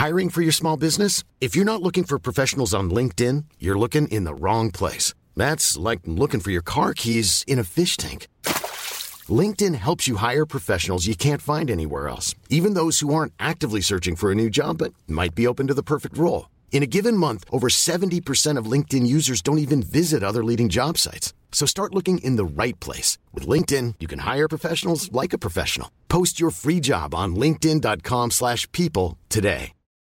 Hiring for your small business not looking for پرنگ ten you looking in wrong place like looking for your cork has in fish thing LinkedIn helps you can't actually searching new job P open given month over seventy percent users don't other leading job like your free job dot slash people today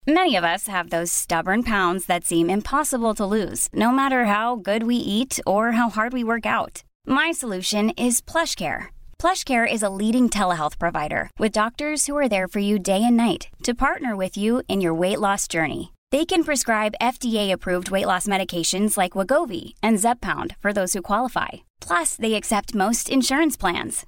Many of us have those stubborn pounds that seem impossible to lose, no matter how good we eat or how hard we work out. My solution is PlushCare. PlushCare is a leading telehealth provider with doctors who are there for you day and night to partner with you in your weight loss journey. They can prescribe FDA-approved weight loss medications like Wegovy and Zepbound for those who qualify. Plus, they accept most insurance plans.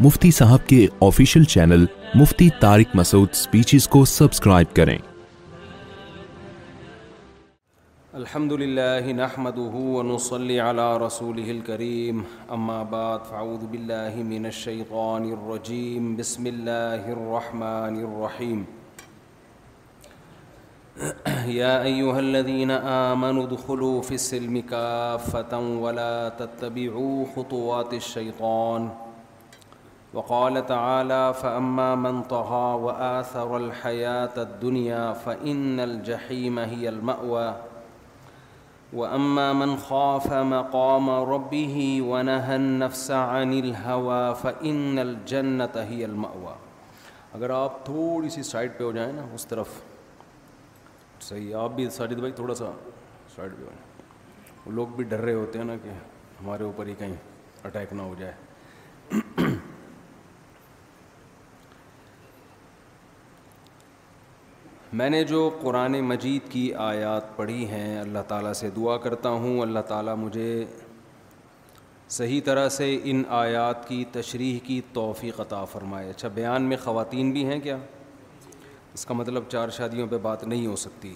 Mufti صاحب کے official channel Mufti Tariq Masood speeches کو subscribe کریں الحمد للہ نحمده ونصلي على رسوله الكريم اما بعد باللہ من الشیطان الرجیم بسم اللہ الرحمن الرحیم ادخلوا السلم ولا تتبعوا خطوات شیقون وقال تعالى فأما من من طغى وآثر الحياة الدنيا فإن الجحيم هي المأوى وأما خاف مقام ربه ونهى النفس عن الهوى فإن الجنة هي المأوى اگر آپ تھوڑی سی سائڈ پہ ہو جائیں نا اس طرف صحیح آپ بھی ساجد بھائی تھوڑا سا سائڈ پہ ہو جائیں وہ لوگ بھی ڈر رہے ہوتے ہیں نا کہ ہمارے اوپر ہی کہیں اٹیک نہ ہو جائے میں نے جو قرآن مجید کی آیات پڑھی ہیں اللہ تعالیٰ سے دعا کرتا ہوں اللہ تعالیٰ مجھے صحیح طرح سے ان آیات کی تشریح کی توفیق عطا فرمائے اچھا بیان میں خواتین بھی ہیں کیا اس کا مطلب چار شادیوں پہ بات نہیں ہو سکتی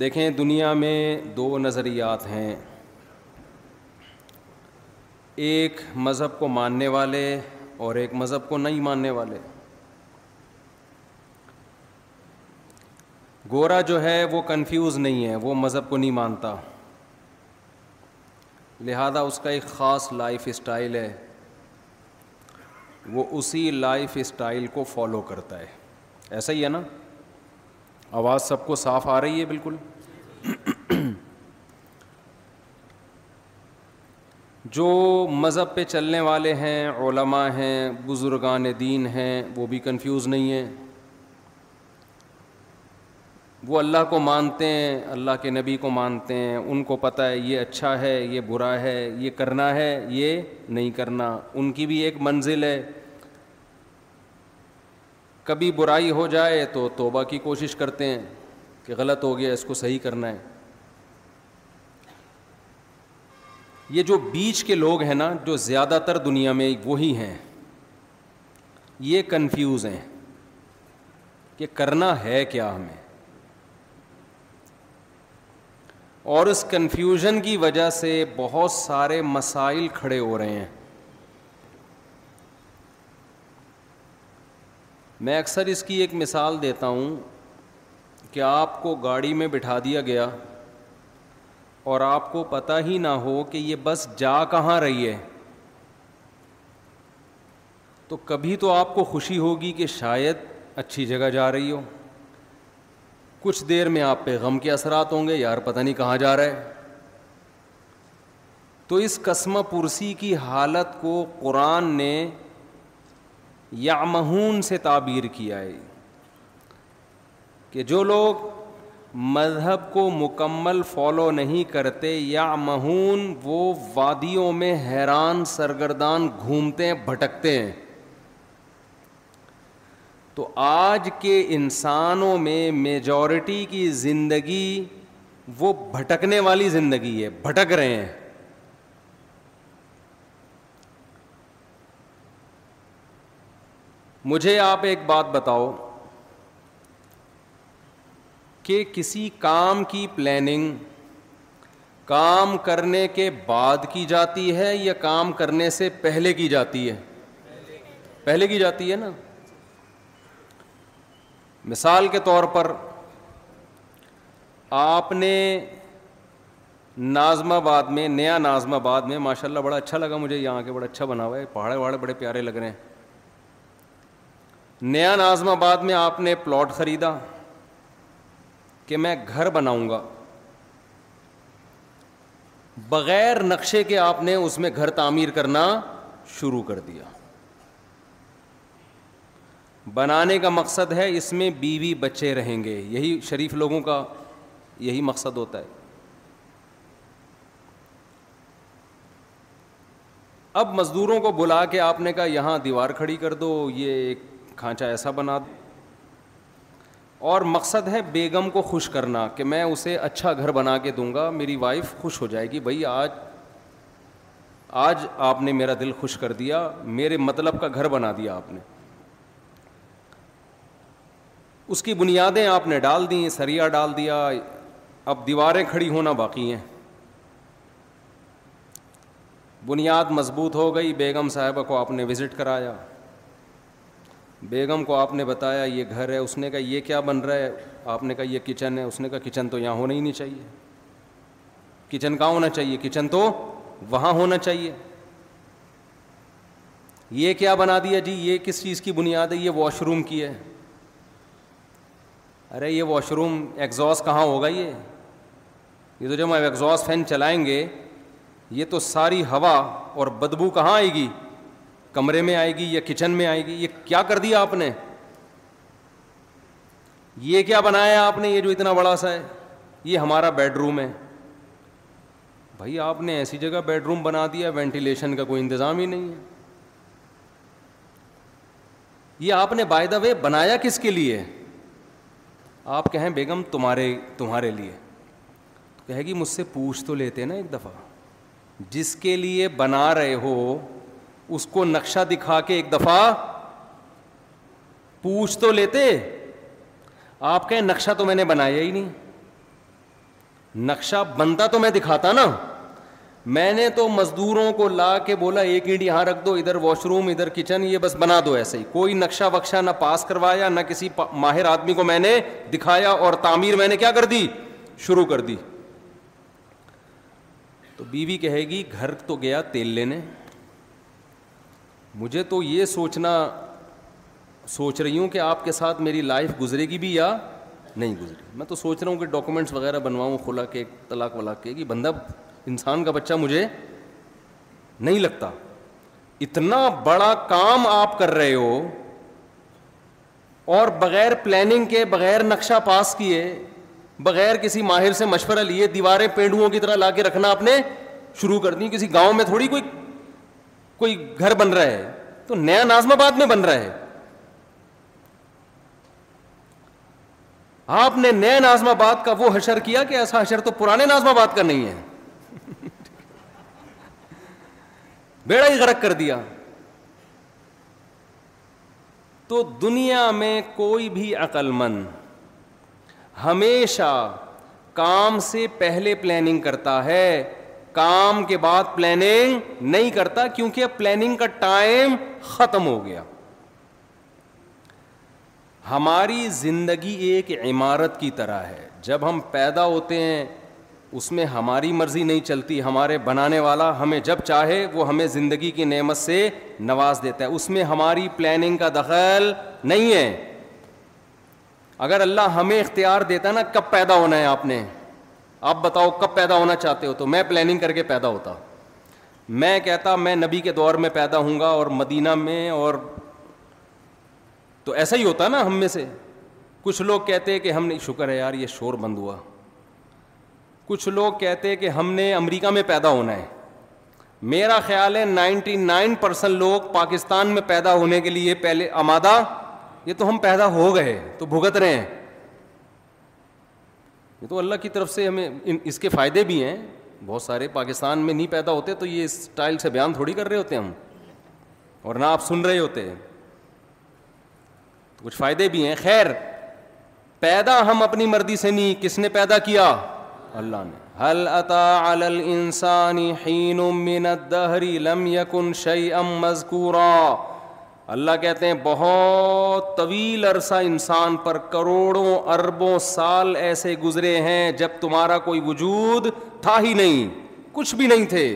دیکھیں دنیا میں دو نظریات ہیں ایک مذہب کو ماننے والے اور ایک مذہب کو نہیں ماننے والے گورا جو ہے وہ کنفیوز نہیں ہے وہ مذہب کو نہیں مانتا لہذا اس کا ایک خاص لائف اسٹائل ہے وہ اسی لائف اسٹائل کو فالو کرتا ہے ایسا ہی ہے نا آواز سب کو صاف آ رہی ہے بالکل جو مذہب پہ چلنے والے ہیں علماء ہیں بزرگان دین ہیں وہ بھی کنفیوز نہیں ہیں وہ اللہ کو مانتے ہیں اللہ کے نبی کو مانتے ہیں ان کو پتہ ہے یہ اچھا ہے یہ برا ہے یہ کرنا ہے یہ نہیں کرنا ان کی بھی ایک منزل ہے کبھی برائی ہو جائے تو توبہ کی کوشش کرتے ہیں کہ غلط ہو گیا اس کو صحیح کرنا ہے یہ جو بیچ کے لوگ ہیں نا جو زیادہ تر دنیا میں وہی ہیں یہ کنفیوز ہیں کہ کرنا ہے کیا ہمیں اور اس کنفیوژن کی وجہ سے بہت سارے مسائل کھڑے ہو رہے ہیں میں اکثر اس کی ایک مثال دیتا ہوں کہ آپ کو گاڑی میں بٹھا دیا گیا اور آپ کو پتہ ہی نہ ہو کہ یہ بس جا کہاں رہی ہے تو کبھی تو آپ کو خوشی ہوگی کہ شاید اچھی جگہ جا رہی ہو کچھ دیر میں آپ پہ غم کے اثرات ہوں گے یار پتہ نہیں کہاں جا رہا ہے تو اس قسمہ پرسی کی حالت کو قرآن نے یا سے تعبیر کیا ہے کہ جو لوگ مذہب کو مکمل فالو نہیں کرتے یا مہون وہ وادیوں میں حیران سرگردان گھومتے ہیں بھٹکتے ہیں تو آج کے انسانوں میں میجورٹی کی زندگی وہ بھٹکنے والی زندگی ہے بھٹک رہے ہیں مجھے آپ ایک بات بتاؤ کہ کسی کام کی پلاننگ کام کرنے کے بعد کی جاتی ہے یا کام کرنے سے پہلے کی جاتی ہے پہلے کی جاتی ہے نا مثال کے طور پر آپ نے نازم آباد میں نیا نازم آباد میں ماشاء اللہ بڑا اچھا لگا مجھے یہاں کے بڑا اچھا بنا ہوا ہے پہاڑے وہاڑے بڑے پیارے لگ رہے ہیں نیا نازم آباد میں آپ نے پلاٹ خریدا کہ میں گھر بناؤں گا بغیر نقشے کے آپ نے اس میں گھر تعمیر کرنا شروع کر دیا بنانے کا مقصد ہے اس میں بیوی بچے رہیں گے یہی شریف لوگوں کا یہی مقصد ہوتا ہے اب مزدوروں کو بلا کے آپ نے کہا یہاں دیوار کھڑی کر دو یہ ایک کھانچا ایسا بنا اور مقصد ہے بیگم کو خوش کرنا کہ میں اسے اچھا گھر بنا کے دوں گا میری وائف خوش ہو جائے گی بھائی آج آج آپ نے میرا دل خوش کر دیا میرے مطلب کا گھر بنا دیا آپ نے اس کی بنیادیں آپ نے ڈال دیں سریا ڈال دیا اب دیواریں کھڑی ہونا باقی ہیں بنیاد مضبوط ہو گئی بیگم صاحبہ کو آپ نے وزٹ کرایا بیگم کو آپ نے بتایا یہ گھر ہے اس نے کہا یہ کیا بن رہا ہے آپ نے کہا یہ کچن ہے اس نے کہا کچن تو یہاں ہونا ہی نہیں چاہیے کچن کہاں ہونا چاہیے کچن تو وہاں ہونا چاہیے یہ کیا بنا دیا جی یہ کس چیز کی بنیاد ہے یہ واش روم کی ہے ارے یہ واش روم ایگزوس کہاں ہوگا یہ یہ تو جب ہم ایگزوس فین چلائیں گے یہ تو ساری ہوا اور بدبو کہاں آئے گی کمرے میں آئے گی یا کچن میں آئے گی یہ کیا کر دیا آپ نے یہ کیا بنایا آپ نے یہ جو اتنا بڑا سا ہے یہ ہمارا بیڈ روم ہے بھائی آپ نے ایسی جگہ بیڈ روم بنا دیا وینٹیلیشن کا کوئی انتظام ہی نہیں ہے یہ آپ نے بائی دا وے بنایا کس کے لیے آپ کہیں بیگم تمہارے تمہارے لیے کہے گی مجھ سے پوچھ تو لیتے نا ایک دفعہ جس کے لیے بنا رہے ہو اس کو نقشہ دکھا کے ایک دفعہ پوچھ تو لیتے آپ کہیں نقشہ تو میں نے بنایا ہی نہیں نقشہ بنتا تو میں دکھاتا نا میں نے تو مزدوروں کو لا کے بولا ایک اینٹ یہاں رکھ دو ادھر واش روم ادھر کچن یہ بس بنا دو ایسے ہی کوئی نقشہ وقشہ نہ پاس کروایا نہ کسی ماہر آدمی کو میں نے دکھایا اور تعمیر میں نے کیا کر دی شروع کر دی تو بیوی بی کہے گی گھر تو گیا تیل لینے مجھے تو یہ سوچنا سوچ رہی ہوں کہ آپ کے ساتھ میری لائف گزرے گی بھی یا نہیں گزرے میں تو سوچ رہا ہوں کہ ڈاکومنٹس وغیرہ بنواؤں کھلا کے طلاق ولاق کے کہ بندہ انسان کا بچہ مجھے نہیں لگتا اتنا بڑا کام آپ کر رہے ہو اور بغیر پلاننگ کے بغیر نقشہ پاس کیے بغیر کسی ماہر سے مشورہ لیے دیواریں پینڈوؤں کی طرح لا کے رکھنا آپ نے شروع کر دی کسی گاؤں میں تھوڑی کوئی کوئی گھر بن رہا ہے تو نیا نازم آباد میں بن رہا ہے آپ نے نیا نازم آباد کا وہ حشر کیا کہ ایسا حشر تو پرانے نازم آباد کا نہیں ہے بیڑا ہی غرق کر دیا تو دنیا میں کوئی بھی عقل مند ہمیشہ کام سے پہلے پلاننگ کرتا ہے کام کے بعد پلاننگ نہیں کرتا کیونکہ اب پلاننگ کا ٹائم ختم ہو گیا ہماری زندگی ایک عمارت کی طرح ہے جب ہم پیدا ہوتے ہیں اس میں ہماری مرضی نہیں چلتی ہمارے بنانے والا ہمیں جب چاہے وہ ہمیں زندگی کی نعمت سے نواز دیتا ہے اس میں ہماری پلاننگ کا دخل نہیں ہے اگر اللہ ہمیں اختیار دیتا ہے نا کب پیدا ہونا ہے آپ نے آپ بتاؤ کب پیدا ہونا چاہتے ہو تو میں پلاننگ کر کے پیدا ہوتا میں کہتا میں نبی کے دور میں پیدا ہوں گا اور مدینہ میں اور تو ایسا ہی ہوتا نا ہم میں سے کچھ لوگ کہتے کہ ہم نے شکر ہے یار یہ شور بند ہوا کچھ لوگ کہتے کہ ہم نے امریکہ میں پیدا ہونا ہے میرا خیال ہے نائنٹی نائن پرسینٹ لوگ پاکستان میں پیدا ہونے کے لیے پہلے آمادہ یہ تو ہم پیدا ہو گئے تو بھگت رہے ہیں یہ تو اللہ کی طرف سے ہمیں اس کے فائدے بھی ہیں بہت سارے پاکستان میں نہیں پیدا ہوتے تو یہ اسٹائل سے بیان تھوڑی کر رہے ہوتے ہم اور نہ آپ سن رہے ہوتے تو کچھ فائدے بھی ہیں خیر پیدا ہم اپنی مردی سے نہیں کس نے پیدا کیا اللہ نے حل لم مزکور اللہ کہتے ہیں بہت طویل عرصہ انسان پر کروڑوں اربوں سال ایسے گزرے ہیں جب تمہارا کوئی وجود تھا ہی نہیں کچھ بھی نہیں تھے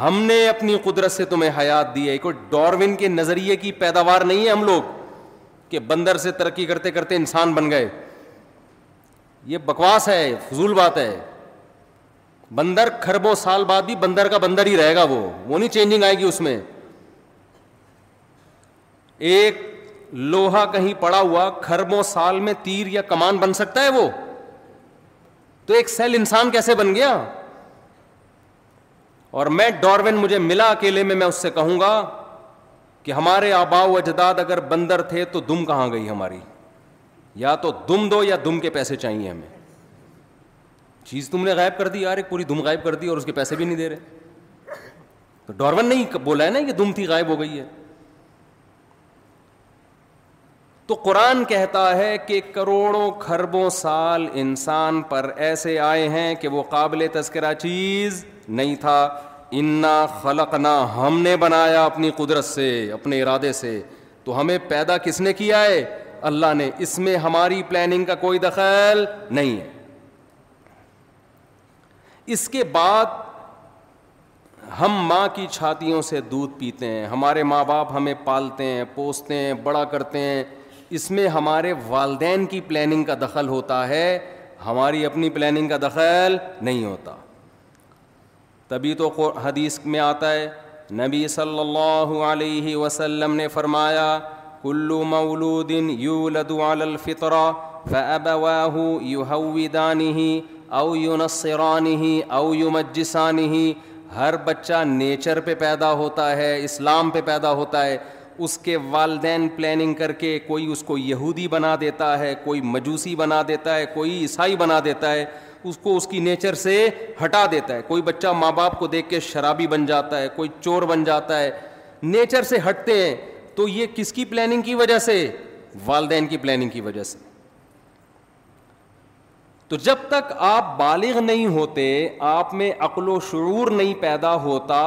ہم نے اپنی قدرت سے تمہیں حیات دی ہے کوئی ڈاروین کے نظریے کی پیداوار نہیں ہے ہم لوگ کہ بندر سے ترقی کرتے کرتے انسان بن گئے یہ بکواس ہے فضول بات ہے بندر کھربوں سال بعد بھی بندر کا بندر ہی رہے گا وہ وہ نہیں چینجنگ آئے گی اس میں ایک لوہا کہیں پڑا ہوا کھربوں سال میں تیر یا کمان بن سکتا ہے وہ تو ایک سیل انسان کیسے بن گیا اور میں ڈاروین مجھے ملا اکیلے میں میں اس سے کہوں گا کہ ہمارے آبا و اجداد اگر بندر تھے تو دم کہاں گئی ہماری یا تو دم دو یا دم کے پیسے چاہیے ہمیں چیز تم نے غائب کر دی یار پوری دم غائب کر دی اور اس کے پیسے بھی نہیں دے رہے تو ڈاروین نے ہی بولا ہے نا یہ دم تھی غائب ہو گئی ہے تو قرآن کہتا ہے کہ کروڑوں کھربوں سال انسان پر ایسے آئے ہیں کہ وہ قابل تذکرہ چیز نہیں تھا انا خلق نہ ہم نے بنایا اپنی قدرت سے اپنے ارادے سے تو ہمیں پیدا کس نے کیا ہے اللہ نے اس میں ہماری پلاننگ کا کوئی دخل نہیں ہے اس کے بعد ہم ماں کی چھاتیوں سے دودھ پیتے ہیں ہمارے ماں باپ ہمیں پالتے ہیں پوستے ہیں بڑا کرتے ہیں اس میں ہمارے والدین کی پلاننگ کا دخل ہوتا ہے ہماری اپنی پلاننگ کا دخل نہیں ہوتا تبھی تو حدیث میں آتا ہے نبی صلی اللہ علیہ وسلم نے فرمایا مولود یولد علی الفطرہ الفطر فی او یونسرانی او یمجسانہ ہر بچہ نیچر پہ پیدا ہوتا ہے اسلام پہ پیدا ہوتا ہے اس کے والدین پلاننگ کر کے کوئی اس کو یہودی بنا دیتا ہے کوئی مجوسی بنا دیتا ہے کوئی عیسائی بنا دیتا ہے اس کو اس کی نیچر سے ہٹا دیتا ہے کوئی بچہ ماں باپ کو دیکھ کے شرابی بن جاتا ہے کوئی چور بن جاتا ہے نیچر سے ہٹتے ہیں تو یہ کس کی پلاننگ کی وجہ سے والدین کی پلاننگ کی وجہ سے تو جب تک آپ بالغ نہیں ہوتے آپ میں عقل و شعور نہیں پیدا ہوتا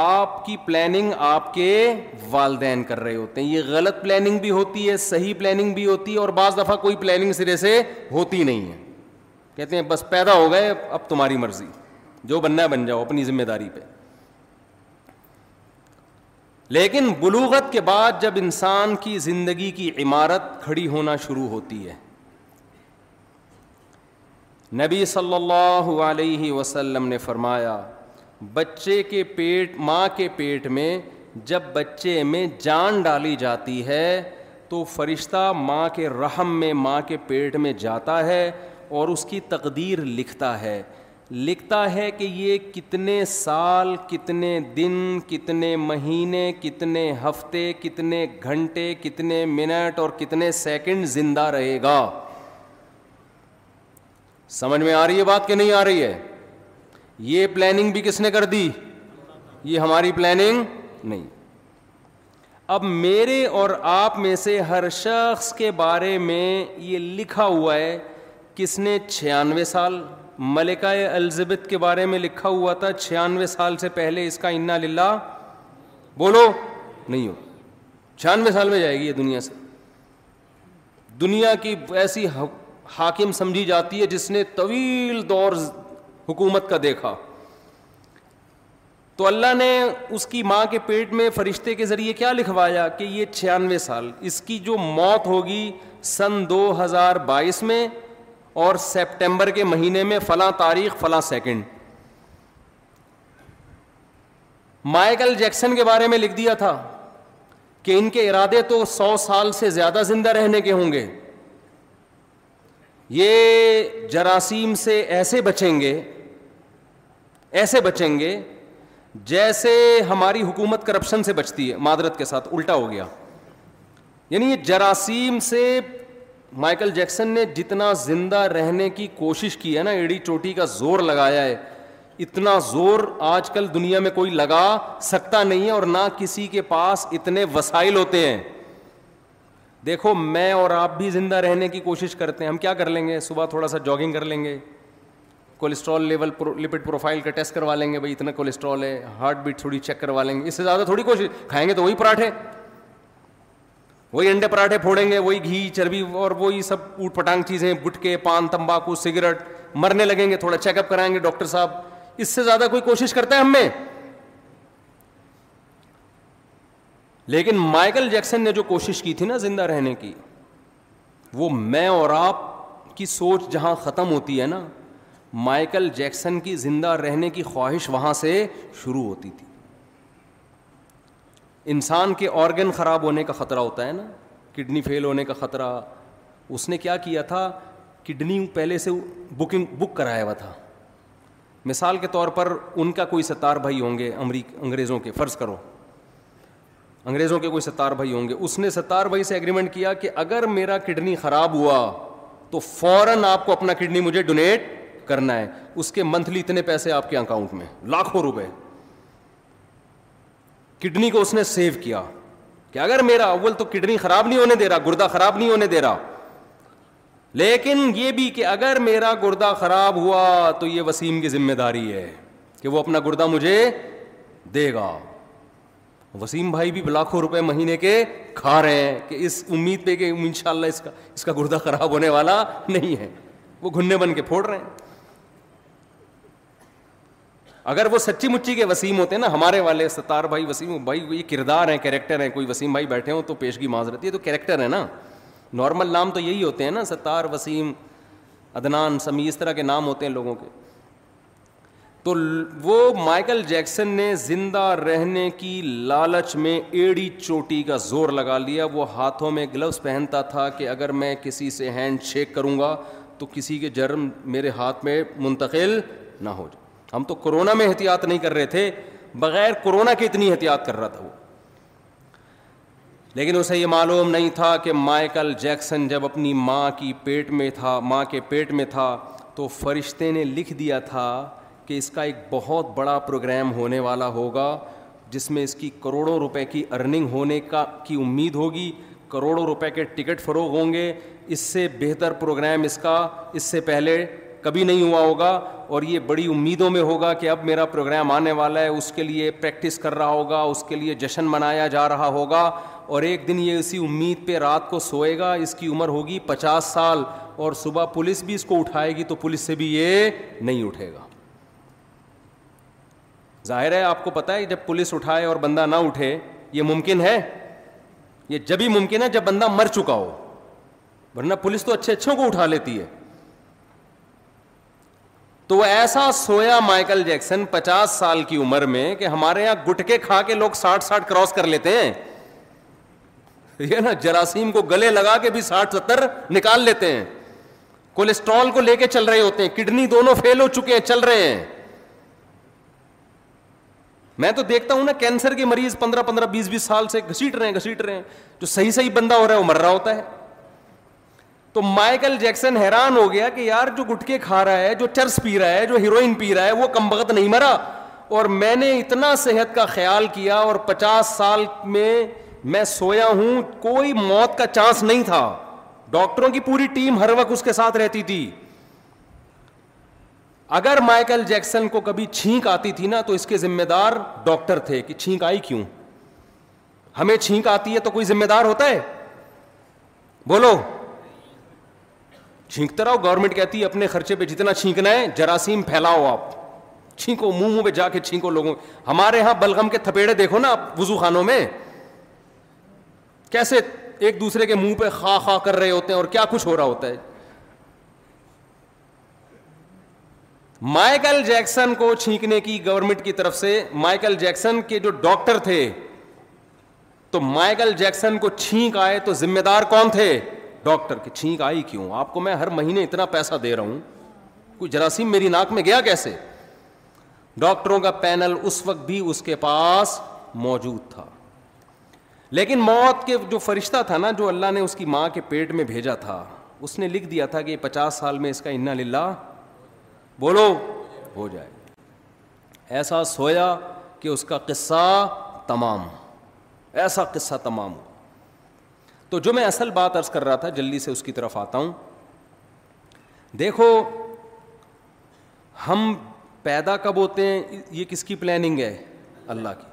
آپ کی پلاننگ آپ کے والدین کر رہے ہوتے ہیں یہ غلط پلاننگ بھی ہوتی ہے صحیح پلاننگ بھی ہوتی ہے اور بعض دفعہ کوئی پلاننگ سرے سے ہوتی نہیں ہے کہتے ہیں بس پیدا ہو گئے اب تمہاری مرضی جو بننا بن جاؤ اپنی ذمہ داری پہ لیکن بلوغت کے بعد جب انسان کی زندگی کی عمارت کھڑی ہونا شروع ہوتی ہے نبی صلی اللہ علیہ وسلم نے فرمایا بچے کے پیٹ ماں کے پیٹ میں جب بچے میں جان ڈالی جاتی ہے تو فرشتہ ماں کے رحم میں ماں کے پیٹ میں جاتا ہے اور اس کی تقدیر لکھتا ہے لکھتا ہے کہ یہ کتنے سال کتنے دن کتنے مہینے کتنے ہفتے کتنے گھنٹے کتنے منٹ اور کتنے سیکنڈ زندہ رہے گا سمجھ میں آ رہی ہے بات کہ نہیں آ رہی ہے یہ پلاننگ بھی کس نے کر دی یہ ہماری پلاننگ نہیں اب میرے اور آپ میں سے ہر شخص کے بارے میں یہ لکھا ہوا ہے کس نے چھیانوے سال ملکہ الزبت کے بارے میں لکھا ہوا تھا چھیانوے سال سے پہلے اس کا انا للہ بولو نہیں ہو چھیانوے سال میں جائے گی یہ دنیا سے دنیا کی ایسی حاکم سمجھی جاتی ہے جس نے طویل دور حکومت کا دیکھا تو اللہ نے اس کی ماں کے پیٹ میں فرشتے کے ذریعے کیا لکھوایا کہ یہ چھیانوے سال اس کی جو موت ہوگی سن دو ہزار بائیس میں اور سپٹمبر کے مہینے میں فلاں تاریخ فلاں سیکنڈ مائیکل جیکسن کے بارے میں لکھ دیا تھا کہ ان کے ارادے تو سو سال سے زیادہ زندہ رہنے کے ہوں گے یہ جراثیم سے ایسے بچیں گے ایسے بچیں گے جیسے ہماری حکومت کرپشن سے بچتی ہے معدرت کے ساتھ الٹا ہو گیا یعنی یہ جراثیم سے مائیکل جیکسن نے جتنا زندہ رہنے کی کوشش کی ہے نا ایڑی چوٹی کا زور لگایا ہے اتنا زور آج کل دنیا میں کوئی لگا سکتا نہیں ہے اور نہ کسی کے پاس اتنے وسائل ہوتے ہیں دیکھو میں اور آپ بھی زندہ رہنے کی کوشش کرتے ہیں ہم کیا کر لیں گے صبح تھوڑا سا جاگنگ کر لیں گے کولیسٹرول لیول لپڈ پروفائل کا ٹیسٹ کروا لیں گے بھائی اتنا کولیسٹرول ہے ہارٹ بیٹ تھوڑی چیک کروا لیں گے اس سے زیادہ تھوڑی کوشش کھائیں گے تو وہی پراٹھے وہی انڈے پراٹھے پھوڑیں گے وہی گھی چربی اور وہی سب اوٹ پٹانگ چیزیں گٹکے پان تمباکو سگریٹ مرنے لگیں گے تھوڑا چیک اپ کرائیں گے ڈاکٹر صاحب اس سے زیادہ کوئی کوشش کرتا ہے ہم میں لیکن مائیکل جیکسن نے جو کوشش کی تھی نا زندہ رہنے کی وہ میں اور آپ کی سوچ جہاں ختم ہوتی ہے نا مائیکل جیکسن کی زندہ رہنے کی خواہش وہاں سے شروع ہوتی تھی انسان کے آرگن خراب ہونے کا خطرہ ہوتا ہے نا کڈنی فیل ہونے کا خطرہ اس نے کیا کیا تھا کڈنی پہلے سے بکنگ بک کرایا ہوا تھا مثال کے طور پر ان کا کوئی ستار بھائی ہوں گے امریک انگریزوں کے فرض کرو انگریزوں کے کوئی ستار بھائی ہوں گے اس نے ستار بھائی سے اگریمنٹ کیا کہ اگر میرا کڈنی خراب ہوا تو فوراً آپ کو اپنا کڈنی مجھے ڈونیٹ کرنا ہے اس کے منتھلی اتنے پیسے آپ کے اکاؤنٹ میں لاکھوں روپے کڈنی کو اس نے سیو کیا کہ اگر میرا اول تو کڈنی خراب نہیں ہونے دے رہا گردہ خراب نہیں ہونے دے رہا لیکن یہ بھی کہ اگر میرا گردہ خراب ہوا تو یہ وسیم کی ذمہ داری ہے کہ وہ اپنا گردہ مجھے دے گا وسیم بھائی بھی لاکھوں روپے مہینے کے کھا رہے ہیں کہ اس امید پہ کہ ان شاء اللہ اس کا اس کا گردہ خراب ہونے والا نہیں ہے وہ گھننے بن کے پھوڑ رہے ہیں اگر وہ سچی مچی کے وسیم ہوتے ہیں نا ہمارے والے ستار بھائی وسیم بھائی یہ کردار ہیں کریکٹر ہیں کوئی وسیم بھائی بیٹھے ہوں تو پیشگی معذرت ہے تو کریکٹر ہے نا نارمل نام تو یہی ہوتے ہیں نا ستار وسیم ادنان سمی اس طرح کے نام ہوتے ہیں لوگوں کے تو وہ مائیکل جیکسن نے زندہ رہنے کی لالچ میں ایڑی چوٹی کا زور لگا لیا وہ ہاتھوں میں گلوز پہنتا تھا کہ اگر میں کسی سے ہینڈ شیک کروں گا تو کسی کے جرم میرے ہاتھ میں منتقل نہ ہو جائے ہم تو کرونا میں احتیاط نہیں کر رہے تھے بغیر کرونا کے اتنی احتیاط کر رہا تھا وہ لیکن اسے یہ معلوم نہیں تھا کہ مائیکل جیکسن جب اپنی ماں کی پیٹ میں تھا ماں کے پیٹ میں تھا تو فرشتے نے لکھ دیا تھا کہ اس کا ایک بہت بڑا پروگرام ہونے والا ہوگا جس میں اس کی کروڑوں روپے کی ارننگ ہونے کا کی امید ہوگی کروڑوں روپے کے ٹکٹ فروغ ہوں گے اس سے بہتر پروگرام اس کا اس سے پہلے کبھی نہیں ہوا ہوگا اور یہ بڑی امیدوں میں ہوگا کہ اب میرا پروگرام آنے والا ہے اس کے لیے پریکٹس کر رہا ہوگا اس کے لیے جشن منایا جا رہا ہوگا اور ایک دن یہ اسی امید پہ رات کو سوئے گا اس کی عمر ہوگی پچاس سال اور صبح پولیس بھی اس کو اٹھائے گی تو پولیس سے بھی یہ نہیں اٹھے گا ظاہر ہے آپ کو پتا ہے جب پولیس اٹھائے اور بندہ نہ اٹھے یہ ممکن ہے یہ جب ہی ممکن ہے جب بندہ مر چکا ہو ورنہ پولیس تو اچھے اچھوں کو اٹھا لیتی ہے تو وہ ایسا سویا مائیکل جیکسن پچاس سال کی عمر میں کہ ہمارے یہاں گٹکے کھا کے لوگ ساٹھ ساٹھ کراس کر لیتے ہیں یہ نا جراثیم کو گلے لگا کے بھی ساٹھ ستر نکال لیتے ہیں کولیسٹرول کو لے کے چل رہے ہوتے ہیں کڈنی دونوں فیل ہو چکے ہیں چل رہے ہیں میں تو دیکھتا ہوں نا کینسر کے مریض پندرہ پندرہ بیس بیس سال سے گھسیٹ رہے ہیں گھسیٹ رہے ہیں جو صحیح صحیح بندہ ہو رہا ہے وہ مر رہا ہوتا ہے تو مائیکل جیکسن حیران ہو گیا کہ یار جو گٹکے کھا رہا ہے جو چرس پی رہا ہے جو ہیروئن پی رہا ہے وہ کم بغت نہیں مرا اور میں نے اتنا صحت کا خیال کیا اور پچاس سال میں میں سویا ہوں کوئی موت کا چانس نہیں تھا ڈاکٹروں کی پوری ٹیم ہر وقت اس کے ساتھ رہتی تھی اگر مائیکل جیکسن کو کبھی چھینک آتی تھی نا تو اس کے ذمہ دار ڈاکٹر تھے کہ چھینک آئی کیوں ہمیں چھینک آتی ہے تو کوئی ذمہ دار ہوتا ہے بولو چھینکتا رہو گورنمنٹ کہتی ہے اپنے خرچے پہ جتنا چھینکنا ہے جراثیم پھیلاؤ آپ چھینکو منہ منہ پہ جا کے چھینکو لوگوں ہمارے یہاں بلغم کے تھپیڑے دیکھو نا وزو خانوں میں کیسے ایک دوسرے کے منہ پہ خا خا کر رہے ہوتے ہیں اور کیا کچھ ہو رہا ہوتا ہے مائیکل جیکسن کو چھینکنے کی گورنمنٹ کی طرف سے مائیکل جیکسن کے جو ڈاکٹر تھے تو مائیکل جیکسن کو چھینک آئے تو ذمہ دار کون تھے ڈاکٹر چھینک آئی کیوں آپ کو میں ہر مہینے اتنا پیسہ دے رہا ہوں کوئی جراثیم میری ناک میں گیا کیسے ڈاکٹروں کا پینل اس وقت بھی اس کے پاس موجود تھا لیکن موت کے جو فرشتہ تھا نا جو اللہ نے اس کی ماں کے پیٹ میں بھیجا تھا اس نے لکھ دیا تھا کہ پچاس سال میں اس کا انا للہ بولو ہو جائے ایسا سویا کہ اس کا قصہ تمام ایسا قصہ تمام ہو تو جو میں اصل بات عرض کر رہا تھا جلدی سے اس کی طرف آتا ہوں دیکھو ہم پیدا کب ہوتے ہیں یہ کس کی پلاننگ ہے اللہ کی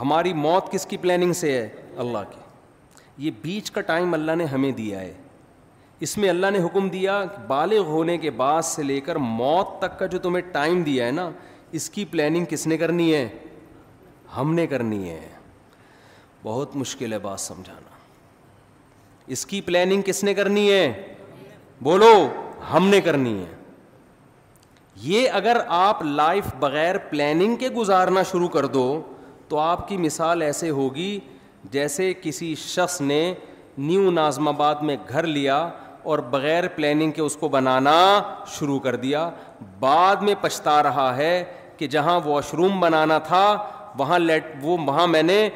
ہماری موت کس کی پلاننگ سے ہے اللہ کی یہ بیچ کا ٹائم اللہ نے ہمیں دیا ہے اس میں اللہ نے حکم دیا بالغ ہونے کے بعد سے لے کر موت تک کا جو تمہیں ٹائم دیا ہے نا اس کی پلاننگ کس نے کرنی ہے ہم نے کرنی ہے بہت مشکل ہے بات سمجھانا اس کی پلاننگ کس نے کرنی ہے بولو ہم نے کرنی ہے یہ اگر آپ لائف بغیر پلاننگ کے گزارنا شروع کر دو تو آپ کی مثال ایسے ہوگی جیسے کسی شخص نے نیو نازم آباد میں گھر لیا اور بغیر پلاننگ کے اس کو بنانا شروع کر دیا بعد میں پچھتا رہا ہے کہ جہاں واش روم بنانا تھا وہاں لیٹ وہ وہاں میں نے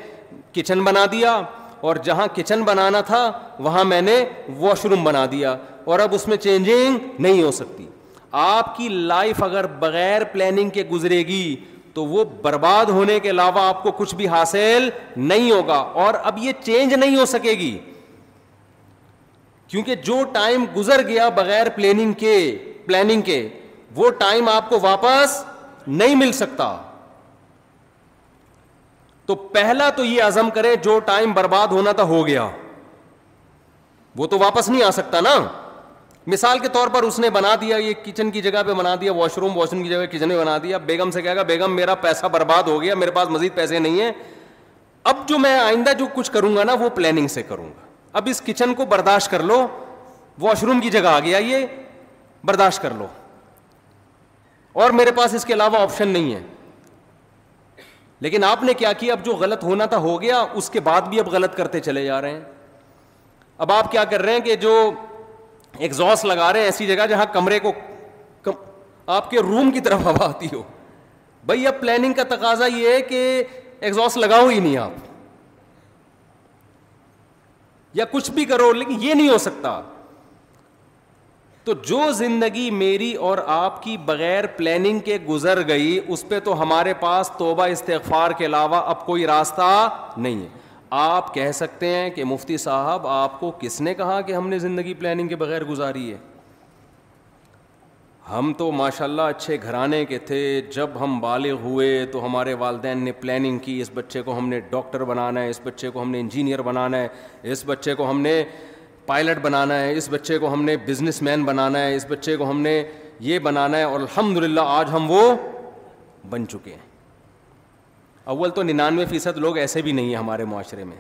کچن بنا دیا اور جہاں کچن بنانا تھا وہاں میں نے واش روم بنا دیا اور اب اس میں چینجنگ نہیں ہو سکتی آپ کی لائف اگر بغیر پلاننگ کے گزرے گی تو وہ برباد ہونے کے علاوہ آپ کو کچھ بھی حاصل نہیں ہوگا اور اب یہ چینج نہیں ہو سکے گی کیونکہ جو ٹائم گزر گیا بغیر پلاننگ کے پلاننگ کے وہ ٹائم آپ کو واپس نہیں مل سکتا تو پہلا تو یہ عزم کرے جو ٹائم برباد ہونا تھا ہو گیا وہ تو واپس نہیں آ سکتا نا مثال کے طور پر اس نے بنا دیا یہ کچن کی جگہ پہ بنا دیا واش روم روم کی جگہ کچن میں بنا دیا بیگم سے کہے گا بیگم میرا پیسہ برباد ہو گیا میرے پاس مزید پیسے نہیں ہیں اب جو میں آئندہ جو کچھ کروں گا نا وہ پلاننگ سے کروں گا اب اس کچن کو برداشت کر لو واش روم کی جگہ آ گیا یہ برداشت کر لو اور میرے پاس اس کے علاوہ آپشن نہیں ہے لیکن آپ نے کیا کیا اب جو غلط ہونا تھا ہو گیا اس کے بعد بھی اب غلط کرتے چلے جا رہے ہیں اب آپ کیا کر رہے ہیں کہ جو ایگزاس لگا رہے ہیں ایسی جگہ جہاں کمرے کو کم آپ کے روم کی طرف ہوا آتی ہو بھائی اب پلاننگ کا تقاضا یہ ہے کہ ایگزاس لگاؤ ہی نہیں آپ یا کچھ بھی کرو لیکن یہ نہیں ہو سکتا تو جو زندگی میری اور آپ کی بغیر پلاننگ کے گزر گئی اس پہ تو ہمارے پاس توبہ استغفار کے علاوہ اب کوئی راستہ نہیں ہے آپ کہہ سکتے ہیں کہ مفتی صاحب آپ کو کس نے کہا کہ ہم نے زندگی پلاننگ کے بغیر گزاری ہے ہم تو ماشاء اللہ اچھے گھرانے کے تھے جب ہم بالغ ہوئے تو ہمارے والدین نے پلاننگ کی اس بچے کو ہم نے ڈاکٹر بنانا ہے اس بچے کو ہم نے انجینئر بنانا ہے اس بچے کو ہم نے پائلٹ بنانا ہے اس بچے کو ہم نے بزنس مین بنانا ہے اس بچے کو ہم نے یہ بنانا ہے اور الحمد للہ آج ہم وہ بن چکے ہیں اول تو ننانوے فیصد لوگ ایسے بھی نہیں ہیں ہمارے معاشرے میں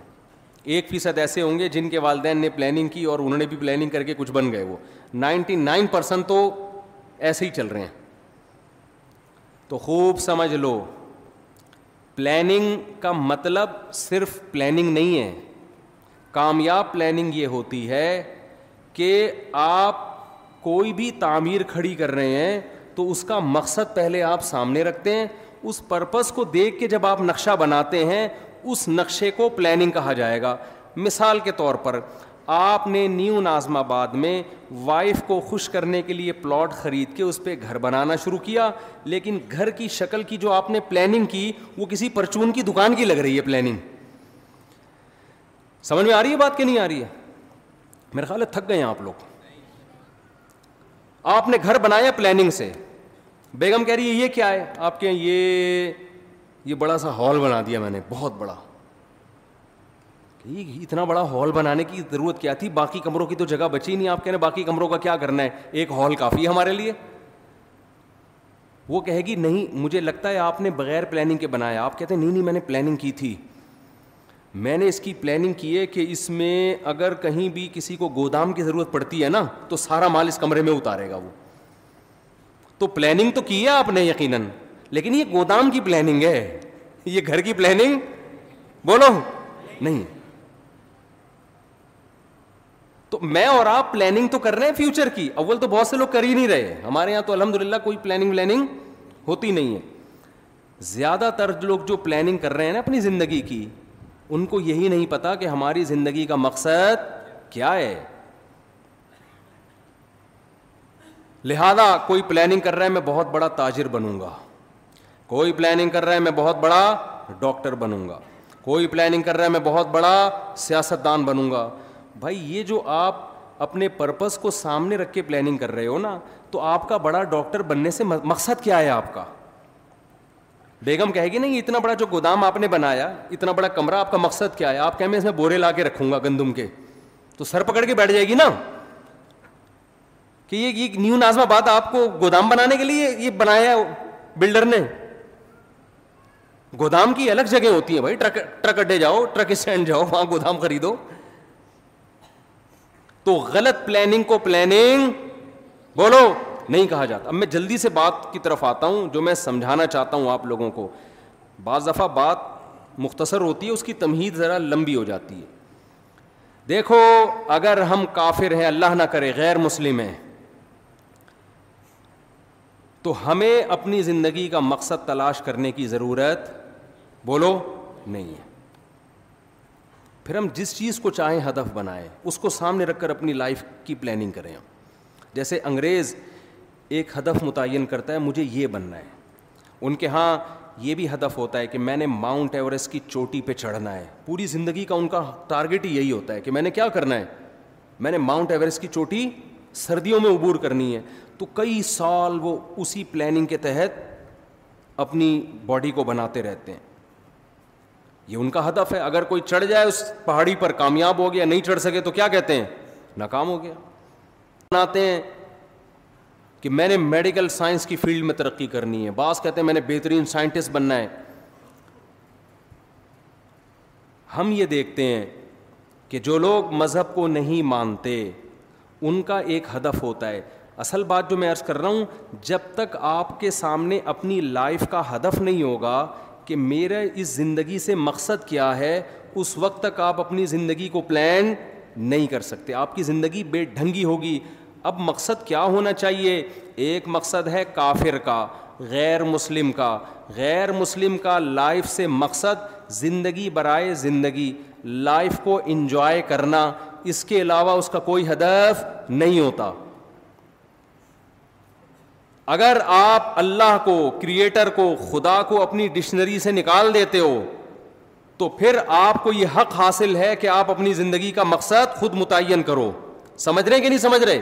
ایک فیصد ایسے ہوں گے جن کے والدین نے پلاننگ کی اور انہوں نے بھی پلاننگ کر کے کچھ بن گئے وہ نائنٹی نائن پرسینٹ تو ایسے ہی چل رہے ہیں تو خوب سمجھ لو پلاننگ کا مطلب صرف پلاننگ نہیں ہے کامیاب پلاننگ یہ ہوتی ہے کہ آپ کوئی بھی تعمیر کھڑی کر رہے ہیں تو اس کا مقصد پہلے آپ سامنے رکھتے ہیں اس پرپز کو دیکھ کے جب آپ نقشہ بناتے ہیں اس نقشے کو پلاننگ کہا جائے گا مثال کے طور پر آپ نے نیو نازم آباد میں وائف کو خوش کرنے کے لیے پلاٹ خرید کے اس پہ گھر بنانا شروع کیا لیکن گھر کی شکل کی جو آپ نے پلاننگ کی وہ کسی پرچون کی دکان کی لگ رہی ہے پلاننگ سمجھ میں آ رہی ہے بات کہ نہیں آ رہی ہے میرے خیال ہے تھک گئے ہیں آپ لوگ آپ نے گھر بنایا پلاننگ سے بیگم کہہ رہی ہے یہ کیا ہے آپ کے یہ یہ بڑا سا ہال بنا دیا میں نے بہت بڑا اتنا بڑا ہال بنانے کی ضرورت کیا تھی باقی کمروں کی تو جگہ بچی نہیں آپ کہنے باقی کمروں کا کیا کرنا ہے ایک ہال کافی ہے ہمارے لیے وہ کہے گی نہیں مجھے لگتا ہے آپ نے بغیر پلاننگ کے بنایا آپ کہتے ہیں نہیں نہیں میں نے پلاننگ کی تھی میں نے اس کی پلاننگ کی ہے کہ اس میں اگر کہیں بھی کسی کو گودام کی ضرورت پڑتی ہے نا تو سارا مال اس کمرے میں اتارے گا وہ تو پلاننگ تو کی ہے آپ نے یقیناً لیکن یہ گودام کی پلاننگ ہے یہ گھر کی پلاننگ بولو نہیں تو میں اور آپ پلاننگ تو کر رہے ہیں فیوچر کی اول تو بہت سے لوگ کر ہی نہیں رہے ہمارے یہاں تو الحمد للہ کوئی پلاننگ ولاننگ ہوتی نہیں ہے زیادہ تر لوگ جو پلاننگ کر رہے ہیں نا اپنی زندگی کی ان کو یہی نہیں پتا کہ ہماری زندگی کا مقصد کیا ہے لہذا کوئی پلاننگ کر رہا ہے میں بہت بڑا تاجر بنوں گا کوئی پلاننگ کر رہا ہے میں بہت بڑا ڈاکٹر بنوں گا کوئی پلاننگ کر رہا ہے میں بہت بڑا سیاست دان بنوں گا بھائی یہ جو آپ اپنے پرپز کو سامنے رکھ کے پلاننگ کر رہے ہو نا تو آپ کا بڑا ڈاکٹر بننے سے مقصد کیا ہے آپ کا بیگم کہے گی نا یہ اتنا بڑا جو گودام آپ نے بنایا اتنا بڑا کمرہ آپ کا مقصد کیا ہے آپ کہیں اس میں بورے لا کے رکھوں گا گندم کے تو سر پکڑ کے بیٹھ جائے گی نا کہ یہ نیو نازم بات آپ کو گودام بنانے کے لیے یہ بنایا بلڈر نے گودام کی الگ جگہ ہوتی ہے بھائی ٹرک ٹرک اڈے جاؤ ٹرک اسٹینڈ جاؤ وہاں گودام خریدو تو غلط پلاننگ کو پلاننگ بولو نہیں کہا جاتا اب میں جلدی سے بات کی طرف آتا ہوں جو میں سمجھانا چاہتا ہوں آپ لوگوں کو بعض دفعہ بات مختصر ہوتی ہے اس کی تمہید ذرا لمبی ہو جاتی ہے دیکھو اگر ہم کافر ہیں اللہ نہ کرے غیر مسلم ہیں تو ہمیں اپنی زندگی کا مقصد تلاش کرنے کی ضرورت بولو نہیں ہے پھر ہم جس چیز کو چاہیں ہدف بنائیں اس کو سامنے رکھ کر اپنی لائف کی پلاننگ کریں جیسے انگریز ایک ہدف متعین کرتا ہے مجھے یہ بننا ہے ان کے ہاں یہ بھی ہدف ہوتا ہے کہ میں نے ماؤنٹ ایوریسٹ کی چوٹی پہ چڑھنا ہے پوری زندگی کا ان کا ٹارگیٹ ہی یہی ہوتا ہے کہ میں نے کیا کرنا ہے میں نے ماؤنٹ ایوریسٹ کی چوٹی سردیوں میں عبور کرنی ہے تو کئی سال وہ اسی پلاننگ کے تحت اپنی باڈی کو بناتے رہتے ہیں یہ ان کا ہدف ہے اگر کوئی چڑھ جائے اس پہاڑی پر کامیاب ہو گیا نہیں چڑھ سکے تو کیا کہتے ہیں ناکام ہو گیا بناتے ہیں کہ میں نے میڈیکل سائنس کی فیلڈ میں ترقی کرنی ہے بعض کہتے ہیں میں نے بہترین سائنٹسٹ بننا ہے ہم یہ دیکھتے ہیں کہ جو لوگ مذہب کو نہیں مانتے ان کا ایک ہدف ہوتا ہے اصل بات جو میں عرض کر رہا ہوں جب تک آپ کے سامنے اپنی لائف کا ہدف نہیں ہوگا کہ میرا اس زندگی سے مقصد کیا ہے اس وقت تک آپ اپنی زندگی کو پلان نہیں کر سکتے آپ کی زندگی بے ڈھنگی ہوگی اب مقصد کیا ہونا چاہیے ایک مقصد ہے کافر کا غیر مسلم کا غیر مسلم کا لائف سے مقصد زندگی برائے زندگی لائف کو انجوائے کرنا اس کے علاوہ اس کا کوئی ہدف نہیں ہوتا اگر آپ اللہ کو کریٹر کو خدا کو اپنی ڈکشنری سے نکال دیتے ہو تو پھر آپ کو یہ حق حاصل ہے کہ آپ اپنی زندگی کا مقصد خود متعین کرو سمجھ رہے کہ نہیں سمجھ رہے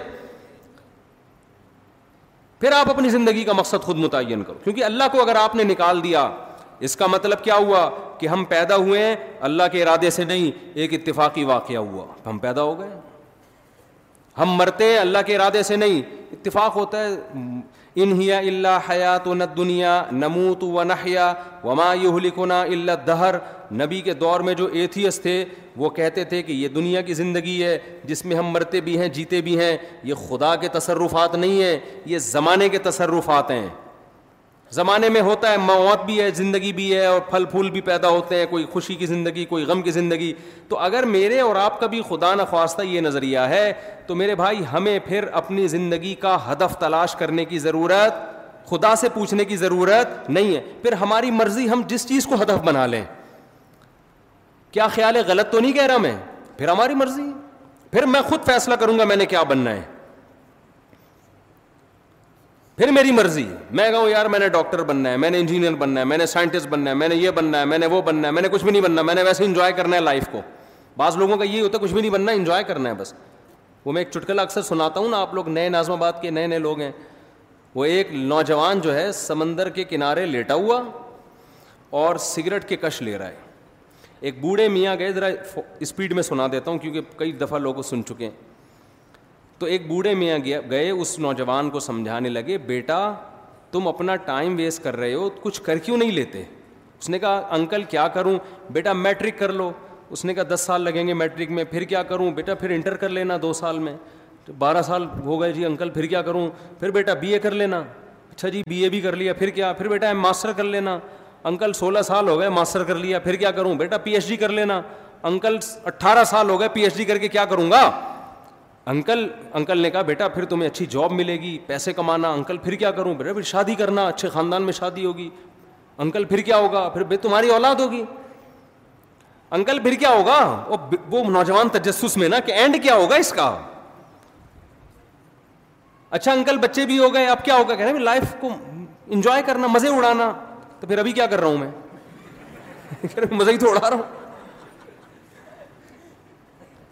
پھر آپ اپنی زندگی کا مقصد خود متعین کرو کیونکہ اللہ کو اگر آپ نے نکال دیا اس کا مطلب کیا ہوا کہ ہم پیدا ہوئے ہیں اللہ کے ارادے سے نہیں ایک اتفاقی واقعہ ہوا ہم پیدا ہو گئے ہم مرتے اللہ کے ارادے سے نہیں اتفاق ہوتا ہے انہیا اللہ حیات و نت دنیا نموت و نحیا وما یہ لکھن اللہ دہر نبی کے دور میں جو ایتھیس تھے وہ کہتے تھے کہ یہ دنیا کی زندگی ہے جس میں ہم مرتے بھی ہیں جیتے بھی ہیں یہ خدا کے تصرفات نہیں ہیں یہ زمانے کے تصرفات ہیں زمانے میں ہوتا ہے موت بھی ہے زندگی بھی ہے اور پھل پھول بھی پیدا ہوتے ہیں کوئی خوشی کی زندگی کوئی غم کی زندگی تو اگر میرے اور آپ کا بھی خدا نخواستہ یہ نظریہ ہے تو میرے بھائی ہمیں پھر اپنی زندگی کا ہدف تلاش کرنے کی ضرورت خدا سے پوچھنے کی ضرورت نہیں ہے پھر ہماری مرضی ہم جس چیز کو ہدف بنا لیں کیا خیال ہے غلط تو نہیں کہہ رہا میں پھر ہماری مرضی پھر میں خود فیصلہ کروں گا میں نے کیا بننا ہے پھر میری مرضی میں کہوں یار میں نے ڈاکٹر بننا ہے میں نے انجینئر بننا ہے میں نے سائنٹسٹ بننا ہے میں نے یہ بننا ہے میں نے وہ بننا ہے میں نے کچھ بھی نہیں بننا میں نے ویسے انجوائے کرنا ہے لائف کو بعض لوگوں کا یہ ہوتا ہے کچھ بھی نہیں بننا انجوائے کرنا ہے بس وہ میں ایک چٹکلا اکثر سناتا ہوں نا آپ لوگ نئے نازم آباد کے نئے نئے لوگ ہیں وہ ایک نوجوان جو ہے سمندر کے کنارے لیٹا ہوا اور سگریٹ کے کش لے رہا ہے ایک بوڑھے میاں گئے ذرا اسپیڈ میں سنا دیتا ہوں کیونکہ کئی دفعہ لوگوں سن چکے ہیں تو ایک بوڑھے میاں گئے اس نوجوان کو سمجھانے لگے بیٹا تم اپنا ٹائم ویسٹ کر رہے ہو کچھ کر کیوں نہیں لیتے اس نے کہا انکل کیا کروں بیٹا میٹرک کر لو اس نے کہا دس سال لگیں گے میٹرک میں پھر کیا کروں بیٹا پھر انٹر کر لینا دو سال میں بارہ سال ہو گئے جی انکل پھر کیا کروں پھر بیٹا بی اے کر لینا اچھا جی بی اے بھی کر لیا پھر کیا پھر بیٹا ایم ماسٹر کر لینا انکل سولہ سال ہو گئے ماسٹر کر لیا پھر کیا کروں بیٹا پی ایچ ڈی کر لینا انکل اٹھارہ سال ہو گئے پی ایچ ڈی کر کے کیا کروں گا انکل انکل نے کہا بیٹا پھر تمہیں اچھی جاب ملے گی پیسے کمانا انکل پھر کیا کروں بیٹا پھر شادی کرنا اچھے خاندان میں شادی ہوگی انکل پھر کیا ہوگا پھر تمہاری اولاد ہوگی انکل پھر کیا ہوگا وہ نوجوان تجسس میں نا کہ اینڈ کیا ہوگا اس کا اچھا انکل بچے بھی ہو گئے اب کیا ہوگا کہہ ہیں لائف کو انجوائے کرنا مزے اڑانا تو پھر ابھی کیا کر رہا ہوں میں مزے ہی تو اڑا رہا ہوں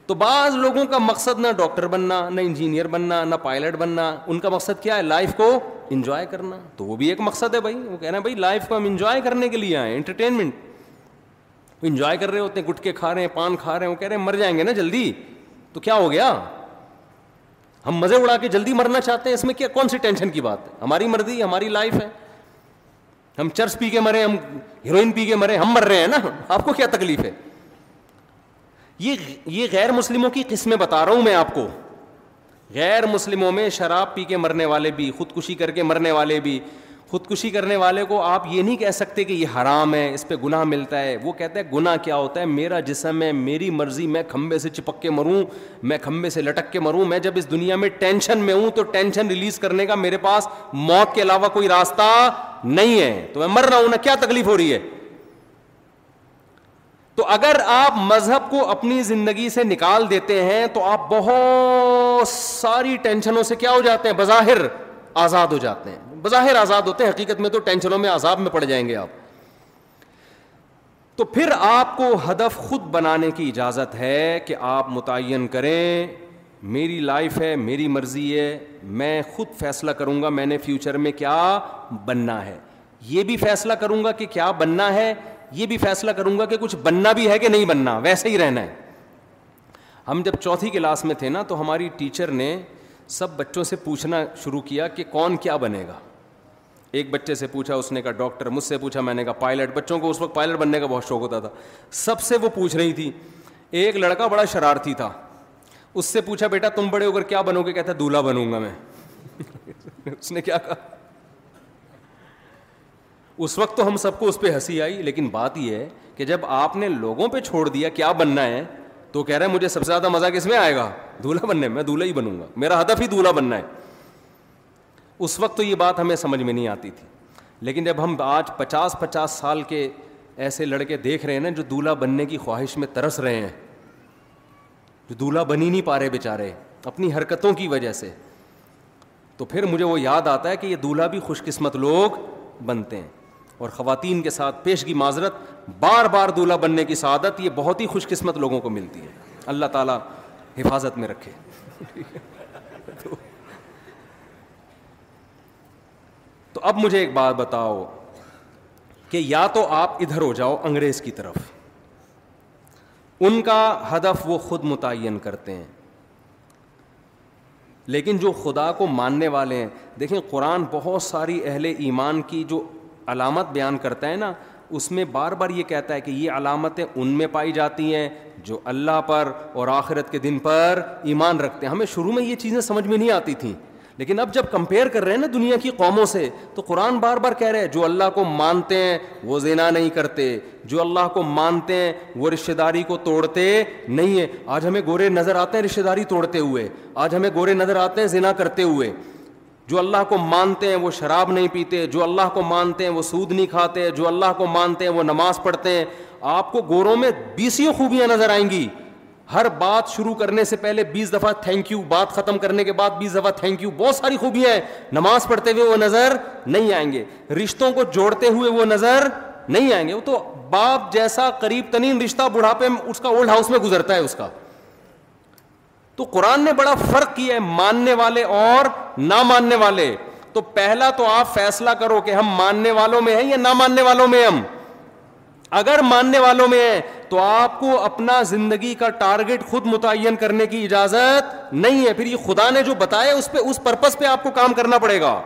تو بعض لوگوں کا مقصد نہ ڈاکٹر بننا نہ انجینئر بننا نہ پائلٹ بننا ان کا مقصد کیا ہے لائف کو انجوائے کرنا تو وہ بھی ایک مقصد ہے بھائی وہ کہہ رہے ہیں بھائی لائف کو ہم انجوائے کرنے کے لیے آئے انٹرٹینمنٹ انجوائے کر رہے ہوتے ہیں گٹکے کھا رہے ہیں پان کھا رہے ہیں وہ کہہ رہے ہیں مر جائیں گے نا جلدی تو کیا ہو گیا ہم مزے اڑا کے جلدی مرنا چاہتے ہیں اس میں کیا کون سی ٹینشن کی بات ہے ہماری مرضی ہماری لائف ہے ہم چرس پی کے مرے ہم ہیروئن پی کے مرے ہم مر رہے ہیں نا آپ کو کیا تکلیف ہے یہ یہ غیر مسلموں کی قسمیں بتا رہا ہوں میں آپ کو غیر مسلموں میں شراب پی کے مرنے والے بھی خودکشی کر کے مرنے والے بھی خودکشی کرنے والے کو آپ یہ نہیں کہہ سکتے کہ یہ حرام ہے اس پہ گناہ ملتا ہے وہ کہتا ہے گناہ کیا ہوتا ہے میرا جسم ہے میری مرضی میں کھمبے سے چپک کے مروں میں کھمبے سے لٹک کے مروں میں جب اس دنیا میں ٹینشن میں ہوں تو ٹینشن ریلیز کرنے کا میرے پاس موت کے علاوہ کوئی راستہ نہیں ہے تو میں مر رہا ہوں نا کیا تکلیف ہو رہی ہے تو اگر آپ مذہب کو اپنی زندگی سے نکال دیتے ہیں تو آپ بہت ساری ٹینشنوں سے کیا ہو جاتے ہیں بظاہر آزاد ہو جاتے ہیں بظاہر آزاد ہوتے ہیں حقیقت میں تو ٹینشنوں میں عذاب میں پڑ جائیں گے آپ تو پھر آپ کو ہدف خود بنانے کی اجازت ہے کہ آپ متعین کریں میری لائف ہے میری مرضی ہے میں خود فیصلہ کروں گا میں نے فیوچر میں کیا بننا ہے یہ بھی فیصلہ کروں گا کہ کیا بننا ہے یہ بھی فیصلہ کروں گا کہ کچھ بننا بھی ہے کہ نہیں بننا ویسے ہی رہنا ہے ہم جب چوتھی کلاس میں تھے نا تو ہماری ٹیچر نے سب بچوں سے پوچھنا شروع کیا کہ کون کیا بنے گا ایک بچے سے پوچھا اس نے کہا ڈاکٹر مجھ سے پوچھا میں نے کہا پائلٹ بچوں کو اس وقت پائلٹ بننے کا بہت شوق ہوتا تھا سب سے وہ پوچھ رہی تھی ایک لڑکا بڑا شرارتی تھا اس سے پوچھا بیٹا تم بڑے ہو کر کیا بنو گے کہتا دولہا بنوں گا میں اس نے کیا کہا اس وقت تو ہم سب کو اس پہ ہنسی آئی لیکن بات یہ ہے کہ جب آپ نے لوگوں پہ چھوڑ دیا کیا بننا ہے تو کہہ رہے مجھے سب سے زیادہ مزہ کس میں آئے گا دولہا بننے میں دولہا ہی بنوں گا میرا ہدف ہی دولہا بننا ہے اس وقت تو یہ بات ہمیں سمجھ میں نہیں آتی تھی لیکن جب ہم آج پچاس پچاس سال کے ایسے لڑکے دیکھ رہے ہیں نا جو دولہا بننے کی خواہش میں ترس رہے ہیں جو دولہا بن ہی نہیں پا رہے بےچارے اپنی حرکتوں کی وجہ سے تو پھر مجھے وہ یاد آتا ہے کہ یہ دولہا بھی خوش قسمت لوگ بنتے ہیں اور خواتین کے ساتھ پیشگی معذرت بار بار دولہا بننے کی سعادت یہ بہت ہی خوش قسمت لوگوں کو ملتی ہے اللہ تعالیٰ حفاظت میں رکھے تو اب مجھے ایک بات بتاؤ کہ یا تو آپ ادھر ہو جاؤ انگریز کی طرف ان کا ہدف وہ خود متعین کرتے ہیں لیکن جو خدا کو ماننے والے ہیں دیکھیں قرآن بہت ساری اہل ایمان کی جو علامت بیان کرتا ہے نا اس میں بار بار یہ کہتا ہے کہ یہ علامتیں ان میں پائی جاتی ہیں جو اللہ پر اور آخرت کے دن پر ایمان رکھتے ہیں ہمیں شروع میں یہ چیزیں سمجھ میں نہیں آتی تھیں لیکن اب جب کمپیئر کر رہے ہیں نا دنیا کی قوموں سے تو قرآن بار بار کہہ رہے ہیں جو اللہ کو مانتے ہیں وہ زنا نہیں کرتے جو اللہ کو مانتے ہیں وہ رشتے داری کو توڑتے نہیں ہیں آج ہمیں گورے نظر آتے ہیں رشتے داری توڑتے ہوئے آج ہمیں گورے نظر آتے ہیں زنا کرتے ہوئے جو اللہ کو مانتے ہیں وہ شراب نہیں پیتے جو اللہ کو مانتے ہیں وہ سود نہیں کھاتے جو اللہ کو مانتے ہیں وہ نماز پڑھتے ہیں آپ کو گوروں میں بیسیوں خوبیاں نظر آئیں گی ہر بات شروع کرنے سے پہلے بیس دفعہ تھینک یو بات ختم کرنے کے بعد بیس دفعہ تھینک یو بہت ساری خوبیاں ہیں نماز پڑھتے ہوئے وہ نظر نہیں آئیں گے رشتوں کو جوڑتے ہوئے وہ نظر نہیں آئیں گے وہ تو باپ جیسا قریب ترین رشتہ بڑھاپے اس کا اولڈ ہاؤس میں گزرتا ہے اس کا تو قرآن نے بڑا فرق کیا ہے ماننے والے اور نہ ماننے والے تو پہلا تو آپ فیصلہ کرو کہ ہم ماننے والوں میں ہیں یا نہ ماننے والوں میں ہم اگر ماننے والوں میں ہیں تو آپ کو اپنا زندگی کا ٹارگٹ خود متعین کرنے کی اجازت نہیں ہے پھر یہ خدا نے جو بتایا اس پہ اس پرپز پہ آپ کو کام کرنا پڑے گا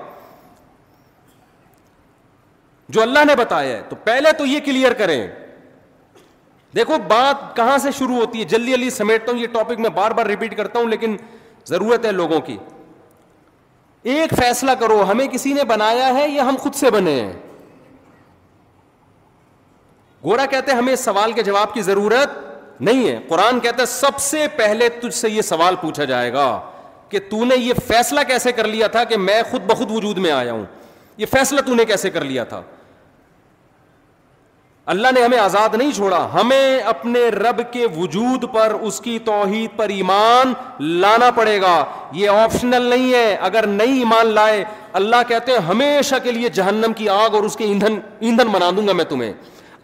جو اللہ نے بتایا ہے تو پہلے تو یہ کلیئر کریں دیکھو بات کہاں سے شروع ہوتی ہے جلدی جلدی سمیٹتا ہوں یہ ٹاپک میں بار بار ریپیٹ کرتا ہوں لیکن ضرورت ہے لوگوں کی ایک فیصلہ کرو ہمیں کسی نے بنایا ہے یا ہم خود سے بنے ہیں گورا کہتے ہیں ہمیں سوال کے جواب کی ضرورت نہیں ہے قرآن کہتا ہے سب سے پہلے تجھ سے یہ سوال پوچھا جائے گا کہ تو نے یہ فیصلہ کیسے کر لیا تھا کہ میں خود بخود وجود میں آیا ہوں یہ فیصلہ تو نے کیسے کر لیا تھا اللہ نے ہمیں آزاد نہیں چھوڑا ہمیں اپنے رب کے وجود پر اس کی توحید پر ایمان لانا پڑے گا یہ آپشنل نہیں ہے اگر نہیں ایمان لائے اللہ کہتے ہیں ہمیشہ کے لیے جہنم کی آگ اور اس کے ایندھن ایندھن بنا دوں گا میں تمہیں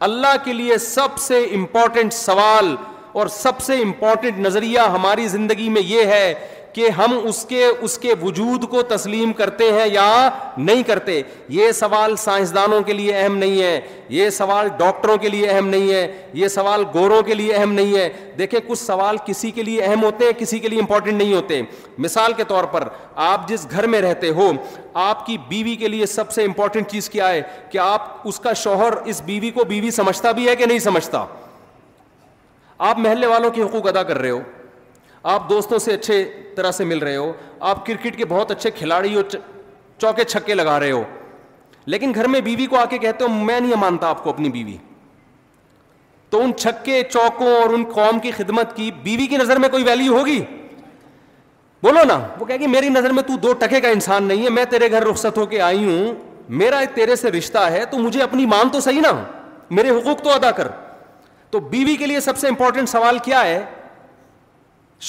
اللہ کے لیے سب سے امپورٹنٹ سوال اور سب سے امپورٹنٹ نظریہ ہماری زندگی میں یہ ہے کہ ہم اس کے اس کے وجود کو تسلیم کرتے ہیں یا نہیں کرتے یہ سوال سائنسدانوں کے لیے اہم نہیں ہے یہ سوال ڈاکٹروں کے لیے اہم نہیں ہے یہ سوال گوروں کے لیے اہم نہیں ہے دیکھیں کچھ سوال کسی کے لیے اہم ہوتے ہیں کسی کے لیے امپورٹنٹ نہیں ہوتے مثال کے طور پر آپ جس گھر میں رہتے ہو آپ کی بیوی کے لیے سب سے امپورٹنٹ چیز کیا ہے کہ آپ اس کا شوہر اس بیوی کو بیوی سمجھتا بھی ہے کہ نہیں سمجھتا آپ محلے والوں کے حقوق ادا کر رہے ہو آپ دوستوں سے اچھے طرح سے مل رہے ہو آپ کرکٹ کے بہت اچھے کھلاڑی ہو چوکے چھکے لگا رہے ہو لیکن گھر میں بیوی کو آ کے کہتے ہو میں نہیں مانتا آپ کو اپنی بیوی تو ان چھکے چوکوں اور ان قوم کی خدمت کی بیوی کی نظر میں کوئی ویلیو ہوگی بولو نا وہ کہ میری نظر میں تو دو ٹکے کا انسان نہیں ہے میں تیرے گھر رخصت ہو کے آئی ہوں میرا تیرے سے رشتہ ہے تو مجھے اپنی مان تو صحیح نا میرے حقوق تو ادا کر تو بیوی کے لیے سب سے امپورٹنٹ سوال کیا ہے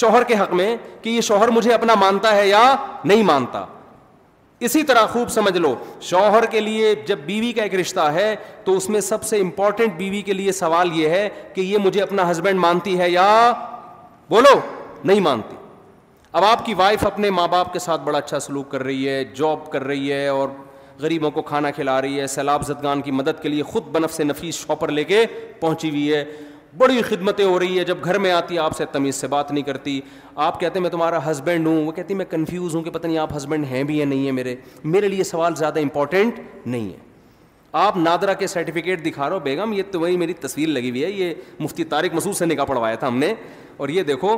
شوہر کے حق میں کہ یہ شوہر مجھے اپنا مانتا ہے یا نہیں مانتا اسی طرح خوب سمجھ لو شوہر کے لیے جب بیوی کا ایک رشتہ ہے تو اس میں سب سے امپورٹنٹ بیوی کے لیے سوال یہ ہے کہ یہ مجھے اپنا ہسبینڈ مانتی ہے یا بولو نہیں مانتی اب آپ کی وائف اپنے ماں باپ کے ساتھ بڑا اچھا سلوک کر رہی ہے جاب کر رہی ہے اور غریبوں کو کھانا کھلا رہی ہے سیلاب زدگان کی مدد کے لیے خود بنف سے نفیس شاپر لے کے پہنچی ہوئی ہے بڑی خدمتیں ہو رہی ہے جب گھر میں آتی ہے آپ سے تمیز سے بات نہیں کرتی آپ کہتے ہیں میں تمہارا ہسبینڈ ہوں وہ کہتی ہے میں کنفیوز ہوں کہ پتہ نہیں آپ ہسبینڈ ہیں بھی یا نہیں ہیں میرے میرے لیے سوال زیادہ امپورٹنٹ نہیں ہے آپ نادرا کے سرٹیفکیٹ دکھا رہو بیگم یہ تو وہی میری تصویر لگی ہوئی ہے یہ مفتی طارق مسود سے نکاح پڑھوایا تھا ہم نے اور یہ دیکھو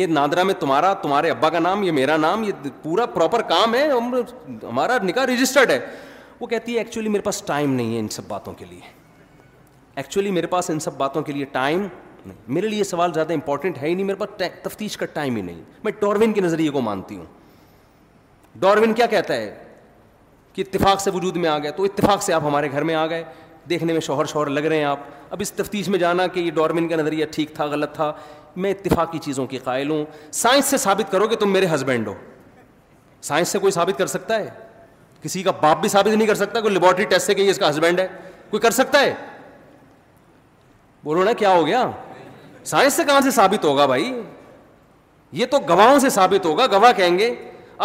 یہ نادرا میں تمہارا تمہارے ابا کا نام یہ میرا نام یہ پورا پراپر کام ہے ہمارا نکاح رجسٹرڈ ہے وہ کہتی ہے ایکچولی میرے پاس ٹائم نہیں ہے ان سب باتوں کے لیے ایکچولی میرے پاس ان سب باتوں کے لیے ٹائم نہیں میرے لیے سوال زیادہ امپورٹنٹ ہے ہی نہیں میرے پاس تفتیش کا ٹائم ہی نہیں میں ڈاروین کے نظریے کو مانتی ہوں ڈاروین کیا کہتا ہے کہ اتفاق سے وجود میں آ گئے تو اتفاق سے آپ ہمارے گھر میں آ گئے دیکھنے میں شوہر شوہر لگ رہے ہیں آپ اب اس تفتیش میں جانا کہ یہ ڈاروین کا نظریہ ٹھیک تھا غلط تھا میں اتفاقی چیزوں کی قائل ہوں سائنس سے ثابت کرو کہ تم میرے ہسبینڈ ہو سائنس سے کوئی ثابت کر سکتا ہے کسی کا باپ بھی ثابت نہیں کر سکتا کوئی لیبورٹری ٹیسٹ سے کہ یہ اس کا ہسبینڈ ہے کوئی کر سکتا ہے بولو نا کیا ہو گیا سائنس سے کہاں سے ثابت ہوگا بھائی یہ تو گواہوں سے ثابت ہوگا گواہ کہیں گے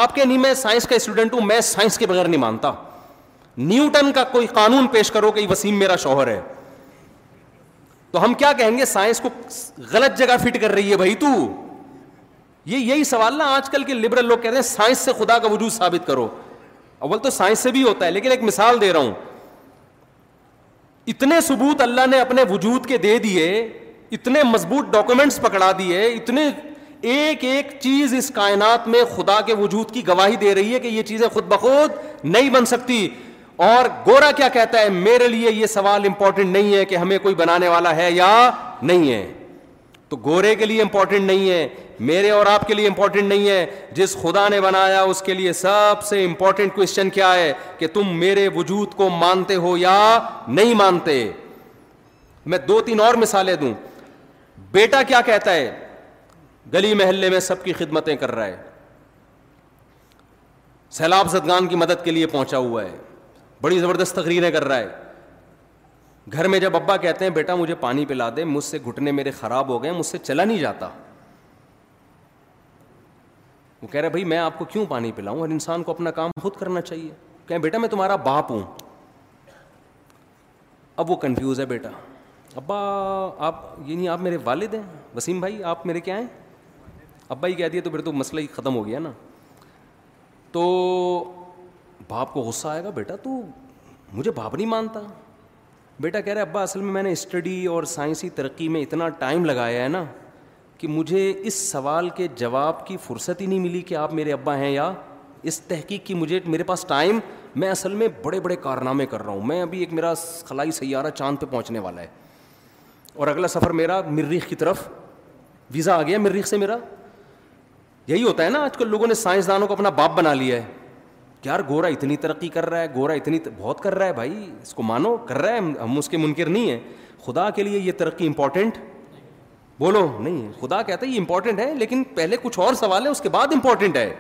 آپ کے نہیں میں سائنس کا اسٹوڈنٹ ہوں میں سائنس کے بغیر نہیں مانتا نیوٹن کا کوئی قانون پیش کرو کہ وسیم میرا شوہر ہے تو ہم کیا کہیں گے سائنس کو غلط جگہ فٹ کر رہی ہے بھائی تو یہ یہی سوال نا آج کل کے لبرل لوگ کہتے ہیں سائنس سے خدا کا وجود ثابت کرو اول تو سائنس سے بھی ہوتا ہے لیکن ایک مثال دے رہا ہوں اتنے ثبوت اللہ نے اپنے وجود کے دے دیے اتنے مضبوط ڈاکومنٹس پکڑا دیے اتنے ایک ایک چیز اس کائنات میں خدا کے وجود کی گواہی دے رہی ہے کہ یہ چیزیں خود بخود نہیں بن سکتی اور گورا کیا کہتا ہے میرے لیے یہ سوال امپورٹنٹ نہیں ہے کہ ہمیں کوئی بنانے والا ہے یا نہیں ہے تو گورے کے لیے امپورٹنٹ نہیں ہے میرے اور آپ کے لیے امپورٹنٹ نہیں ہے جس خدا نے بنایا اس کے لیے سب سے امپورٹنٹ کوشچن کیا ہے کہ تم میرے وجود کو مانتے ہو یا نہیں مانتے میں دو تین اور مثالیں دوں بیٹا کیا کہتا ہے گلی محلے میں سب کی خدمتیں کر رہا ہے سیلاب زدگان کی مدد کے لیے پہنچا ہوا ہے بڑی زبردست تقریریں کر رہا ہے گھر میں جب ابا کہتے ہیں بیٹا مجھے پانی پلا دے مجھ سے گھٹنے میرے خراب ہو گئے مجھ سے چلا نہیں جاتا وہ کہہ رہے بھائی میں آپ کو کیوں پانی پلاؤں اور انسان کو اپنا کام خود کرنا چاہیے کہیں بیٹا میں تمہارا باپ ہوں اب وہ کنفیوز ہے بیٹا ابا آپ یہ نہیں آپ میرے والد ہیں وسیم بھائی آپ میرے کیا ہیں ابا ہی کہہ دیے تو پھر تو مسئلہ ہی ختم ہو گیا نا تو باپ کو غصہ آئے گا بیٹا تو مجھے باپ نہیں مانتا بیٹا کہہ رہے ابا اصل میں میں نے اسٹڈی اور سائنسی ترقی میں اتنا ٹائم لگایا ہے نا کہ مجھے اس سوال کے جواب کی فرصت ہی نہیں ملی کہ آپ میرے ابا ہیں یا اس تحقیق کی مجھے میرے پاس ٹائم میں اصل میں بڑے بڑے کارنامے کر رہا ہوں میں ابھی ایک میرا خلائی سیارہ چاند پہ پہنچنے والا ہے اور اگلا سفر میرا مریخ کی طرف ویزا آ گیا مریخ سے میرا یہی ہوتا ہے نا آج کل لوگوں نے سائنسدانوں کو اپنا باپ بنا لیا ہے یار گورا اتنی ترقی کر رہا ہے گورا اتنی ت... بہت کر رہا ہے بھائی اس کو مانو کر رہا ہے ہم اس کے منکر نہیں ہیں خدا کے لیے یہ ترقی امپورٹنٹ بولو نہیں خدا کہتا ہے یہ امپورٹنٹ ہے لیکن پہلے کچھ اور سوال ہے اس کے بعد امپورٹنٹ ہے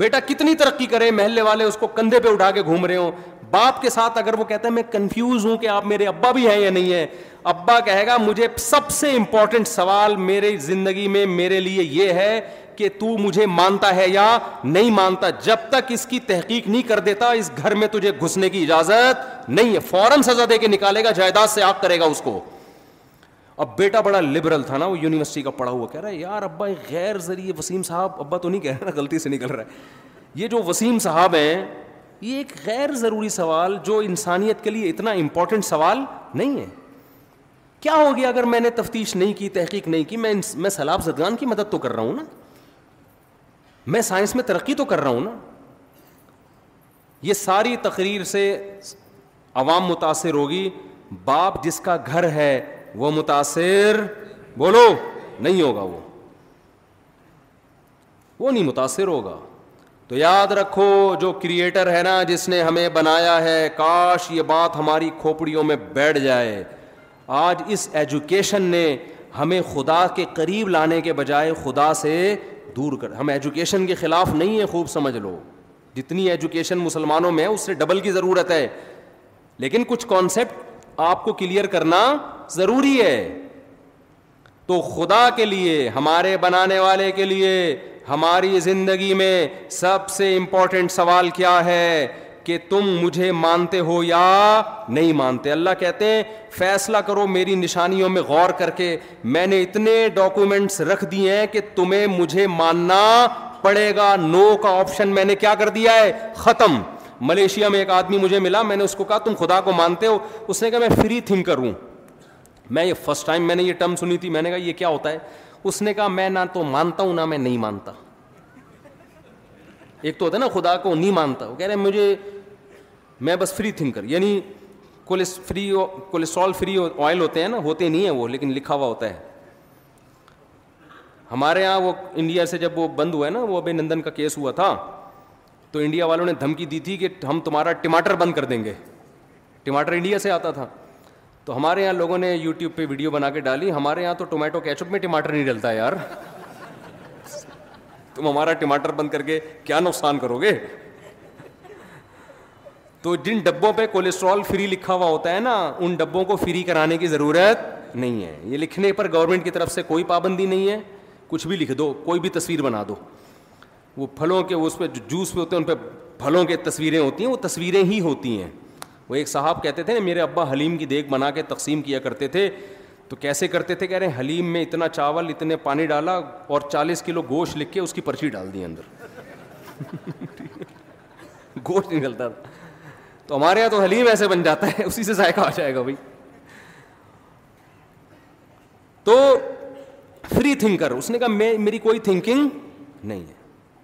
بیٹا کتنی ترقی کرے محلے والے اس کو کندھے پہ اٹھا کے گھوم رہے ہو باپ کے ساتھ اگر وہ کہتا ہے میں کنفیوز ہوں کہ آپ میرے ابا بھی ہیں یا نہیں ہے ابا کہے گا مجھے سب سے امپورٹنٹ سوال میرے زندگی میں میرے لیے یہ ہے کہ تو مجھے مانتا ہے یا نہیں مانتا جب تک اس کی تحقیق نہیں کر دیتا اس گھر میں تجھے گھسنے کی اجازت نہیں ہے فوراً سزا دے کے نکالے گا جائیداد سے آگ کرے گا اس کو اب بیٹا بڑا لبرل تھا نا وہ یونیورسٹی کا پڑھا ہوا کہہ رہا ہے یار ابا غیر ذریعے وسیم صاحب ابا تو نہیں کہہ رہا غلطی سے نکل رہا ہے یہ جو وسیم صاحب ہیں یہ ایک غیر ضروری سوال جو انسانیت کے لیے اتنا امپورٹنٹ سوال نہیں ہے کیا ہو گیا اگر میں نے تفتیش نہیں کی تحقیق نہیں کی میں میں سیلاب زدگان کی مدد تو کر رہا ہوں نا میں سائنس میں ترقی تو کر رہا ہوں نا یہ ساری تقریر سے عوام متاثر ہوگی باپ جس کا گھر ہے وہ متاثر بولو نہیں ہوگا وہ وہ نہیں متاثر ہوگا تو یاد رکھو جو کریٹر ہے نا جس نے ہمیں بنایا ہے کاش یہ بات ہماری کھوپڑیوں میں بیٹھ جائے آج اس ایجوکیشن نے ہمیں خدا کے قریب لانے کے بجائے خدا سے دور کر ہم ایجوکیشن کے خلاف نہیں ہیں خوب سمجھ لو جتنی ایجوکیشن مسلمانوں میں ہے اس سے ڈبل کی ضرورت ہے لیکن کچھ کانسیپٹ آپ کو کلیئر کرنا ضروری ہے تو خدا کے لیے ہمارے بنانے والے کے لیے ہماری زندگی میں سب سے امپورٹنٹ سوال کیا ہے کہ تم مجھے مانتے ہو یا نہیں مانتے اللہ کہتے ہیں فیصلہ کرو میری نشانیوں میں غور کر کے میں نے اتنے ڈاکومنٹس رکھ دیے ہیں کہ تمہیں مجھے ماننا پڑے گا نو کا آپشن میں نے کیا کر دیا ہے ختم ملیشیا میں ایک آدمی مجھے ملا میں نے اس کو کہا تم خدا کو مانتے ہو اس نے کہا میں فری تھنکر ہوں میں یہ فرسٹ ٹائم میں نے یہ ٹرم سنی تھی میں نے کہا یہ کیا ہوتا ہے اس نے کہا میں نہ تو مانتا ہوں نہ میں نہیں مانتا ایک تو ہوتا ہے نا خدا کو نہیں مانتا وہ کہہ رہے مجھے میں بس فری تھنکر یعنی کولیسٹرول فری آئل ہوتے ہیں نا ہوتے نہیں ہیں وہ لیکن لکھا ہوا ہوتا ہے ہمارے یہاں وہ انڈیا سے جب وہ بند ہوا ہے نا وہ ابھی نندن کا کیس ہوا تھا تو انڈیا والوں نے دھمکی دی تھی کہ ہم تمہارا ٹماٹر بند کر دیں گے ٹماٹر انڈیا سے آتا تھا تو ہمارے یہاں لوگوں نے یوٹیوب پہ ویڈیو بنا کے ڈالی ہمارے یہاں تو ٹومیٹو کیچپ میں ٹماٹر نہیں ڈلتا یار تم ہمارا ٹماٹر بند کر کے کیا نقصان کرو گے تو جن ڈبوں پہ کولیسٹرول فری لکھا ہوا ہوتا ہے نا ان ڈبوں کو فری کرانے کی ضرورت نہیں ہے یہ لکھنے پر گورنمنٹ کی طرف سے کوئی پابندی نہیں ہے کچھ بھی لکھ دو کوئی بھی تصویر بنا دو وہ پھلوں کے اس پہ جو جوس پہ ہوتے ہیں ان پہ پھلوں کے تصویریں ہوتی ہیں وہ تصویریں ہی ہوتی ہیں وہ ایک صاحب کہتے تھے میرے ابا حلیم کی دیکھ بنا کے تقسیم کیا کرتے تھے تو کیسے کرتے تھے کہہ رہے ہیں حلیم میں اتنا چاول اتنے پانی ڈالا اور چالیس کلو گوشت لکھ کے اس کی پرچی ڈال دی اندر گوشت نکلتا تو ہمارے یہاں تو حلیم ایسے بن جاتا ہے اسی سے ذائقہ آ جائے گا بھائی تو فری تھنکر اس نے کہا میں میری کوئی تھنکنگ نہیں ہے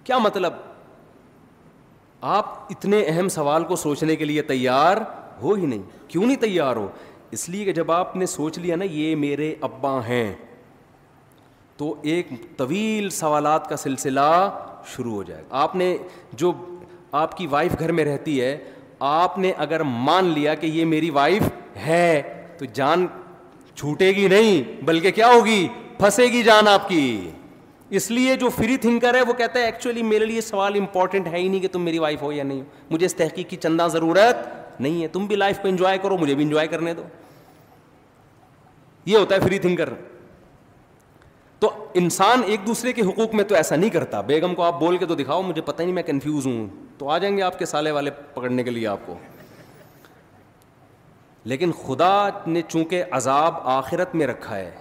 کیا مطلب آپ اتنے اہم سوال کو سوچنے کے لیے تیار ہو ہی نہیں کیوں نہیں تیار ہو اس لیے کہ جب آپ نے سوچ لیا نا یہ میرے ابا ہیں تو ایک طویل سوالات کا سلسلہ شروع ہو جائے گا آپ نے جو آپ کی وائف گھر میں رہتی ہے آپ نے اگر مان لیا کہ یہ میری وائف ہے تو جان چھوٹے گی نہیں بلکہ کیا ہوگی پھنسے گی جان آپ کی اس لیے جو فری تھنکر ہے وہ کہتا ہے ایکچولی میرے لیے سوال امپورٹنٹ ہے ہی نہیں کہ تم میری وائف ہو یا نہیں ہو مجھے اس تحقیق کی چندہ ضرورت نہیں ہے تم بھی لائف کو انجوائے کرو مجھے بھی انجوائے کرنے دو یہ ہوتا ہے فری تھنکر تو انسان ایک دوسرے کے حقوق میں تو ایسا نہیں کرتا بیگم کو آپ بول کے تو دکھاؤ مجھے پتہ ہی میں کنفیوز ہوں تو آ جائیں گے آپ کے سالے والے پکڑنے کے لیے آپ کو لیکن خدا نے چونکہ عذاب آخرت میں رکھا ہے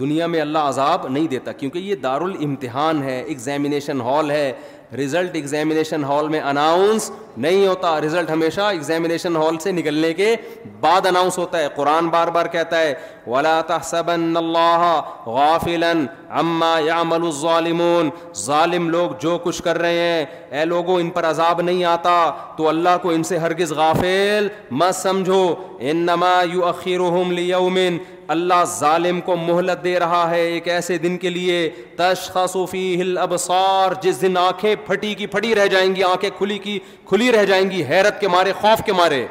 دنیا میں اللہ عذاب نہیں دیتا کیونکہ یہ دار الامتحان ہے ایگزامینیشن ہال ہے رزلٹ ایگزامینیشن ہال میں اناؤنس نہیں ہوتا رزلٹ ہمیشہ ایگزامینیشن ہال سے نکلنے کے بعد اناؤنس ہوتا ہے قرآن بار بار کہتا ہے ولا تحسبن اللہ غافلا عما يعمل الظالمون ظالم لوگ جو کچھ کر رہے ہیں اے لوگوں ان پر عذاب نہیں آتا تو اللہ کو ان سے ہرگز غافل مت سمجھو انما يؤخرهم ليوم اللہ ظالم کو مہلت دے رہا ہے ایک ایسے دن کے لیے تشخص ہل ابسار جس دن آنکھیں پھٹی کی پھٹی رہ جائیں گی آنکھیں کھلی کی کھلی رہ جائیں گی حیرت کے مارے خوف کے مارے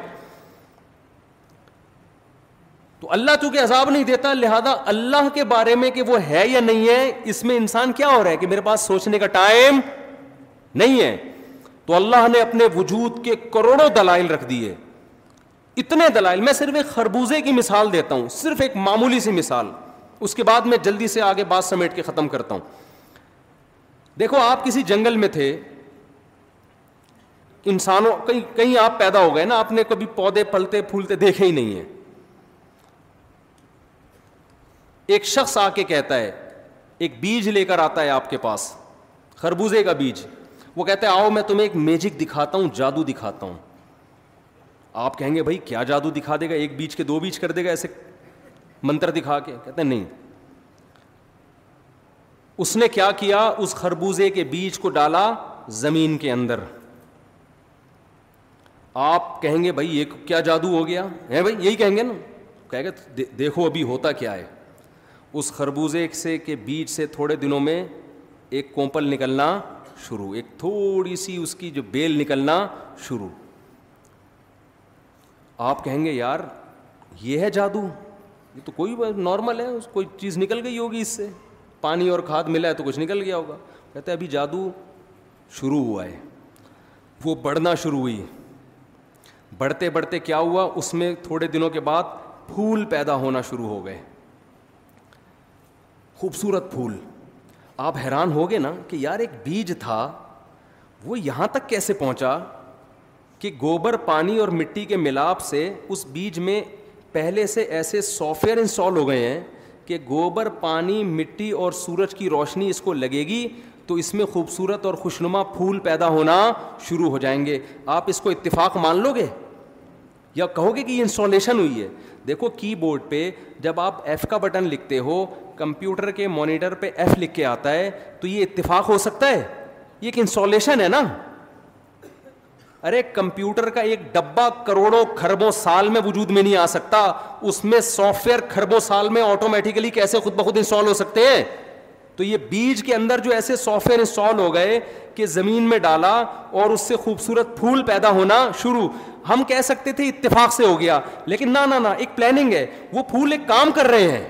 تو اللہ چونکہ عذاب نہیں دیتا لہذا اللہ کے بارے میں کہ وہ ہے یا نہیں ہے اس میں انسان کیا ہو رہا ہے کہ میرے پاس سوچنے کا ٹائم نہیں ہے تو اللہ نے اپنے وجود کے کروڑوں دلائل رکھ دیے اتنے دلائل میں صرف ایک خربوزے کی مثال دیتا ہوں صرف ایک معمولی سی مثال اس کے بعد میں جلدی سے آگے بات سمیٹ کے ختم کرتا ہوں دیکھو آپ کسی جنگل میں تھے انسانوں کہیں کہیں آپ پیدا ہو گئے نا آپ نے کبھی پودے پلتے پھولتے دیکھے ہی نہیں ہیں ایک شخص آ کے کہتا ہے ایک بیج لے کر آتا ہے آپ کے پاس خربوزے کا بیج وہ کہتا ہے آؤ میں تمہیں ایک میجک دکھاتا ہوں جادو دکھاتا ہوں آپ کہیں گے بھائی کیا جادو دکھا دے گا ایک بیچ کے دو بیچ کر دے گا ایسے منتر دکھا کے کہتے ہیں نہیں اس نے کیا کیا اس خربوزے کے بیچ کو ڈالا زمین کے اندر آپ کہیں گے بھائی یہ کیا جادو ہو گیا ہے بھائی یہی کہیں گے نا کہ دیکھو ابھی ہوتا کیا ہے اس خربوزے سے کے بیچ سے تھوڑے دنوں میں ایک کومپل نکلنا شروع ایک تھوڑی سی اس کی جو بیل نکلنا شروع آپ کہیں گے یار یہ ہے جادو یہ تو کوئی نارمل ہے کوئی چیز نکل گئی ہوگی اس سے پانی اور کھاد ملا ہے تو کچھ نکل گیا ہوگا کہتے ابھی جادو شروع ہوا ہے وہ بڑھنا شروع ہوئی بڑھتے بڑھتے کیا ہوا اس میں تھوڑے دنوں کے بعد پھول پیدا ہونا شروع ہو گئے خوبصورت پھول آپ حیران ہو گئے نا کہ یار ایک بیج تھا وہ یہاں تک کیسے پہنچا کہ گوبر پانی اور مٹی کے ملاپ سے اس بیج میں پہلے سے ایسے سافٹ ویئر انسٹال ہو گئے ہیں کہ گوبر پانی مٹی اور سورج کی روشنی اس کو لگے گی تو اس میں خوبصورت اور خوشنما پھول پیدا ہونا شروع ہو جائیں گے آپ اس کو اتفاق مان لو گے یا کہو گے کہ یہ انسٹالیشن ہوئی ہے دیکھو کی بورڈ پہ جب آپ ایف کا بٹن لکھتے ہو کمپیوٹر کے مانیٹر پہ ایف لکھ کے آتا ہے تو یہ اتفاق ہو سکتا ہے یہ ایک انسٹالیشن ہے نا ارے کمپیوٹر کا ایک ڈبا کروڑوں کھربوں سال میں وجود میں نہیں آ سکتا اس میں سافٹ ویئر کھربوں سال میں آٹومیٹیکلی کیسے خود بخود انسٹال ہو سکتے ہیں تو یہ بیج کے اندر جو ایسے سافٹ ویئر انسٹال ہو گئے کہ زمین میں ڈالا اور اس سے خوبصورت پھول پیدا ہونا شروع ہم کہہ سکتے تھے اتفاق سے ہو گیا لیکن نہ نہ نہ ایک پلاننگ ہے وہ پھول ایک کام کر رہے ہیں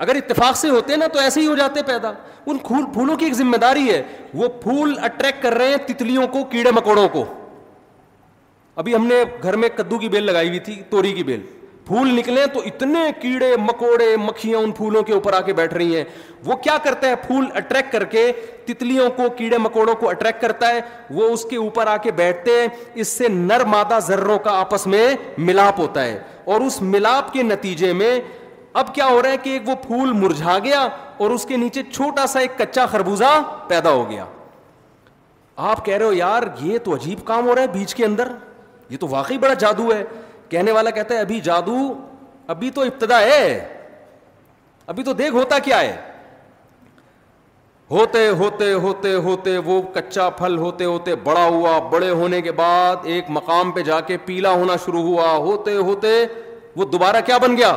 اگر اتفاق سے ہوتے نا تو ایسے ہی ہو جاتے پیدا ان پھولوں کی ایک ذمہ داری ہے وہ پھول اٹریکٹ کر رہے ہیں تتلیوں کو کیڑے مکوڑوں کو ابھی ہم نے گھر میں کدو کی بیل لگائی ہوئی تھی توری کی بیل پھول نکلے تو اتنے کیڑے مکوڑے مکھیاں ان پھولوں کے اوپر آ کے بیٹھ رہی ہیں وہ کیا کرتا ہے پھول اٹریکٹ کر کے تتلیوں کو کیڑے مکوڑوں کو اٹریکٹ کرتا ہے وہ اس کے اوپر آ کے بیٹھتے ہیں اس سے نرمادہ ذروں کا آپس میں ملاپ ہوتا ہے اور اس ملاپ کے نتیجے میں اب کیا ہو رہا ہے کہ ایک وہ پھول مرجھا گیا اور اس کے نیچے چھوٹا سا ایک کچا خربوزہ پیدا ہو گیا آپ کہہ رہے ہو یار یہ تو عجیب کام ہو رہا ہے بیچ کے اندر یہ تو واقعی بڑا جادو ہے کہنے والا کہتا ہے ابھی جادو ابھی تو ابتدا ہے ابھی تو دیکھ ہوتا کیا ہے ہوتے ہوتے ہوتے ہوتے وہ کچا پھل ہوتے ہوتے بڑا ہوا بڑے ہونے کے بعد ایک مقام پہ جا کے پیلا ہونا شروع ہوا ہوتے ہوتے وہ دوبارہ کیا بن گیا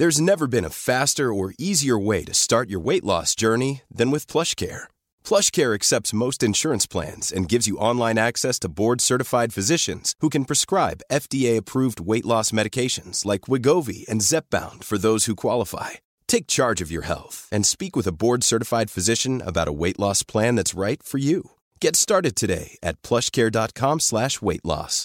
There's never been a faster or easier way to start your weight loss journey than with PlushCare. PlushCare accepts most insurance plans and gives you online access to board-certified physicians who can prescribe FDA-approved weight loss medications like Wegovy and Zepbound for those who qualify. Take charge of your health and speak with a board-certified physician about a weight loss plan that's right for you. Get started today at PlushCare.com/weight-loss.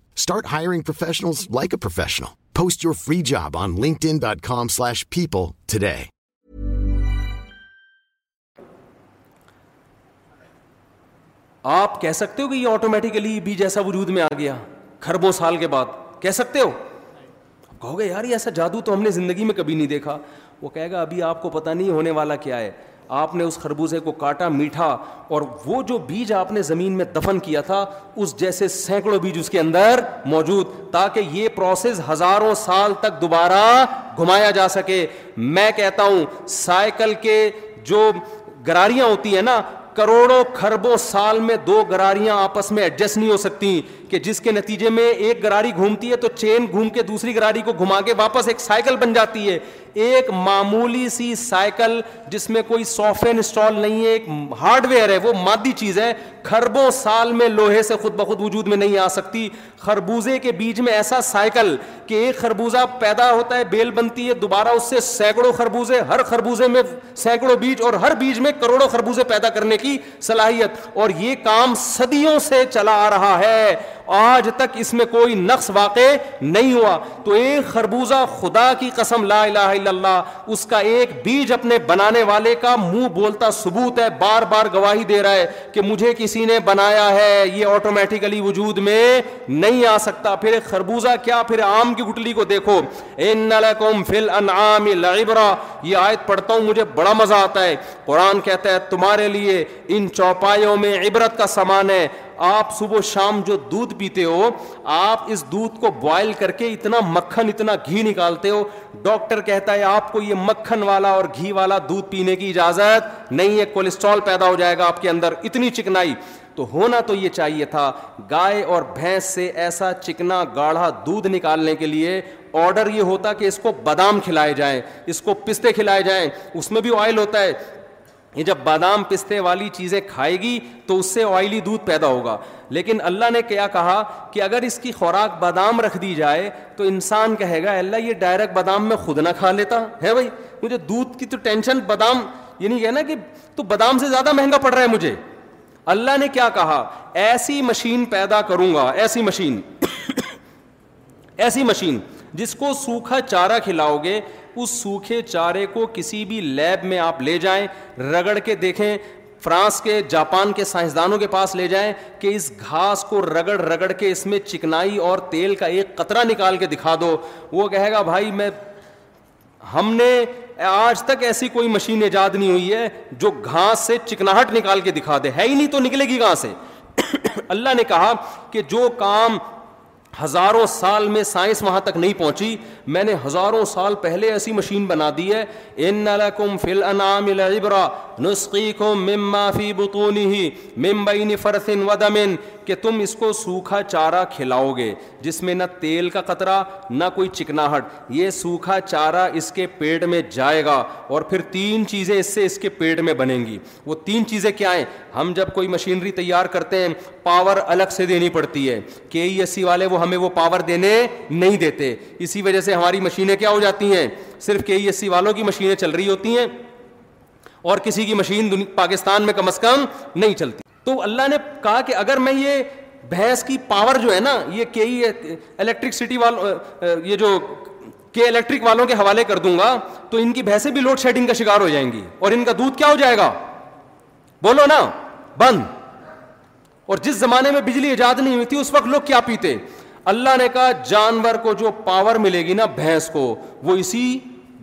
Start hiring professionals like a professional. Post your free job on linkedin.com slash people today. آپ کہہ سکتے ہو کہ یہ automatically بھی جیسا وجود میں آ گیا خربوں سال کے بعد کہہ سکتے ہو کہ ایسا جادو تو ہم نے زندگی میں کبھی نہیں دیکھا وہ کہے گا ابھی آپ کو پتہ نہیں ہونے والا کیا ہے آپ نے اس خربوزے کو کاٹا میٹھا اور وہ جو بیج آپ نے زمین میں دفن کیا تھا اس جیسے سینکڑوں بیج اس کے اندر موجود تاکہ یہ پروسیس ہزاروں سال تک دوبارہ گھمایا جا سکے میں کہتا ہوں سائیکل کے جو گراریاں ہوتی ہیں نا کروڑوں کھربوں سال میں دو گراریاں آپس میں ایڈجسٹ نہیں ہو سکتی کہ جس کے نتیجے میں ایک گراری گھومتی ہے تو چین گھوم کے دوسری گراری کو گھما کے واپس ایک سائیکل بن جاتی ہے ایک معمولی سی سائیکل جس میں کوئی انسٹال نہیں ہے ایک ہارڈ ویئر ہے وہ مادی چیز ہے خربوں سال میں لوہے سے خود بخود وجود میں نہیں آ سکتی خربوزے کے بیج میں ایسا سائیکل کہ ایک خربوزہ پیدا ہوتا ہے بیل بنتی ہے دوبارہ اس سے سینکڑوں خربوزے ہر خربوزے میں سینکڑوں بیج اور ہر بیج میں کروڑوں خربوزے پیدا کرنے کی صلاحیت اور یہ کام صدیوں سے چلا آ رہا ہے آج تک اس میں کوئی نقص واقع نہیں ہوا تو ایک خربوزہ خدا کی قسم لا الہ الا اللہ اس کا کا ایک بیج اپنے بنانے والے منہ بولتا ثبوت ہے بار بار گواہی دے رہا ہے ہے کہ مجھے کسی نے بنایا یہ آٹومیٹیکلی وجود میں نہیں آ سکتا پھر ایک خربوزہ کیا پھر آم کی گٹلی کو دیکھو ان یہ آیت پڑھتا ہوں مجھے بڑا مزہ آتا ہے قرآن کہتا ہے تمہارے لیے ان چوپائیوں میں عبرت کا سامان ہے آپ صبح و شام جو دودھ پیتے ہو آپ اس دودھ کو بوائل کر کے اتنا مکھن اتنا گھی نکالتے ہو ڈاکٹر کہتا ہے آپ کو یہ مکھن والا اور گھی والا دودھ پینے کی اجازت نہیں ہے کولیسٹرول پیدا ہو جائے گا آپ کے اندر اتنی چکنائی تو ہونا تو یہ چاہیے تھا گائے اور بھینس سے ایسا چکنا گاڑھا دودھ نکالنے کے لیے آرڈر یہ ہوتا کہ اس کو بادام کھلائے جائیں اس کو پستے کھلائے جائیں اس میں بھی آئل ہوتا ہے یہ جب بادام پستے والی چیزیں کھائے گی تو اس سے آئلی دودھ پیدا ہوگا لیکن اللہ نے کیا کہا کہ اگر اس کی خوراک بادام رکھ دی جائے تو انسان کہے گا اللہ یہ ڈائریکٹ بادام میں خود نہ کھا لیتا ہے بھائی مجھے دودھ کی تو ٹینشن بادام یعنی یہ نہیں کہنا نا کہ تو بادام سے زیادہ مہنگا پڑ رہا ہے مجھے اللہ نے کیا کہا ایسی مشین پیدا کروں گا ایسی مشین ایسی مشین جس کو سوکھا چارہ کھلاؤ گے اس سوکھے چارے کو کسی بھی لیب میں آپ لے جائیں رگڑ کے دیکھیں فرانس کے جاپان کے سائنسدانوں کے پاس لے جائیں کہ اس گھاس کو رگڑ رگڑ کے اس میں چکنائی اور تیل کا ایک قطرہ نکال کے دکھا دو وہ کہے گا بھائی میں ہم نے آج تک ایسی کوئی مشین ایجاد نہیں ہوئی ہے جو گھاس سے چکناہٹ نکال کے دکھا دے ہے ہی نہیں تو نکلے گی کہاں سے اللہ نے کہا کہ جو کام ہزاروں سال میں سائنس وہاں تک نہیں پہنچی میں نے ہزاروں سال پہلے ایسی مشین بنا دی ہے ان لکم فی نسقیکم مما من بین فرث و دم کہ تم اس کو سوکھا چارہ کھلاؤ گے جس میں نہ تیل کا قطرہ نہ کوئی چکناہٹ یہ سوکھا چارہ اس کے پیٹ میں جائے گا اور پھر تین چیزیں اس سے اس کے پیٹ میں بنیں گی وہ تین چیزیں کیا ہیں ہم جب کوئی مشینری تیار کرتے ہیں پاور الگ سے دینی پڑتی ہے کے ای ایس سی والے وہ ہمیں وہ پاور دینے نہیں دیتے اسی وجہ سے ہماری مشینیں کیا ہو جاتی ہیں صرف کے ای ایس سی والوں کی مشینیں چل رہی ہوتی ہیں اور کسی کی مشین پاکستان میں کم از کم نہیں چلتی تو اللہ نے کہا کہ اگر میں یہ بھینس کی پاور جو ہے نا یہ کے ای الیکٹرکسٹی والوں یہ جو کے الیکٹرک والوں کے حوالے کر دوں گا تو ان کی بھینسیں بھی لوڈ شیڈنگ کا شکار ہو جائیں گی اور ان کا دودھ کیا ہو جائے گا بولو نا بند اور جس زمانے میں بجلی ایجاد نہیں ہوئی تھی اس وقت لوگ کیا پیتے اللہ نے کہا جانور کو جو پاور ملے گی نا بھینس کو وہ اسی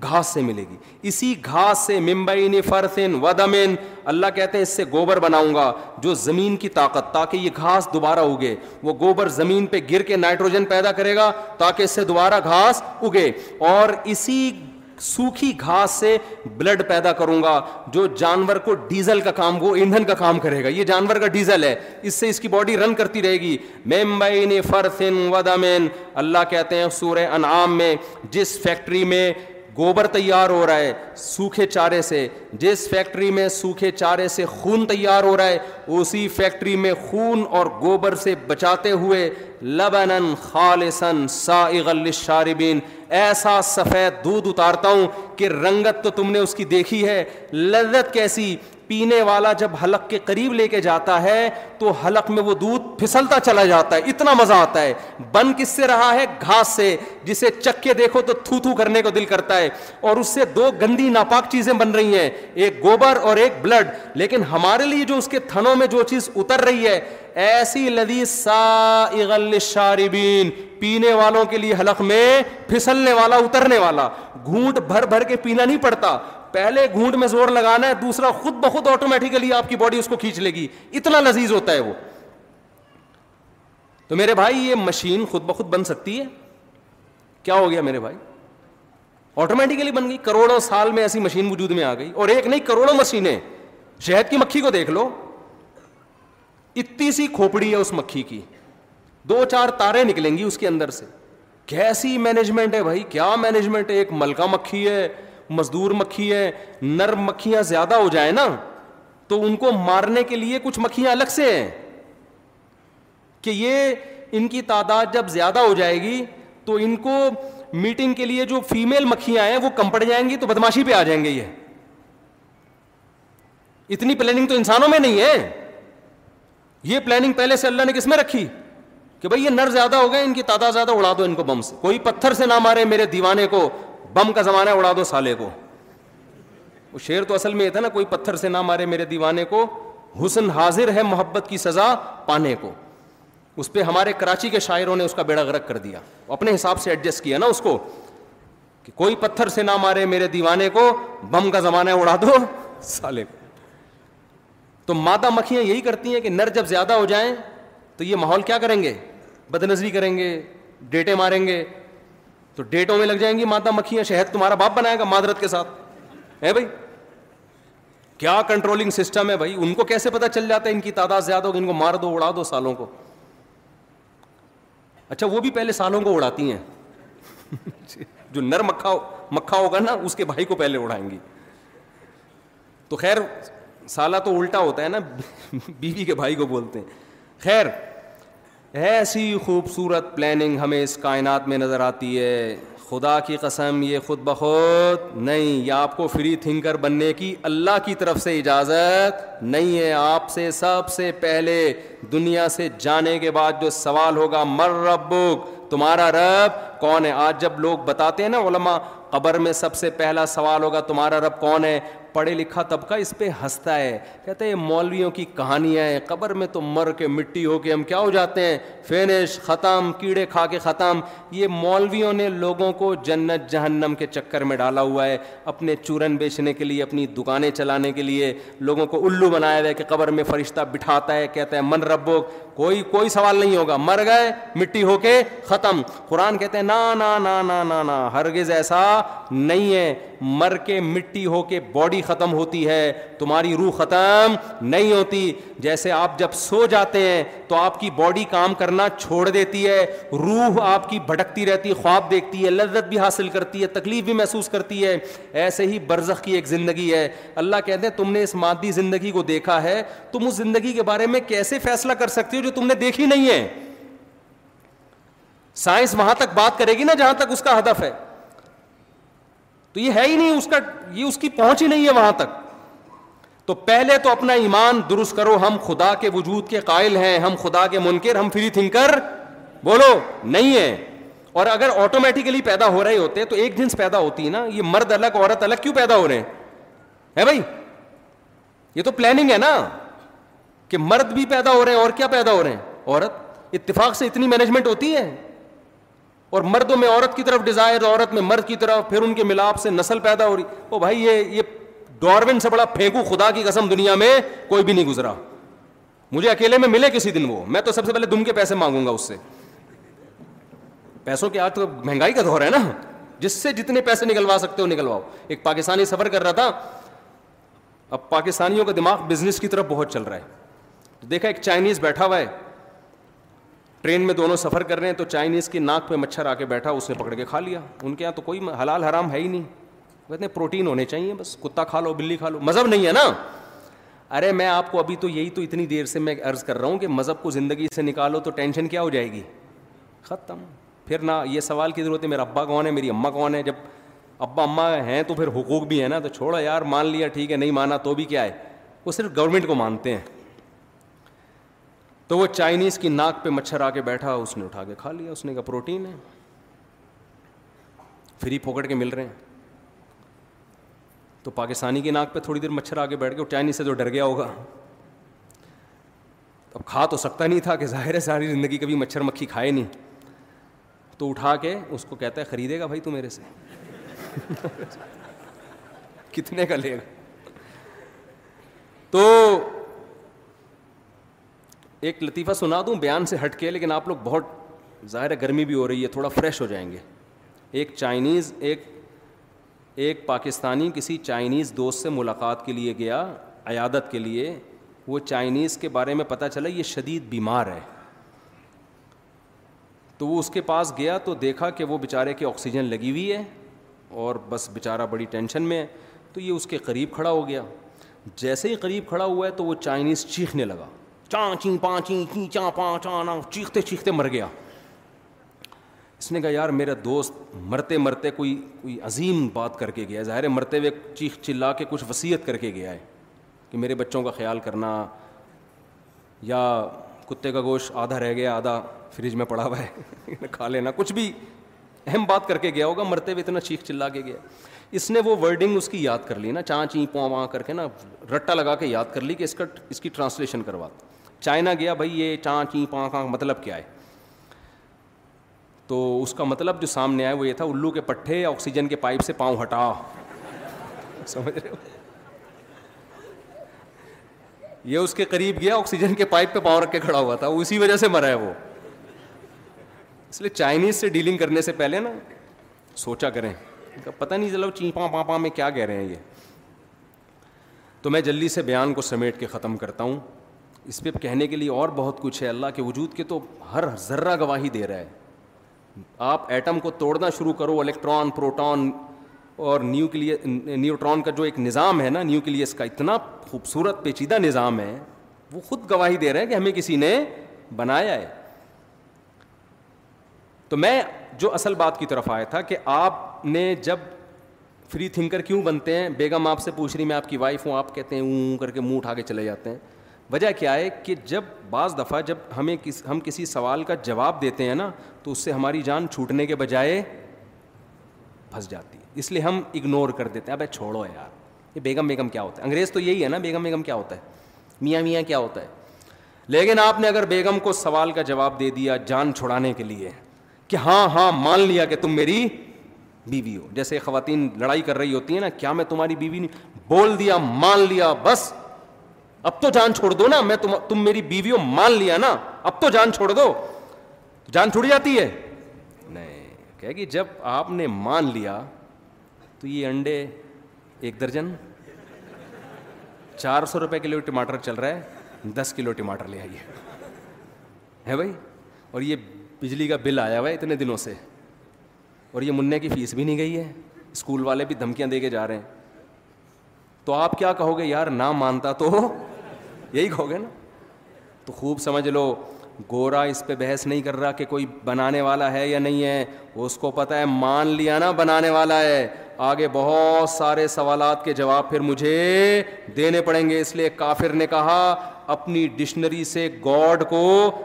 گھاس سے ملے گی اسی گھاس سے ممبئی فرسن و دمن اللہ کہتے ہیں اس سے گوبر بناؤں گا جو زمین کی طاقت تاکہ یہ گھاس دوبارہ اگے وہ گوبر زمین پہ گر کے نائٹروجن پیدا کرے گا تاکہ اس سے دوبارہ گھاس اگے اور اسی سوکھی گھاس سے بلڈ پیدا کروں گا جو جانور کو ڈیزل کا کام وہ ایندھن کا کام کرے گا یہ جانور کا ڈیزل ہے اس سے اس کی باڈی رن کرتی رہے گی میم فرسن ودا مین اللہ کہتے ہیں سورہ انعام میں جس فیکٹری میں گوبر تیار ہو رہا ہے سوکھے چارے سے جس فیکٹری میں سوکھے چارے سے خون تیار ہو رہا ہے اسی فیکٹری میں خون اور گوبر سے بچاتے ہوئے لبن خالصن سائغ للشاربین ایسا سفید دودھ اتارتا ہوں کہ رنگت تو تم نے اس کی دیکھی ہے لذت کیسی پینے والا جب حلق کے قریب لے کے جاتا ہے تو حلق میں وہ دودھ پھسلتا چلا جاتا ہے اتنا مزہ آتا ہے بن کس سے رہا ہے گھاس سے جسے چکے دیکھو تو تھو تھو کرنے کو دل کرتا ہے اور اس سے دو گندی ناپاک چیزیں بن رہی ہیں ایک گوبر اور ایک بلڈ لیکن ہمارے لیے جو اس کے تھنوں میں جو چیز اتر رہی ہے ایسی لدی شاربین پینے والوں کے لیے حلق میں پھسلنے والا اترنے والا گھونٹ بھر بھر کے پینا نہیں پڑتا پہلے گھونٹ میں زور لگانا ہے دوسرا خود بخود آٹومیٹیکلی آپ کی باڈی اس کو کھینچ لے گی اتنا لذیذ ہوتا ہے وہ تو میرے بھائی یہ مشین خود بخود بن سکتی ہے کیا ہو گیا میرے بھائی آٹومیٹیکلی بن گئی کروڑوں سال میں ایسی مشین وجود میں آ گئی اور ایک نہیں کروڑوں مشینیں شہد کی مکھی کو دیکھ لو اتنی سی کھوپڑی ہے اس مکھی کی دو چار تارے نکلیں گی اس کے اندر سے کیسی مینجمنٹ ہے بھائی کیا مینجمنٹ ہے ایک ملکا مکھی ہے مزدور مکھی ہے نر مکھیاں زیادہ ہو جائیں نا تو ان کو مارنے کے لیے کچھ مکھیاں الگ سے ہیں کہ یہ ان کی تعداد جب زیادہ ہو جائے گی تو ان کو میٹنگ کے لیے جو فیمل مکھیاں ہیں وہ کم پڑ جائیں گی تو بدماشی پہ آ جائیں گے یہ اتنی پلاننگ تو انسانوں میں نہیں ہے یہ پلاننگ پہلے سے اللہ نے کس میں رکھی کہ بھائی یہ نر زیادہ ہو گئے ان کی تعداد زیادہ اڑا دو ان کو بم سے کوئی پتھر سے نہ مارے میرے دیوانے کو بم کا زمانہ اڑا دو سالے کو وہ شیر تو اصل میں یہ تھا نا کوئی پتھر سے نہ مارے میرے دیوانے کو حسن حاضر ہے محبت کی سزا پانے کو اس پہ ہمارے کراچی کے شاعروں نے اس کا بیڑا غرق کر دیا اپنے حساب سے ایڈجسٹ کیا نا اس کو کہ کوئی پتھر سے نہ مارے میرے دیوانے کو بم کا زمانہ اڑا دو سالے کو تو مادہ مکھیاں یہی کرتی ہیں کہ نر جب زیادہ ہو جائیں تو یہ ماحول کیا کریں گے بدنظری کریں گے ڈیٹے ماریں گے تو ڈیٹوں میں لگ جائیں گی مادہ مکھیاں شہد تمہارا باپ بنائے گا مادرت کے ساتھ ہے بھائی کیا کنٹرولنگ سسٹم ہے بھائی ان کو کیسے چل جاتا ہے ان کی تعداد زیادہ ہوگی ان کو مار دو دو اڑا سالوں کو اچھا وہ بھی پہلے سالوں کو اڑاتی ہیں جو نر مکھا مکھا ہوگا نا اس کے بھائی کو پہلے اڑائیں گی تو خیر سالہ تو الٹا ہوتا ہے نا بیوی کے بھائی کو بولتے ہیں خیر ایسی خوبصورت پلاننگ ہمیں اس کائنات میں نظر آتی ہے خدا کی قسم یہ خود بخود نہیں یہ آپ کو فری تھنکر بننے کی اللہ کی طرف سے اجازت نہیں ہے آپ سے سب سے پہلے دنیا سے جانے کے بعد جو سوال ہوگا مر رب تمہارا رب کون ہے آج جب لوگ بتاتے ہیں نا علماء قبر میں سب سے پہلا سوال ہوگا تمہارا رب کون ہے پڑھے لکھا طبقہ اس پہ ہنستا ہے کہتے ہیں مولویوں کی کہانیاں ہیں قبر میں تو مر کے مٹی ہو کے ہم کیا ہو جاتے ہیں فینش ختم کیڑے کھا کے ختم یہ مولویوں نے لوگوں کو جنت جہنم کے چکر میں ڈالا ہوا ہے اپنے چورن بیچنے کے لیے اپنی دکانیں چلانے کے لیے لوگوں کو الو بنایا ہوا ہے کہ قبر میں فرشتہ بٹھاتا ہے کہتا ہے من ربو کوئی کوئی سوال نہیں ہوگا مر گئے مٹی ہو کے ختم قرآن کہتے ہیں نا نا نا نا نا نا ہرگز ایسا نہیں ہے مر کے مٹی ہو کے باڈی ختم ہوتی ہے تمہاری روح ختم نہیں ہوتی جیسے آپ جب سو جاتے ہیں تو آپ کی باڈی کام کرنا چھوڑ دیتی ہے روح آپ کی بھٹکتی رہتی خواب دیکھتی ہے تکلیف بھی محسوس کرتی ہے ایسے ہی برزخ کی ایک زندگی ہے اللہ کہتے ہیں تم نے اس مادی زندگی کو دیکھا ہے تم اس زندگی کے بارے میں کیسے فیصلہ کر سکتے ہو جو تم نے دیکھی نہیں ہے سائنس وہاں تک بات کرے گی نا جہاں تک اس کا ہدف ہے تو یہ ہے ہی نہیں اس کا یہ اس کی پہنچ ہی نہیں ہے وہاں تک تو پہلے تو اپنا ایمان درست کرو ہم خدا کے وجود کے قائل ہیں ہم خدا کے منکر ہم فری تھنکر بولو نہیں ہے اور اگر آٹومیٹیکلی پیدا ہو رہے ہوتے تو ایک جنس پیدا ہوتی ہے نا یہ مرد الگ عورت الگ کیوں پیدا ہو رہے ہیں ہے بھائی یہ تو پلاننگ ہے نا کہ مرد بھی پیدا ہو رہے ہیں اور کیا پیدا ہو رہے ہیں عورت اتفاق سے اتنی مینجمنٹ ہوتی ہے اور مردوں میں عورت کی طرف ڈیزائر عورت میں مرد کی طرف پھر ان کے ملاپ سے نسل پیدا ہو رہی بھائی یہ یہ سے بڑا پھینکو خدا کی قسم دنیا میں کوئی بھی نہیں گزرا مجھے اکیلے میں ملے کسی دن وہ میں تو سب سے پہلے دم کے پیسے مانگوں گا اس سے پیسوں کے تو مہنگائی کا دور ہے نا جس سے جتنے پیسے نکلوا سکتے ہو نکلواؤ ایک پاکستانی سفر کر رہا تھا اب پاکستانیوں کا دماغ بزنس کی طرف بہت چل رہا ہے دیکھا ایک چائنیز بیٹھا ہوا ہے ٹرین میں دونوں سفر کر رہے ہیں تو چائنیز کی ناک پہ مچھر آ کے بیٹھا اس نے پکڑ کے کھا لیا ان کے یہاں تو کوئی حلال حرام ہے ہی نہیں کہتے ہیں پروٹین ہونے چاہیے بس کتا کھا لو بلی کھا لو مذہب نہیں ہے نا ارے میں آپ کو ابھی تو یہی تو اتنی دیر سے میں عرض کر رہا ہوں کہ مذہب کو زندگی سے نکالو تو ٹینشن کیا ہو جائے گی ختم پھر نہ یہ سوال کی ضرورت ہے میرا ابا کون ہے میری اماں کون ہے جب ابا اماں ہیں تو پھر حقوق بھی ہیں نا تو چھوڑا یار مان لیا ٹھیک ہے نہیں مانا تو بھی کیا ہے وہ صرف گورنمنٹ کو مانتے ہیں تو وہ چائنیز کی ناک پہ مچھر آ کے بیٹھا اس نے اٹھا کے کھا لیا اس نے کہا پروٹین ہے فری پوکٹ کے مل رہے ہیں تو پاکستانی کی ناک پہ تھوڑی دیر مچھر آ کے بیٹھ گیا وہ چائنیز سے تو ڈر گیا ہوگا اب کھا تو سکتا نہیں تھا کہ ظاہر ہے ساری زندگی کبھی مچھر مکھی کھائے نہیں تو اٹھا کے اس کو کہتا ہے خریدے گا بھائی تو میرے سے کتنے کا لے گا تو ایک لطیفہ سنا دوں بیان سے ہٹ کے لیکن آپ لوگ بہت ظاہر ہے گرمی بھی ہو رہی ہے تھوڑا فریش ہو جائیں گے ایک چائنیز ایک ایک پاکستانی کسی چائنیز دوست سے ملاقات کے لیے گیا عیادت کے لیے وہ چائنیز کے بارے میں پتہ چلا یہ شدید بیمار ہے تو وہ اس کے پاس گیا تو دیکھا کہ وہ بیچارے کے آکسیجن لگی ہوئی ہے اور بس بیچارہ بڑی ٹینشن میں ہے تو یہ اس کے قریب کھڑا ہو گیا جیسے ہی قریب کھڑا ہوا ہے تو وہ چائنیز چیخنے لگا چانچی چی پان چی چی چیختے چیختے مر گیا اس نے کہا یار میرا دوست مرتے مرتے کوئی کوئی عظیم بات کر کے گیا ہے ظاہر مرتے ہوئے چیخ چلا کے کچھ وصیت کر کے گیا ہے کہ میرے بچوں کا خیال کرنا یا کتے کا گوشت آدھا رہ گیا آدھا فریج میں پڑا ہوا ہے کھا لینا کچھ بھی اہم بات کر کے گیا ہوگا مرتے ہوئے اتنا چیخ چلا کے گیا اس نے وہ ورڈنگ اس کی یاد کر لی نا چاں چیں پواں کر کے نا رٹا لگا کے یاد کر لی کہ اس کا اس کی ٹرانسلیشن کروا چائنا گیا بھائی یہ چاں چی پاں کا مطلب کیا ہے تو اس کا مطلب جو سامنے آیا وہ یہ تھا الو کے پٹھے آکسیجن کے پائپ سے پاؤں ہٹا سمجھ رہے ہو یہ اس کے قریب گیا آکسیجن کے پائپ پہ پاؤں رکھ کے کھڑا ہوا تھا اسی وجہ سے مرا ہے وہ اس لیے چائنیز سے ڈیلنگ کرنے سے پہلے نا سوچا کریں پتہ نہیں چلو چی پا میں کیا کہہ رہے ہیں یہ تو میں جلدی سے بیان کو سمیٹ کے ختم کرتا ہوں اس پہ کہنے کے لیے اور بہت کچھ ہے اللہ کے وجود کے تو ہر ذرہ گواہی دے رہا ہے آپ ایٹم کو توڑنا شروع کرو الیکٹران پروٹون اور نیوکلی نیوٹران کا جو ایک نظام ہے نا نیوکلیس کا اتنا خوبصورت پیچیدہ نظام ہے وہ خود گواہی دے رہے ہیں کہ ہمیں کسی نے بنایا ہے تو میں جو اصل بات کی طرف آیا تھا کہ آپ نے جب فری تھنکر کیوں بنتے ہیں بیگم آپ سے پوچھ رہی میں آپ کی وائف ہوں آپ کہتے ہیں اوں کر کے منہ اٹھا کے چلے جاتے ہیں وجہ کیا ہے کہ جب بعض دفعہ جب ہمیں کس ہم کسی سوال کا جواب دیتے ہیں نا تو اس سے ہماری جان چھوٹنے کے بجائے پھنس جاتی ہے اس لیے ہم اگنور کر دیتے ہیں اب چھوڑو یار یہ بیگم بیگم کیا ہوتا ہے انگریز تو یہی ہے نا بیگم بیگم کیا ہوتا ہے میاں میاں کیا ہوتا ہے لیکن آپ نے اگر بیگم کو سوال کا جواب دے دیا جان چھوڑانے کے لیے کہ ہاں ہاں مان لیا کہ تم میری بیوی ہو جیسے خواتین لڑائی کر رہی ہوتی ہیں نا کیا میں تمہاری بیوی نہیں بول دیا مان لیا بس اب تو جان چھوڑ دو نا میں تم تم میری بیویوں مان لیا نا اب تو جان چھوڑ دو جان چھوڑ جاتی ہے نہیں گی جب آپ نے مان لیا تو یہ انڈے ایک درجن چار سو روپئے کلو ٹماٹر چل رہا ہے دس کلو ٹماٹر لے آئیے ہے بھائی اور یہ بجلی کا بل آیا ہوا ہے اتنے دنوں سے اور یہ منع کی فیس بھی نہیں گئی ہے اسکول والے بھی دھمکیاں دے کے جا رہے ہیں تو آپ کیا کہو گے یار نہ مانتا تو یہی کہو گے نا تو خوب سمجھ لو گورا اس پہ بحث نہیں کر رہا کہ کوئی بنانے والا ہے یا نہیں ہے اس کو پتہ ہے مان لیا نا بنانے والا ہے آگے بہت سارے سوالات کے جواب پھر مجھے دینے پڑیں گے اس لیے کافر نے کہا اپنی ڈکشنری سے گاڈ کو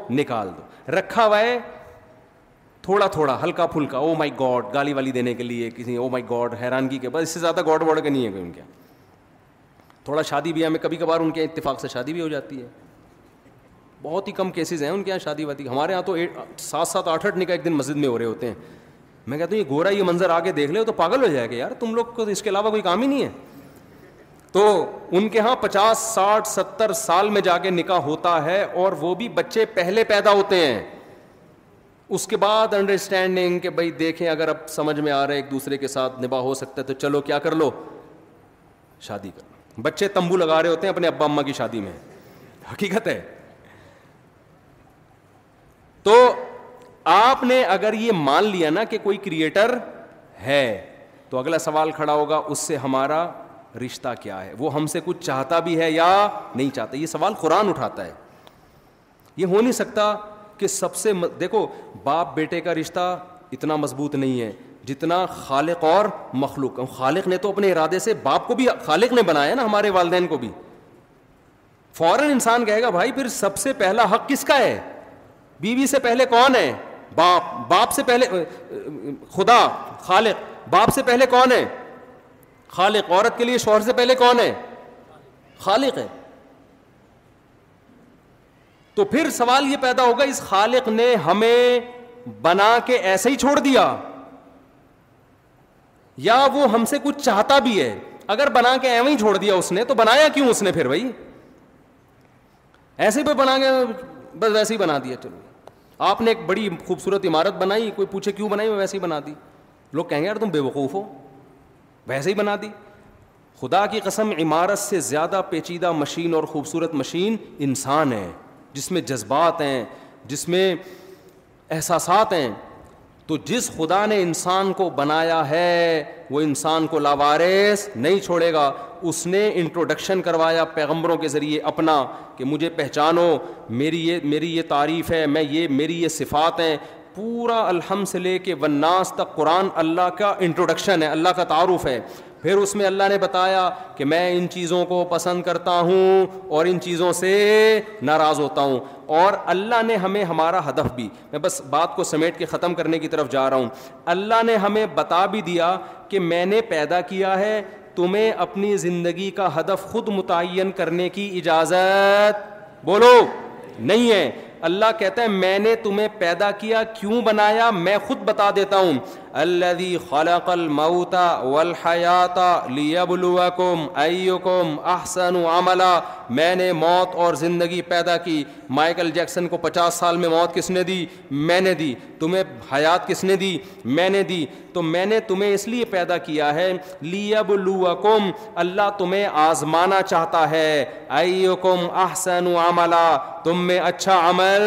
نکال دو رکھا ہوا ہے تھوڑا تھوڑا ہلکا پھلکا او مائی گاڈ گالی والی دینے کے لیے کسی او مائی گاڈ حیرانگی کے بعد اس سے زیادہ گاڈ واڈ کے نہیں ہے کوئی ان کے تھوڑا شادی بیاہ میں کبھی کبھار ان کے اتفاق سے شادی بھی ہو جاتی ہے بہت ہی کم کیسز ہیں ان کے یہاں شادی وادی ہمارے یہاں تو سات سات آٹھ آٹھ نکاح ایک دن مسجد میں ہو رہے ہوتے ہیں میں کہتا ہوں یہ گورا یہ منظر آگے دیکھ لو تو پاگل ہو جائے گا یار تم لوگ کو اس کے علاوہ کوئی کام ہی نہیں ہے تو ان کے یہاں پچاس ساٹھ ستر سال میں جا کے نکاح ہوتا ہے اور وہ بھی بچے پہلے پیدا ہوتے ہیں اس کے بعد انڈرسٹینڈنگ کہ بھائی دیکھیں اگر اب سمجھ میں آ رہے ایک دوسرے کے ساتھ نباہ ہو سکتا ہے تو چلو کیا کر لو شادی کر بچے تمبو لگا رہے ہوتے ہیں اپنے ابا اما کی شادی میں حقیقت ہے تو آپ نے اگر یہ مان لیا نا کہ کوئی کریٹر ہے تو اگلا سوال کھڑا ہوگا اس سے ہمارا رشتہ کیا ہے وہ ہم سے کچھ چاہتا بھی ہے یا نہیں چاہتا یہ سوال قرآن اٹھاتا ہے یہ ہو نہیں سکتا کہ سب سے دیکھو باپ بیٹے کا رشتہ اتنا مضبوط نہیں ہے جتنا خالق اور مخلوق خالق نے تو اپنے ارادے سے باپ کو بھی خالق نے بنایا نا ہمارے والدین کو بھی فوراً انسان کہے گا بھائی پھر سب سے پہلا حق کس کا ہے بیوی سے پہلے کون ہے باپ باپ سے پہلے خدا خالق باپ سے پہلے کون ہے خالق عورت کے لیے شوہر سے پہلے کون ہے خالق ہے تو پھر سوال یہ پیدا ہوگا اس خالق نے ہمیں بنا کے ایسے ہی چھوڑ دیا یا وہ ہم سے کچھ چاہتا بھی ہے اگر بنا کے ایو ہی چھوڑ دیا اس نے تو بنایا کیوں اس نے پھر بھائی ایسے پہ بنا کے بس ویسے ہی بنا دیا چلو آپ نے ایک بڑی خوبصورت عمارت بنائی کوئی پوچھے کیوں بنائی میں ویسے ہی بنا دی لوگ کہیں گے یار تم بے وقوف ہو ویسے ہی بنا دی خدا کی قسم عمارت سے زیادہ پیچیدہ مشین اور خوبصورت مشین انسان ہے جس میں جذبات ہیں جس میں احساسات ہیں تو جس خدا نے انسان کو بنایا ہے وہ انسان کو لاوارث نہیں چھوڑے گا اس نے انٹروڈکشن کروایا پیغمبروں کے ذریعے اپنا کہ مجھے پہچانو میری یہ میری یہ تعریف ہے میں یہ میری یہ صفات ہیں پورا الحم سے لے کے ون تک قرآن اللہ کا انٹروڈکشن ہے اللہ کا تعارف ہے پھر اس میں اللہ نے بتایا کہ میں ان چیزوں کو پسند کرتا ہوں اور ان چیزوں سے ناراض ہوتا ہوں اور اللہ نے ہمیں ہمارا ہدف بھی میں بس بات کو سمیٹ کے ختم کرنے کی طرف جا رہا ہوں اللہ نے ہمیں بتا بھی دیا کہ میں نے پیدا کیا ہے تمہیں اپنی زندگی کا ہدف خود متعین کرنے کی اجازت بولو نہیں ہے اللہ کہتا ہے میں نے تمہیں پیدا کیا کیوں بنایا میں خود بتا دیتا ہوں الذي خلق الموت والحیات ليبلوكم آئی احسن عملا میں نے موت اور زندگی پیدا کی مائیکل جیکسن کو پچاس سال میں موت کس نے دی میں نے دی تمہیں حیات کس نے دی میں نے دی تو میں نے تمہیں اس لیے پیدا کیا ہے لیبلوکم اللہ تمہیں آزمانا چاہتا ہے آئی احسن عملا تم میں اچھا عمل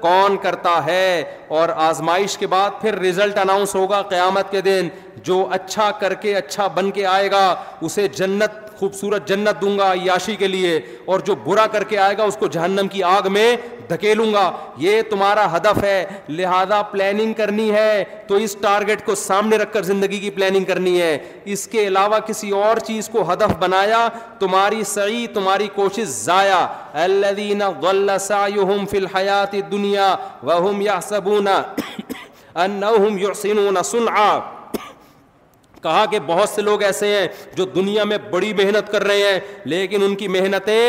کون کرتا ہے اور آزمائش کے بعد پھر رزلٹ اناؤنس ہوگا قیامت کے دن جو اچھا کر کے اچھا بن کے آئے گا اسے جنت خوبصورت جنت دوں گا یاشی کے لیے اور جو برا کر کے آئے گا اس کو جہنم کی آگ میں دھکیلوں گا یہ تمہارا ہدف ہے لہذا پلاننگ کرنی ہے تو اس ٹارگیٹ کو سامنے رکھ کر زندگی کی پلاننگ کرنی ہے اس کے علاوہ کسی اور چیز کو ہدف بنایا تمہاری سعی تمہاری کوشش ضائع فی الحیات دنیا یحسبون انہم یحسنون صنعا کہا کہ بہت سے لوگ ایسے ہیں جو دنیا میں بڑی محنت کر رہے ہیں لیکن ان کی محنتیں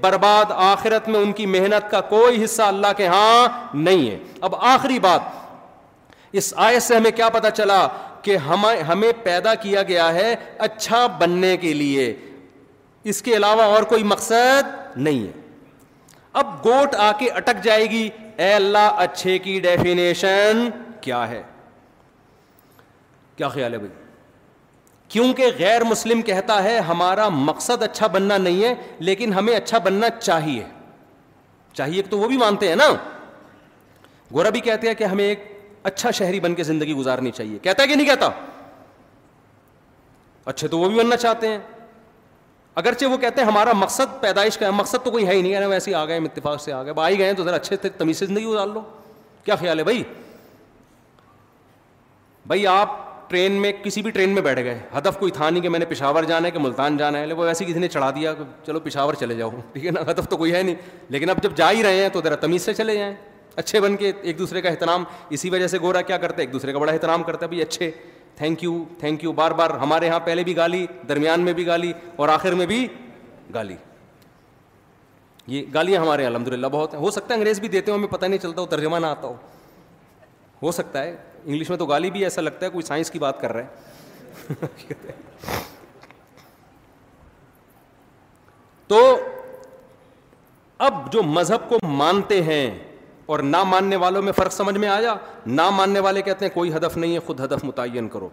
برباد آخرت میں ان کی محنت کا کوئی حصہ اللہ کے ہاں نہیں ہے اب آخری بات اس آیت سے ہمیں کیا پتا چلا کہ ہمیں پیدا کیا گیا ہے اچھا بننے کے لیے اس کے علاوہ اور کوئی مقصد نہیں ہے اب گوٹ آ کے اٹک جائے گی اے اللہ اچھے کی ڈیفینیشن کیا ہے کیا خیال ہے بھائی کیونکہ غیر مسلم کہتا ہے ہمارا مقصد اچھا بننا نہیں ہے لیکن ہمیں اچھا بننا چاہیے چاہیے تو وہ بھی مانتے ہیں نا گورا بھی کہتے ہیں کہ ہمیں ایک اچھا شہری بن کے زندگی گزارنی چاہیے کہتا ہے کہ نہیں کہتا اچھے تو وہ بھی بننا چاہتے ہیں اگرچہ وہ کہتے ہیں ہمارا مقصد پیدائش کا مقصد تو کوئی ہے ہی نہیں یعنی ہے ویسے ہی آ گئے ہم اتفاق سے آ گئے آئی گئے تو ذرا اچھے تمیز سے زندگی گزار لو کیا خیال ہے بھائی بھائی آپ ٹرین میں کسی بھی ٹرین میں بیٹھ گئے ہدف کوئی تھا نہیں کہ میں نے پشاور جانا ہے کہ ملتان جانا ہے وہ ایسے کسی نے چڑھا دیا کہ چلو پشاور چلے جاؤ ٹھیک ہے نا ہدف تو کوئی ہے نہیں لیکن اب جب جا ہی رہے ہیں تو ذرا تمیز سے چلے جائیں اچھے بن کے ایک دوسرے کا احترام اسی وجہ سے گورا کیا کرتا ہے ایک دوسرے کا بڑا احترام کرتا ہے بھائی اچھے تھینک یو تھینک یو بار بار ہمارے یہاں پہلے بھی گالی درمیان میں بھی گالی اور آخر میں بھی گالی یہ گالیاں ہمارے ہاں الحمد للہ بہت ہیں ہو سکتا ہے انگریز بھی دیتے ہوں ہمیں پتہ نہیں چلتا وہ نہ آتا ہو ہو سکتا ہے انگلش میں تو گالی بھی ایسا لگتا ہے کوئی سائنس کی بات کر رہے تو اب جو مذہب کو مانتے ہیں اور نہ ماننے والوں میں فرق سمجھ میں آیا نہ ماننے والے کہتے ہیں کوئی ہدف نہیں ہے خود ہدف متعین کرو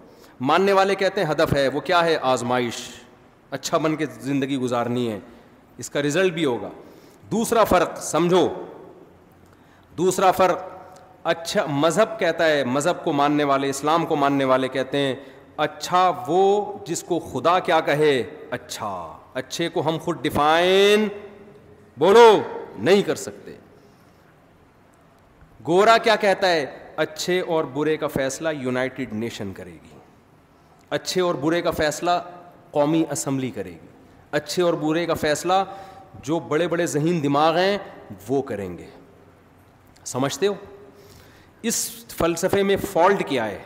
ماننے والے کہتے ہیں ہدف ہے وہ کیا ہے آزمائش اچھا بن کے زندگی گزارنی ہے اس کا رزلٹ بھی ہوگا دوسرا فرق سمجھو دوسرا فرق اچھا مذہب کہتا ہے مذہب کو ماننے والے اسلام کو ماننے والے کہتے ہیں اچھا وہ جس کو خدا کیا کہے اچھا اچھے کو ہم خود ڈیفائن بولو نہیں کر سکتے گورا کیا کہتا ہے اچھے اور برے کا فیصلہ یونائٹڈ نیشن کرے گی اچھے اور برے کا فیصلہ قومی اسمبلی کرے گی اچھے اور برے کا فیصلہ جو بڑے بڑے ذہین دماغ ہیں وہ کریں گے سمجھتے ہو اس فلسفے میں فالٹ کیا ہے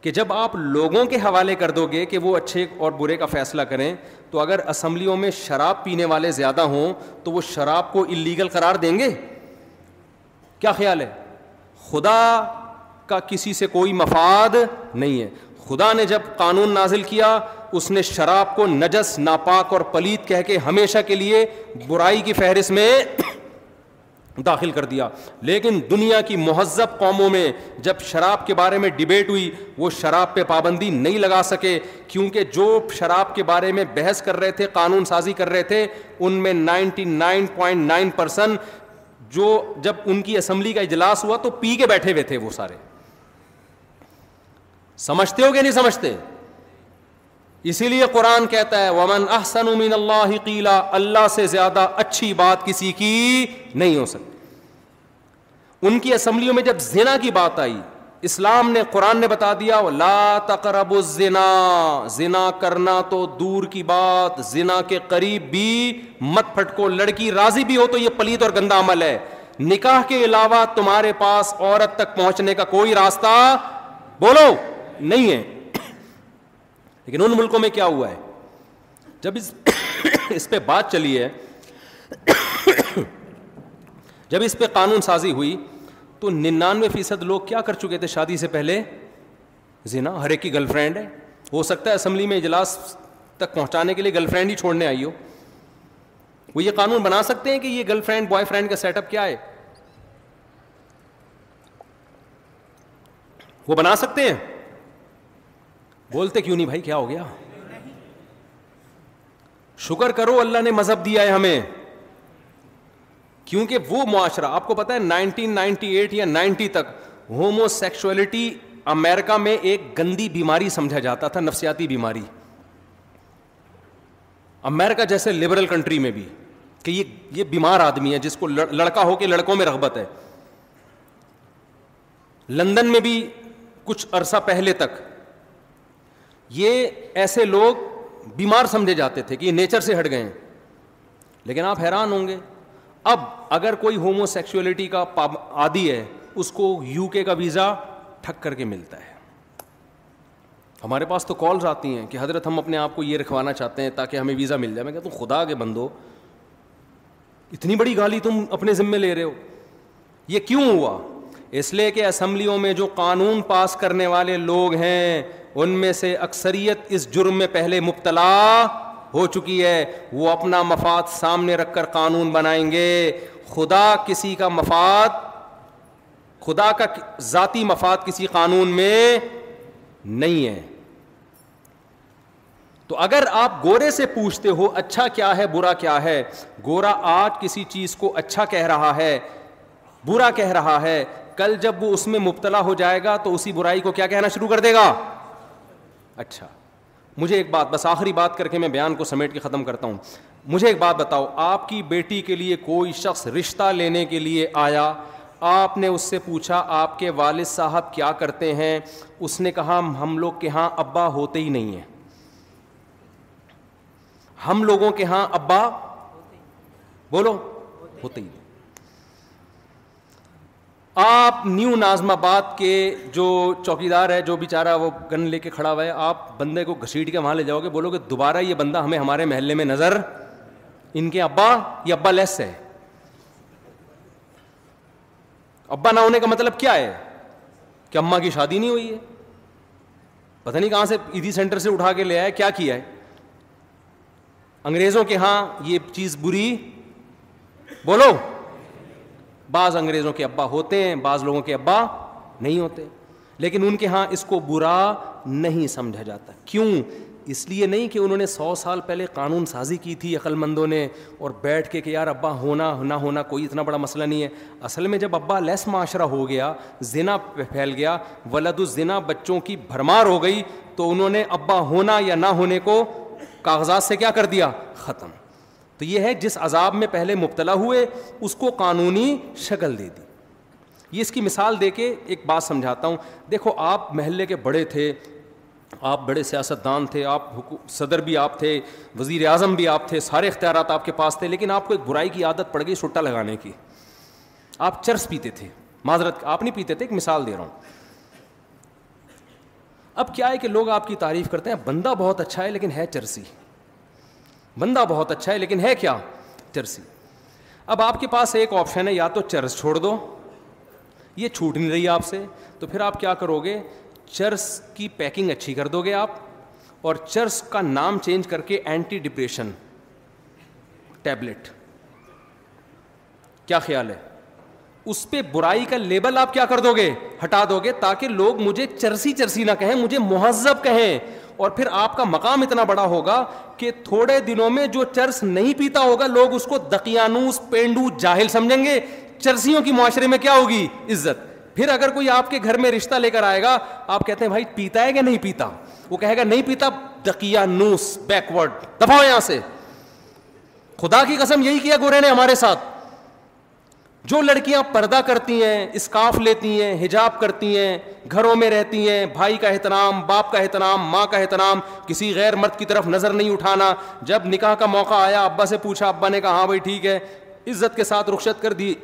کہ جب آپ لوگوں کے حوالے کر دو گے کہ وہ اچھے اور برے کا فیصلہ کریں تو اگر اسمبلیوں میں شراب پینے والے زیادہ ہوں تو وہ شراب کو اللیگل قرار دیں گے کیا خیال ہے خدا کا کسی سے کوئی مفاد نہیں ہے خدا نے جب قانون نازل کیا اس نے شراب کو نجس ناپاک اور پلیت کہہ کے ہمیشہ کے لیے برائی کی فہرست میں داخل کر دیا لیکن دنیا کی مہذب قوموں میں جب شراب کے بارے میں ڈبیٹ ہوئی وہ شراب پہ پابندی نہیں لگا سکے کیونکہ جو شراب کے بارے میں بحث کر رہے تھے قانون سازی کر رہے تھے ان میں ninety nine point nine percent جو جب ان کی اسمبلی کا اجلاس ہوا تو پی کے بیٹھے ہوئے تھے وہ سارے سمجھتے ہو کہ نہیں سمجھتے اسی لیے قرآن کہتا ہے ومن احسن من اللہ قیلا اللہ سے زیادہ اچھی بات کسی کی نہیں ہو سکتی ان کی اسمبلیوں میں جب زنا کی بات آئی اسلام نے قرآن نے بتا دیا لا تقرب زنا کرنا تو دور کی بات زنا کے قریب بھی مت پھٹکو لڑکی راضی بھی ہو تو یہ پلیت اور گندا عمل ہے نکاح کے علاوہ تمہارے پاس عورت تک پہنچنے کا کوئی راستہ بولو نہیں ہے لیکن ان ملکوں میں کیا ہوا ہے جب اس اس پہ بات چلی ہے جب اس پہ قانون سازی ہوئی تو ننانوے فیصد لوگ کیا کر چکے تھے شادی سے پہلے زنا ہر ایک کی گرل فرینڈ ہے ہو سکتا ہے اسمبلی میں اجلاس تک پہنچانے کے لیے گرل فرینڈ ہی چھوڑنے آئی ہو وہ یہ قانون بنا سکتے ہیں کہ یہ گرل فرینڈ بوائے فرینڈ کا سیٹ اپ کیا ہے وہ بنا سکتے ہیں بولتے کیوں نہیں بھائی کیا ہو گیا شکر کرو اللہ نے مذہب دیا ہے ہمیں کیونکہ وہ معاشرہ آپ کو پتا ہے نائنٹین نائنٹی ایٹ یا نائنٹی تک ہومو سیکچولیٹی امیرکا میں ایک گندی بیماری سمجھا جاتا تھا نفسیاتی بیماری امیرکا جیسے لبرل کنٹری میں بھی کہ یہ یہ بیمار آدمی ہے جس کو لڑکا ہو کے لڑکوں میں رغبت ہے لندن میں بھی کچھ عرصہ پہلے تک یہ ایسے لوگ بیمار سمجھے جاتے تھے کہ یہ نیچر سے ہٹ گئے ہیں لیکن آپ حیران ہوں گے اب اگر کوئی ہومو سیکچولیٹی کا عادی ہے اس کو یو کے کا ویزا ٹھک کر کے ملتا ہے ہمارے پاس تو کالز آتی ہیں کہ حضرت ہم اپنے آپ کو یہ رکھوانا چاہتے ہیں تاکہ ہمیں ویزا مل جائے میں کہ خدا کے بندو اتنی بڑی گالی تم اپنے ذمے لے رہے ہو یہ کیوں ہوا اس لیے کہ اسمبلیوں میں جو قانون پاس کرنے والے لوگ ہیں ان میں سے اکثریت اس جرم میں پہلے مبتلا ہو چکی ہے وہ اپنا مفاد سامنے رکھ کر قانون بنائیں گے خدا کسی کا مفاد خدا کا ذاتی مفاد کسی قانون میں نہیں ہے تو اگر آپ گورے سے پوچھتے ہو اچھا کیا ہے برا کیا ہے گورا آج کسی چیز کو اچھا کہہ رہا ہے برا کہہ رہا ہے کل جب وہ اس میں مبتلا ہو جائے گا تو اسی برائی کو کیا کہنا شروع کر دے گا اچھا مجھے ایک بات بس آخری بات کر کے میں بیان کو سمیٹ کے ختم کرتا ہوں مجھے ایک بات بتاؤ آپ کی بیٹی کے لیے کوئی شخص رشتہ لینے کے لیے آیا آپ نے اس سے پوچھا آپ کے والد صاحب کیا کرتے ہیں اس نے کہا ہم لوگ کے ہاں ابا ہوتے ہی نہیں ہیں ہم لوگوں کے ہاں ابا بولو ہوتے ہی نہیں آپ نیو نازم آباد کے جو چوکی دار ہے جو بیچارہ وہ گن لے کے کھڑا ہوا ہے آپ بندے کو گھسیٹ کے وہاں لے جاؤ گے بولو گے دوبارہ یہ بندہ ہمیں ہمارے محلے میں نظر ان کے ابا یہ ابا لیس ہے ابا نہ ہونے کا مطلب کیا ہے کہ اماں کی شادی نہیں ہوئی ہے پتہ نہیں کہاں سے عیدی سینٹر سے اٹھا کے لے آئے کیا کیا ہے انگریزوں کے ہاں یہ چیز بری بولو بعض انگریزوں کے ابا ہوتے ہیں بعض لوگوں کے ابا نہیں ہوتے لیکن ان کے ہاں اس کو برا نہیں سمجھا جاتا کیوں اس لیے نہیں کہ انہوں نے سو سال پہلے قانون سازی کی تھی عقل مندوں نے اور بیٹھ کے کہ یار ابا ہونا نہ ہونا کوئی اتنا بڑا مسئلہ نہیں ہے اصل میں جب ابا لیس معاشرہ ہو گیا زنا پھیل گیا ولد الزنا بچوں کی بھرمار ہو گئی تو انہوں نے ابا ہونا یا نہ ہونے کو کاغذات سے کیا کر دیا ختم تو یہ ہے جس عذاب میں پہلے مبتلا ہوئے اس کو قانونی شکل دے دی یہ اس کی مثال دے کے ایک بات سمجھاتا ہوں دیکھو آپ محلے کے بڑے تھے آپ بڑے سیاست دان تھے آپ صدر بھی آپ تھے وزیر اعظم بھی آپ تھے سارے اختیارات آپ کے پاس تھے لیکن آپ کو ایک برائی کی عادت پڑ گئی سٹا لگانے کی آپ چرس پیتے تھے معذرت آپ نہیں پیتے تھے ایک مثال دے رہا ہوں اب کیا ہے کہ لوگ آپ کی تعریف کرتے ہیں بندہ بہت اچھا ہے لیکن ہے چرسی بندہ بہت اچھا ہے لیکن ہے کیا چرسی اب آپ کے پاس ایک آپشن ہے یا تو چرس چھوڑ دو یہ چھوٹ نہیں رہی آپ سے تو پھر آپ کیا کرو گے چرس کی پیکنگ اچھی کر دو گے آپ اور چرس کا نام چینج کر کے اینٹی ڈپریشن ٹیبلٹ کیا خیال ہے اس پہ برائی کا لیبل آپ کیا کر دو گے ہٹا دو گے تاکہ لوگ مجھے چرسی چرسی نہ کہیں مجھے مہذب کہیں اور پھر آپ کا مقام اتنا بڑا ہوگا کہ تھوڑے دنوں میں جو چرس نہیں پیتا ہوگا لوگ اس کو دقیانوس پینڈو جاہل سمجھیں گے چرسیوں کی معاشرے میں کیا ہوگی عزت پھر اگر کوئی آپ کے گھر میں رشتہ لے کر آئے گا آپ کہتے ہیں بھائی پیتا ہے کہ نہیں پیتا وہ کہے گا نہیں پیتا دقیانوس بیکورڈ دباؤ یہاں سے خدا کی قسم یہی کیا گورے نے ہمارے ساتھ جو لڑکیاں پردہ کرتی ہیں اسکارف لیتی ہیں حجاب کرتی ہیں گھروں میں رہتی ہیں بھائی کا احترام باپ کا احترام ماں کا احترام کسی غیر مرد کی طرف نظر نہیں اٹھانا جب نکاح کا موقع آیا ابا سے پوچھا ابا نے کہا ہاں بھائی ٹھیک ہے عزت کے ساتھ رخصت کر دی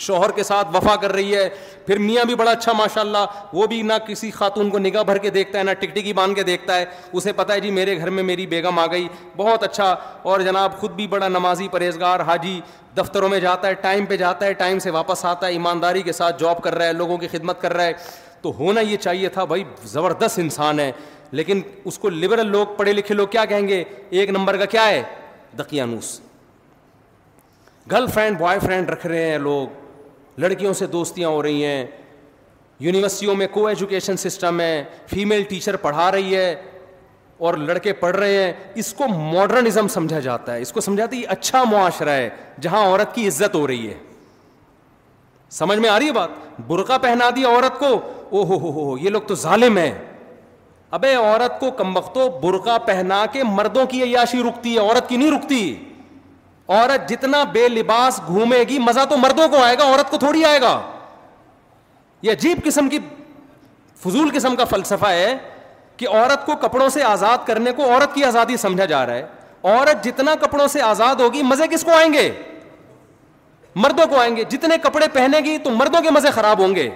شوہر کے ساتھ وفا کر رہی ہے پھر میاں بھی بڑا اچھا ماشاء اللہ وہ بھی نہ کسی خاتون کو نگاہ بھر کے دیکھتا ہے نہ ٹکٹکی باندھ کے دیکھتا ہے اسے پتا ہے جی میرے گھر میں میری بیگم آ گئی بہت اچھا اور جناب خود بھی بڑا نمازی پرہیزگار حاجی دفتروں میں جاتا ہے ٹائم پہ جاتا ہے ٹائم سے واپس آتا ہے ایمانداری کے ساتھ جاب کر رہا ہے لوگوں کی خدمت کر رہا ہے تو ہونا یہ چاہیے تھا بھائی زبردست انسان ہے لیکن اس کو لبرل لوگ پڑھے لکھے لوگ کیا کہیں گے ایک نمبر کا کیا ہے دقیانوس گرل فرینڈ بوائے فرینڈ رکھ رہے ہیں لوگ لڑکیوں سے دوستیاں ہو رہی ہیں یونیورسٹیوں میں کو ایجوکیشن سسٹم ہے فیمیل ٹیچر پڑھا رہی ہے اور لڑکے پڑھ رہے ہیں اس کو ماڈرنزم سمجھا جاتا ہے اس کو سمجھا یہ اچھا معاشرہ ہے جہاں عورت کی عزت ہو رہی ہے سمجھ میں آ رہی ہے بات برقع پہنا دی عورت کو او ہو ہو ہو یہ لوگ تو ظالم ہیں ابے عورت کو کم وقتوں برقع پہنا کے مردوں کی عیاشی رکتی ہے عورت کی نہیں رکتی عورت جتنا بے لباس گھومے گی مزہ تو مردوں کو آئے گا عورت کو تھوڑی آئے گا یہ عجیب قسم کی فضول قسم کا فلسفہ ہے کہ عورت کو کپڑوں سے آزاد کرنے کو عورت کی آزادی سمجھا جا رہا ہے عورت جتنا کپڑوں سے آزاد ہوگی مزے کس کو آئیں گے مردوں کو آئیں گے جتنے کپڑے پہنے گی تو مردوں کے مزے خراب ہوں گے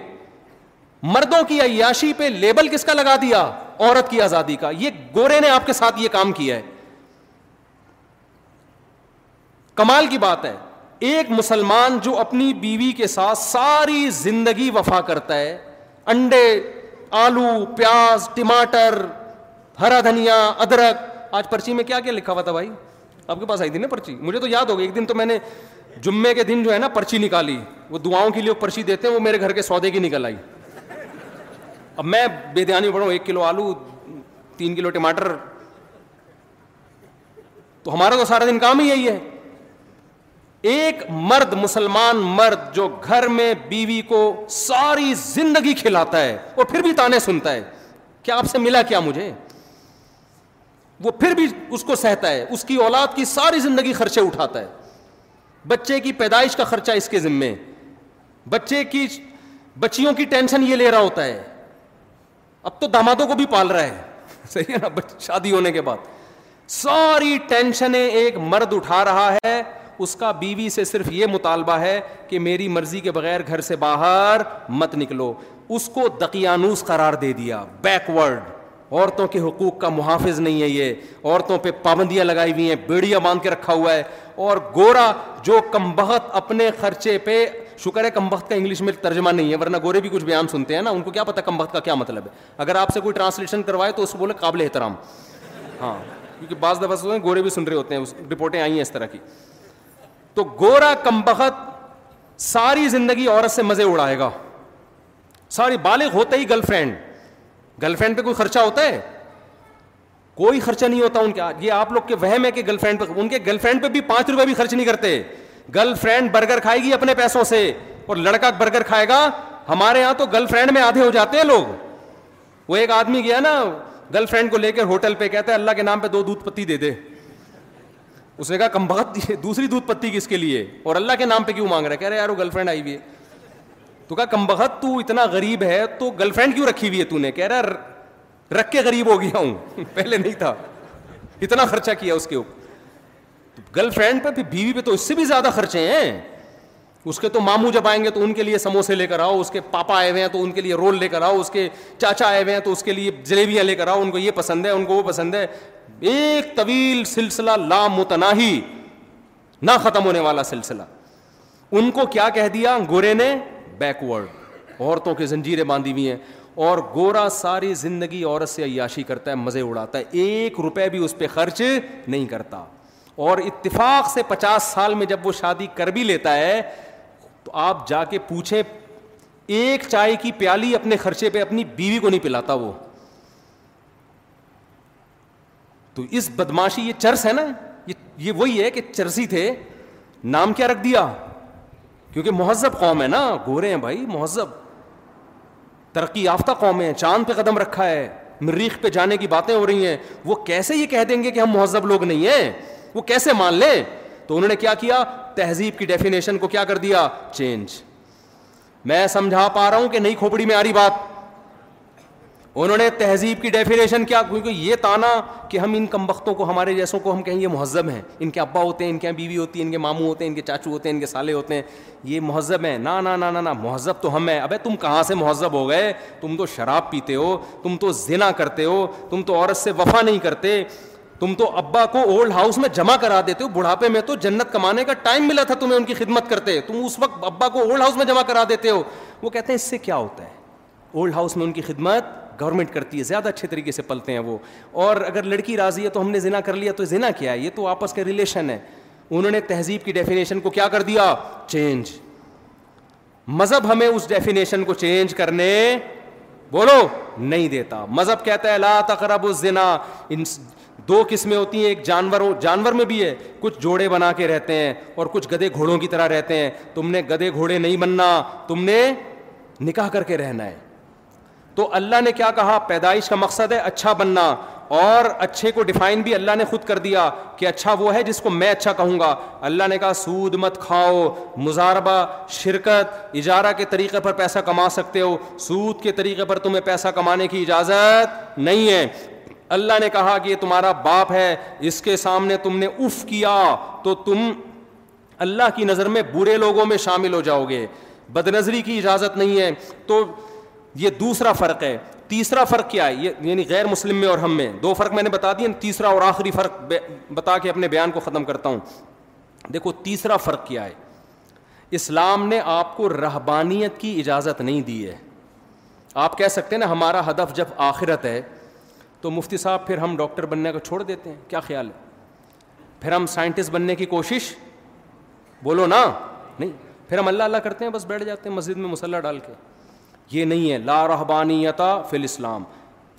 مردوں کی عیاشی پہ لیبل کس کا لگا دیا عورت کی آزادی کا یہ گورے نے آپ کے ساتھ یہ کام کیا ہے کمال کی بات ہے ایک مسلمان جو اپنی بیوی کے ساتھ ساری زندگی وفا کرتا ہے انڈے آلو پیاز ٹماٹر ہرا دھنیا ادرک آج پرچی میں کیا کیا لکھا ہوا تھا بھائی آپ کے پاس آئی تھی نا پرچی مجھے تو یاد ہوگی ایک دن تو میں نے جمعے کے دن جو ہے نا پرچی نکالی وہ دعاؤں کے لیے وہ پرچی دیتے ہیں وہ میرے گھر کے سودے کی نکل آئی اب میں بے دھیانی پڑھوں ایک کلو آلو تین کلو ٹماٹر تو ہمارا تو سارا دن کام ہی یہی ہے ایک مرد مسلمان مرد جو گھر میں بیوی کو ساری زندگی کھلاتا ہے اور پھر بھی تانے سنتا ہے کیا آپ سے ملا کیا مجھے وہ پھر بھی اس کو سہتا ہے اس کی اولاد کی ساری زندگی خرچے اٹھاتا ہے بچے کی پیدائش کا خرچہ اس کے ذمے بچے کی بچیوں کی ٹینشن یہ لے رہا ہوتا ہے اب تو دامادوں کو بھی پال رہا ہے صحیح ہے نا شادی ہونے کے بعد ساری ٹینشنیں ایک مرد اٹھا رہا ہے اس کا بیوی سے صرف یہ مطالبہ ہے کہ میری مرضی کے بغیر گھر سے باہر مت نکلو اس کو دقیانوس قرار دے دیا بیکورڈ عورتوں کے حقوق کا محافظ نہیں ہے یہ عورتوں پہ پابندیاں لگائی ہوئی ہیں بیڑیاں باندھ کے رکھا ہوا ہے اور گورا جو کمبخت اپنے خرچے پہ شکر ہے کمبخت کا انگلش میں ترجمہ نہیں ہے ورنہ گورے بھی کچھ بیان سنتے ہیں نا ان کو کیا پتا کمبخت کا کیا مطلب ہے اگر آپ سے کوئی ٹرانسلیشن کروائے تو اس کو بولے قابل احترام ہاں کیونکہ بعض دفعہ گورے بھی سن رہے ہوتے ہیں رپورٹیں آئی ہیں اس طرح کی تو گورا کمبخت ساری زندگی عورت سے مزے اڑائے گا ساری بالغ ہوتے ہی گرل فرینڈ گرل فرینڈ پہ کوئی خرچہ ہوتا ہے کوئی خرچہ نہیں ہوتا ان کے یہ آپ لوگ کے وہم ہے کہ گرل فرینڈ پہ ان کے گرل فرینڈ پہ بھی پانچ روپئے بھی خرچ نہیں کرتے گرل فرینڈ برگر کھائے گی اپنے پیسوں سے اور لڑکا برگر کھائے گا ہمارے یہاں تو گرل فرینڈ میں آدھے ہو جاتے ہیں لوگ وہ ایک آدمی گیا نا گرل فرینڈ کو لے کر ہوٹل پہ کہتے ہیں اللہ کے نام پہ دو دودھ پتی دے دے اس نے کہا کم بخت دوسری دودھ پتی کس کے لیے اور اللہ کے نام پہ کیوں مانگ رہا ہے کہہ رہے یار وہ گرل فرینڈ آئی ہوئی ہے تو کہا کم بخت تو اتنا غریب ہے تو گرل فرینڈ کیوں رکھی ہوئی ہے تو نے کہہ رہا رکھ کے غریب ہو گیا ہوں پہلے نہیں تھا اتنا خرچہ کیا اس کے اوپر گرل فرینڈ پہ بیوی پہ تو اس سے بھی زیادہ خرچے ہیں اس کے تو ماموں جب آئیں گے تو ان کے لیے سموسے لے کر آؤ اس کے پاپا آئے ہوئے ہیں تو ان کے لیے رول لے کر آؤ اس کے چاچا آئے ہوئے ہیں تو اس کے لیے جلیبیاں لے کر آؤ ان کو یہ پسند ہے ان کو وہ پسند ہے ایک طویل سلسلہ لامتناہی نہ ختم ہونے والا سلسلہ ان کو کیا کہہ دیا گورے نے بیکورڈ عورتوں کی زنجیریں باندھی ہوئی ہیں اور گورا ساری زندگی عورت سے عیاشی کرتا ہے مزے اڑاتا ہے ایک روپے بھی اس پہ خرچ نہیں کرتا اور اتفاق سے پچاس سال میں جب وہ شادی کر بھی لیتا ہے آپ جا کے پوچھیں ایک چائے کی پیالی اپنے خرچے پہ اپنی بیوی کو نہیں پلاتا وہ تو اس بدماشی یہ چرس ہے نا یہ وہی ہے کہ چرسی تھے نام کیا رکھ دیا کیونکہ مہذب قوم ہے نا گورے ہیں بھائی مہذب ترقی یافتہ قوم ہے چاند پہ قدم رکھا ہے مریخ پہ جانے کی باتیں ہو رہی ہیں وہ کیسے یہ کہہ دیں گے کہ ہم مہذب لوگ نہیں ہیں وہ کیسے مان لیں تو انہوں نے کیا کیا تہذیب کی ڈیفینیشن کو کیا کر دیا چینج میں سمجھا پا رہا ہوں کہ نہیں کھوپڑی میں آ رہی بات انہوں نے تہذیب کی ڈیفینیشن کیا کیونکہ یہ تانا کہ ہم ان کمبختوں کو ہمارے جیسوں کو ہم کہیں یہ مہذب ہیں ان کے ابا ہوتے ہیں ان کے بیوی ہوتی ہے ان کے ماموں ہوتے ہیں ان کے چاچو ہوتے ہیں ان کے سالے ہوتے ہیں یہ مہذب نا نا نہ مہذب تو ہم ہیں ابے تم کہاں سے مہذب ہو گئے تم تو شراب پیتے ہو تم تو زنا کرتے ہو تم تو عورت سے وفا نہیں کرتے تم تو ابا کو اولڈ ہاؤس میں جمع کرا دیتے ہو بڑھاپے میں تو جنت کمانے کا ٹائم ملا تھا تمہیں ان کی خدمت کرتے تم اس وقت ابا کو اولڈ ہاؤس میں جمع کرا دیتے ہو وہ کہتے ہیں اس سے کیا ہوتا ہے اولڈ ہاؤس میں ان کی خدمت گورنمنٹ کرتی ہے زیادہ اچھے طریقے سے پلتے ہیں وہ اور اگر لڑکی راضی ہے تو ہم نے زنا کر لیا تو زنا کیا ہے یہ تو آپس کے ریلیشن ہے انہوں نے تہذیب کی ڈیفینیشن کو کیا کر دیا چینج مذہب ہمیں اس ڈیفینیشن کو چینج کرنے بولو نہیں دیتا مذہب کہتا ہے لا تقرب الزنا دو قسمیں ہوتی ہیں ایک جانوروں جانور میں بھی ہے کچھ جوڑے بنا کے رہتے ہیں اور کچھ گدے گھوڑوں کی طرح رہتے ہیں تم نے گدھے گھوڑے نہیں بننا تم نے نکاح کر کے رہنا ہے تو اللہ نے کیا کہا پیدائش کا مقصد ہے اچھا بننا اور اچھے کو ڈیفائن بھی اللہ نے خود کر دیا کہ اچھا وہ ہے جس کو میں اچھا کہوں گا اللہ نے کہا سود مت کھاؤ مزاربہ شرکت اجارہ کے طریقے پر پیسہ کما سکتے ہو سود کے طریقے پر تمہیں پیسہ کمانے کی اجازت نہیں ہے اللہ نے کہا کہ یہ تمہارا باپ ہے اس کے سامنے تم نے اف کیا تو تم اللہ کی نظر میں برے لوگوں میں شامل ہو جاؤ گے بد نظری کی اجازت نہیں ہے تو یہ دوسرا فرق ہے تیسرا فرق کیا ہے یعنی غیر مسلم میں اور ہم میں دو فرق میں نے بتا دیا تیسرا اور آخری فرق بتا کے اپنے بیان کو ختم کرتا ہوں دیکھو تیسرا فرق کیا ہے اسلام نے آپ کو رہبانیت کی اجازت نہیں دی ہے آپ کہہ سکتے ہیں نا ہمارا ہدف جب آخرت ہے تو مفتی صاحب پھر ہم ڈاکٹر بننے کا چھوڑ دیتے ہیں کیا خیال ہے پھر ہم سائنٹسٹ بننے کی کوشش بولو نا نہیں پھر ہم اللہ اللہ کرتے ہیں بس بیٹھ جاتے ہیں مسجد میں مسلح ڈال کے یہ نہیں ہے لا رحبانیتا فل اسلام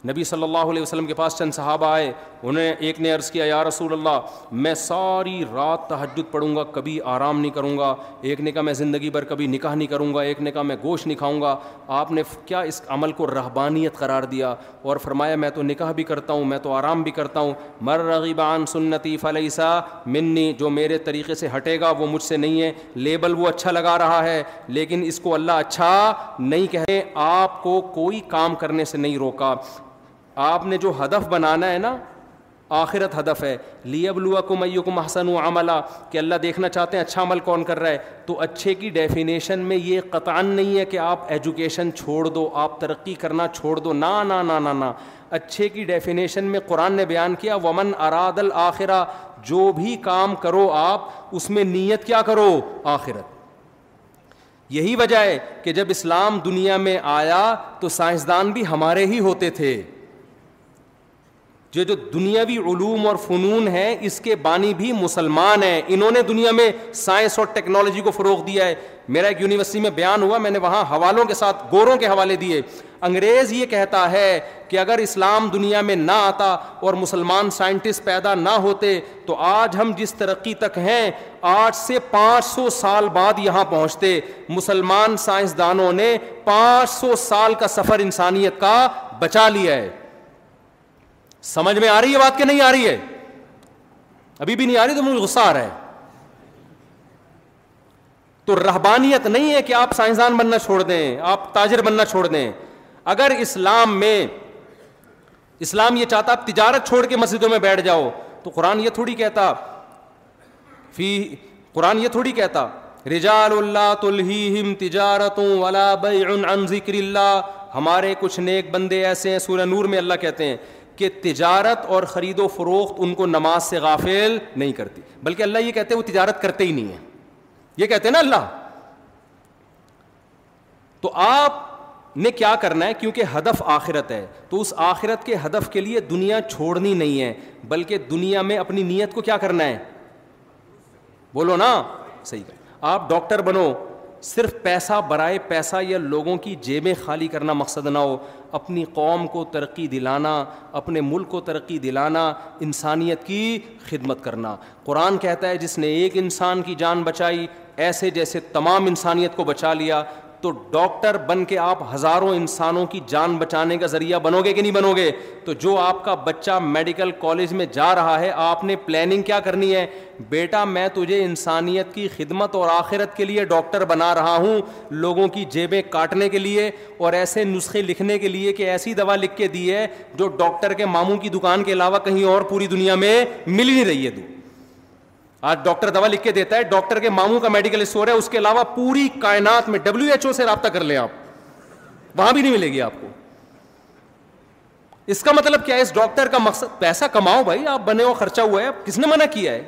نبی صلی اللہ علیہ وسلم کے پاس چند صحابہ آئے انہیں ایک نے عرض کیا یا رسول اللہ میں ساری رات تحجد پڑھوں گا کبھی آرام نہیں کروں گا ایک نے کہا میں زندگی بھر کبھی نکاح نہیں کروں گا ایک نے کہا میں گوشت نہیں کھاؤں گا آپ نے کیا اس عمل کو رہبانیت قرار دیا اور فرمایا میں تو نکاح بھی کرتا ہوں میں تو آرام بھی کرتا ہوں مر رغیبان سنتی فلیسا منی جو میرے طریقے سے ہٹے گا وہ مجھ سے نہیں ہے لیبل وہ اچھا لگا رہا ہے لیکن اس کو اللہ اچھا نہیں کہے آپ کو کوئی کام کرنے سے نہیں روکا آپ نے جو ہدف بنانا ہے نا آخرت ہدف ہے لی لوا کو میو کو محسن و عملہ کہ اللہ دیکھنا چاہتے ہیں اچھا عمل کون کر رہا ہے تو اچھے کی ڈیفینیشن میں یہ قطع نہیں ہے کہ آپ ایجوکیشن چھوڑ دو آپ ترقی کرنا چھوڑ دو نہ نہ اچھے کی ڈیفینیشن میں قرآن نے بیان کیا ومن اراد الآخرہ جو بھی کام کرو آپ اس میں نیت کیا کرو آخرت یہی وجہ ہے کہ جب اسلام دنیا میں آیا تو سائنسدان بھی ہمارے ہی ہوتے تھے جو جو دنیاوی علوم اور فنون ہیں اس کے بانی بھی مسلمان ہیں انہوں نے دنیا میں سائنس اور ٹیکنالوجی کو فروغ دیا ہے میرا ایک یونیورسٹی میں بیان ہوا میں نے وہاں حوالوں کے ساتھ گوروں کے حوالے دیے انگریز یہ کہتا ہے کہ اگر اسلام دنیا میں نہ آتا اور مسلمان سائنٹسٹ پیدا نہ ہوتے تو آج ہم جس ترقی تک ہیں آج سے پانچ سو سال بعد یہاں پہنچتے مسلمان سائنسدانوں نے پانچ سو سال کا سفر انسانیت کا بچا لیا ہے سمجھ میں آ رہی ہے بات کہ نہیں آ رہی ہے ابھی بھی نہیں آ رہی تو مجھے غصہ آ رہا ہے تو رہبانیت نہیں ہے کہ آپ سائنسدان بننا چھوڑ دیں آپ تاجر بننا چھوڑ دیں اگر اسلام میں اسلام یہ چاہتا آپ تجارت چھوڑ کے مسجدوں میں بیٹھ جاؤ تو قرآن یہ تھوڑی کہتا فی قرآن یہ تھوڑی کہتا رجال اللہ تجارتوں ولا عن ذکر اللہ ہمارے کچھ نیک بندے ایسے ہیں سورہ نور میں اللہ کہتے ہیں کہ تجارت اور خرید و فروخت ان کو نماز سے غافل نہیں کرتی بلکہ اللہ یہ کہتے ہیں وہ تجارت کرتے ہی نہیں ہیں یہ کہتے ہیں نا اللہ تو آپ نے کیا کرنا ہے کیونکہ ہدف آخرت ہے تو اس آخرت کے ہدف کے لیے دنیا چھوڑنی نہیں ہے بلکہ دنیا میں اپنی نیت کو کیا کرنا ہے بولو نا صحیح کہ آپ ڈاکٹر بنو صرف پیسہ برائے پیسہ یا لوگوں کی جیبیں خالی کرنا مقصد نہ ہو اپنی قوم کو ترقی دلانا اپنے ملک کو ترقی دلانا انسانیت کی خدمت کرنا قرآن کہتا ہے جس نے ایک انسان کی جان بچائی ایسے جیسے تمام انسانیت کو بچا لیا تو ڈاکٹر بن کے آپ ہزاروں انسانوں کی جان بچانے کا ذریعہ بنو گے کہ نہیں بنو گے تو جو آپ کا بچہ میڈیکل کالج میں جا رہا ہے آپ نے پلاننگ کیا کرنی ہے بیٹا میں تجھے انسانیت کی خدمت اور آخرت کے لیے ڈاکٹر بنا رہا ہوں لوگوں کی جیبیں کاٹنے کے لیے اور ایسے نسخے لکھنے کے لیے کہ ایسی دوا لکھ کے دی ہے جو ڈاکٹر کے ماموں کی دکان کے علاوہ کہیں اور پوری دنیا میں مل ہی رہی ہے آج ڈاکٹر دوا لکھ کے دیتا ہے ڈاکٹر کے ماموں کا میڈیکل اسٹور ہے اس کے علاوہ پوری کائنات میں ڈبلو ایچ او سے رابطہ کر لیں آپ وہاں بھی نہیں ملے گی آپ کو اس کا مطلب کیا ہے اس ڈاکٹر کا مقصد پیسہ کماؤ بھائی آپ بنے ہو خرچہ ہوا ہے کس نے منع کیا ہے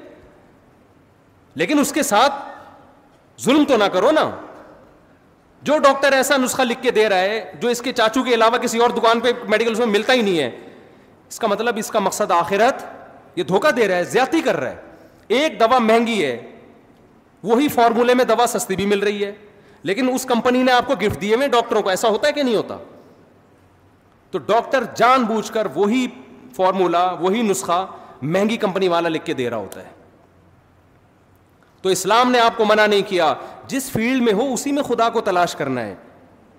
لیکن اس کے ساتھ ظلم تو نہ کرو نا جو ڈاکٹر ایسا نسخہ لکھ کے دے رہا ہے جو اس کے چاچو کے علاوہ کسی اور دکان پہ میڈیکل اس میں ملتا ہی نہیں ہے اس کا مطلب اس کا مقصد آخرت یہ دھوکہ دے رہا ہے زیادتی کر رہا ہے ایک دوا مہنگی ہے وہی فارمولے میں دوا سستی بھی مل رہی ہے لیکن اس کمپنی نے آپ کو گفٹ دیے ہوئے ڈاکٹروں کو ایسا ہوتا ہے کہ نہیں ہوتا تو ڈاکٹر جان بوجھ کر وہی فارمولا وہی نسخہ مہنگی کمپنی والا لکھ کے دے رہا ہوتا ہے تو اسلام نے آپ کو منع نہیں کیا جس فیلڈ میں ہو اسی میں خدا کو تلاش کرنا ہے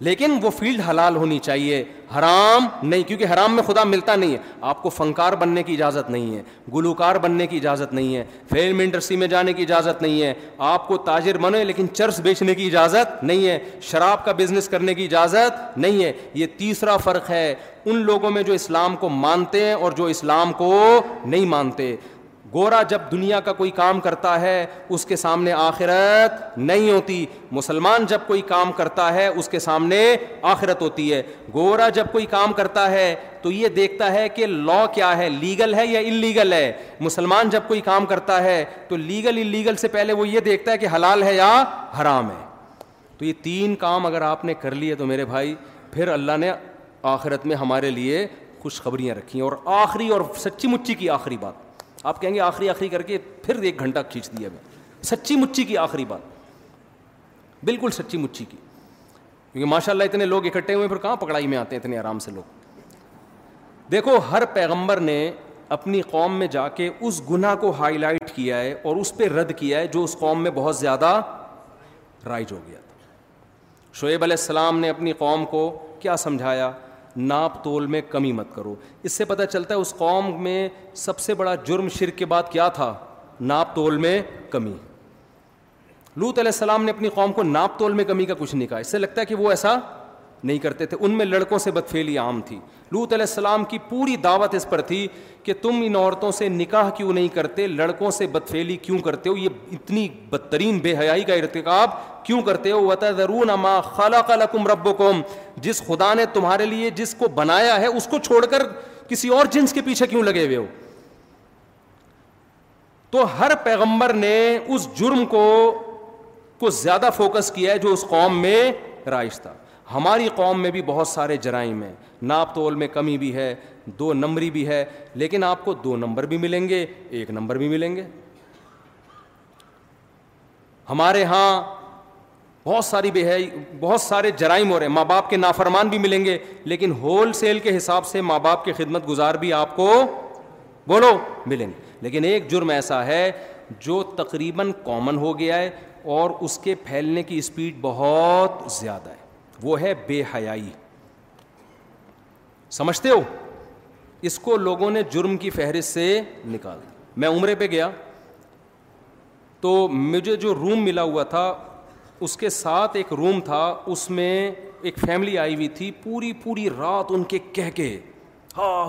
لیکن وہ فیلڈ حلال ہونی چاہیے حرام نہیں کیونکہ حرام میں خدا ملتا نہیں ہے آپ کو فنکار بننے کی اجازت نہیں ہے گلوکار بننے کی اجازت نہیں ہے فلم انڈسٹری میں جانے کی اجازت نہیں ہے آپ کو تاجر بنے لیکن چرس بیچنے کی اجازت نہیں ہے شراب کا بزنس کرنے کی اجازت نہیں ہے یہ تیسرا فرق ہے ان لوگوں میں جو اسلام کو مانتے ہیں اور جو اسلام کو نہیں مانتے گورا جب دنیا کا کوئی کام کرتا ہے اس کے سامنے آخرت نہیں ہوتی مسلمان جب کوئی کام کرتا ہے اس کے سامنے آخرت ہوتی ہے گورا جب کوئی کام کرتا ہے تو یہ دیکھتا ہے کہ لا کیا ہے لیگل ہے یا انلیگل ہے مسلمان جب کوئی کام کرتا ہے تو لیگل انلیگل سے پہلے وہ یہ دیکھتا ہے کہ حلال ہے یا حرام ہے تو یہ تین کام اگر آپ نے کر لیے تو میرے بھائی پھر اللہ نے آخرت میں ہمارے لیے خوشخبریاں رکھی ہیں اور آخری اور سچی مچی کی آخری بات آپ کہیں گے آخری آخری کر کے پھر ایک گھنٹہ کھینچ دیا میں سچی مچی کی آخری بات بالکل سچی مچی کی کیونکہ ماشاء اللہ اتنے لوگ اکٹھے ہوئے پھر کہاں پکڑائی میں آتے ہیں اتنے آرام سے لوگ دیکھو ہر پیغمبر نے اپنی قوم میں جا کے اس گناہ کو ہائی لائٹ کیا ہے اور اس پہ رد کیا ہے جو اس قوم میں بہت زیادہ رائج ہو گیا شعیب علیہ السلام نے اپنی قوم کو کیا سمجھایا ناپ تول میں کمی مت کرو اس سے پتہ چلتا ہے اس قوم میں سب سے بڑا جرم شرک کے بعد کیا تھا ناپ تول میں کمی لوت علیہ السلام نے اپنی قوم کو ناپ تول میں کمی کا کچھ نہیں کہا اس سے لگتا ہے کہ وہ ایسا نہیں کرتے تھے ان میں لڑکوں سے بدفیلی عام تھی لوت علیہ السلام کی پوری دعوت اس پر تھی کہ تم ان عورتوں سے نکاح کیوں نہیں کرتے لڑکوں سے بدفیلی کیوں کرتے ہو یہ اتنی بدترین بے حیائی کا ارتقاب کیوں کرتے ہو وہ نام خالا جس خدا نے تمہارے لیے جس کو بنایا ہے اس کو چھوڑ کر کسی اور جنس کے پیچھے کیوں لگے ہوئے ہو تو ہر پیغمبر نے اس جرم کو کو زیادہ فوکس کیا ہے جو اس قوم میں رائش تھا ہماری قوم میں بھی بہت سارے جرائم ہیں ناپ تول میں کمی بھی ہے دو نمبری بھی ہے لیکن آپ کو دو نمبر بھی ملیں گے ایک نمبر بھی ملیں گے ہمارے ہاں بہت ساری بے حیائی بہت سارے جرائم ہو رہے ہیں ماں باپ کے نافرمان بھی ملیں گے لیکن ہول سیل کے حساب سے ماں باپ کے خدمت گزار بھی آپ کو بولو ملیں گے لیکن ایک جرم ایسا ہے جو تقریباً کامن ہو گیا ہے اور اس کے پھیلنے کی اسپیڈ بہت زیادہ ہے وہ ہے بے حیائی سمجھتے ہو اس کو لوگوں نے جرم کی فہرست سے نکال میں عمرے پہ گیا تو مجھے جو روم ملا ہوا تھا اس کے ساتھ ایک روم تھا اس میں ایک فیملی آئی ہوئی تھی پوری پوری رات ان کے کہہ کے ہاں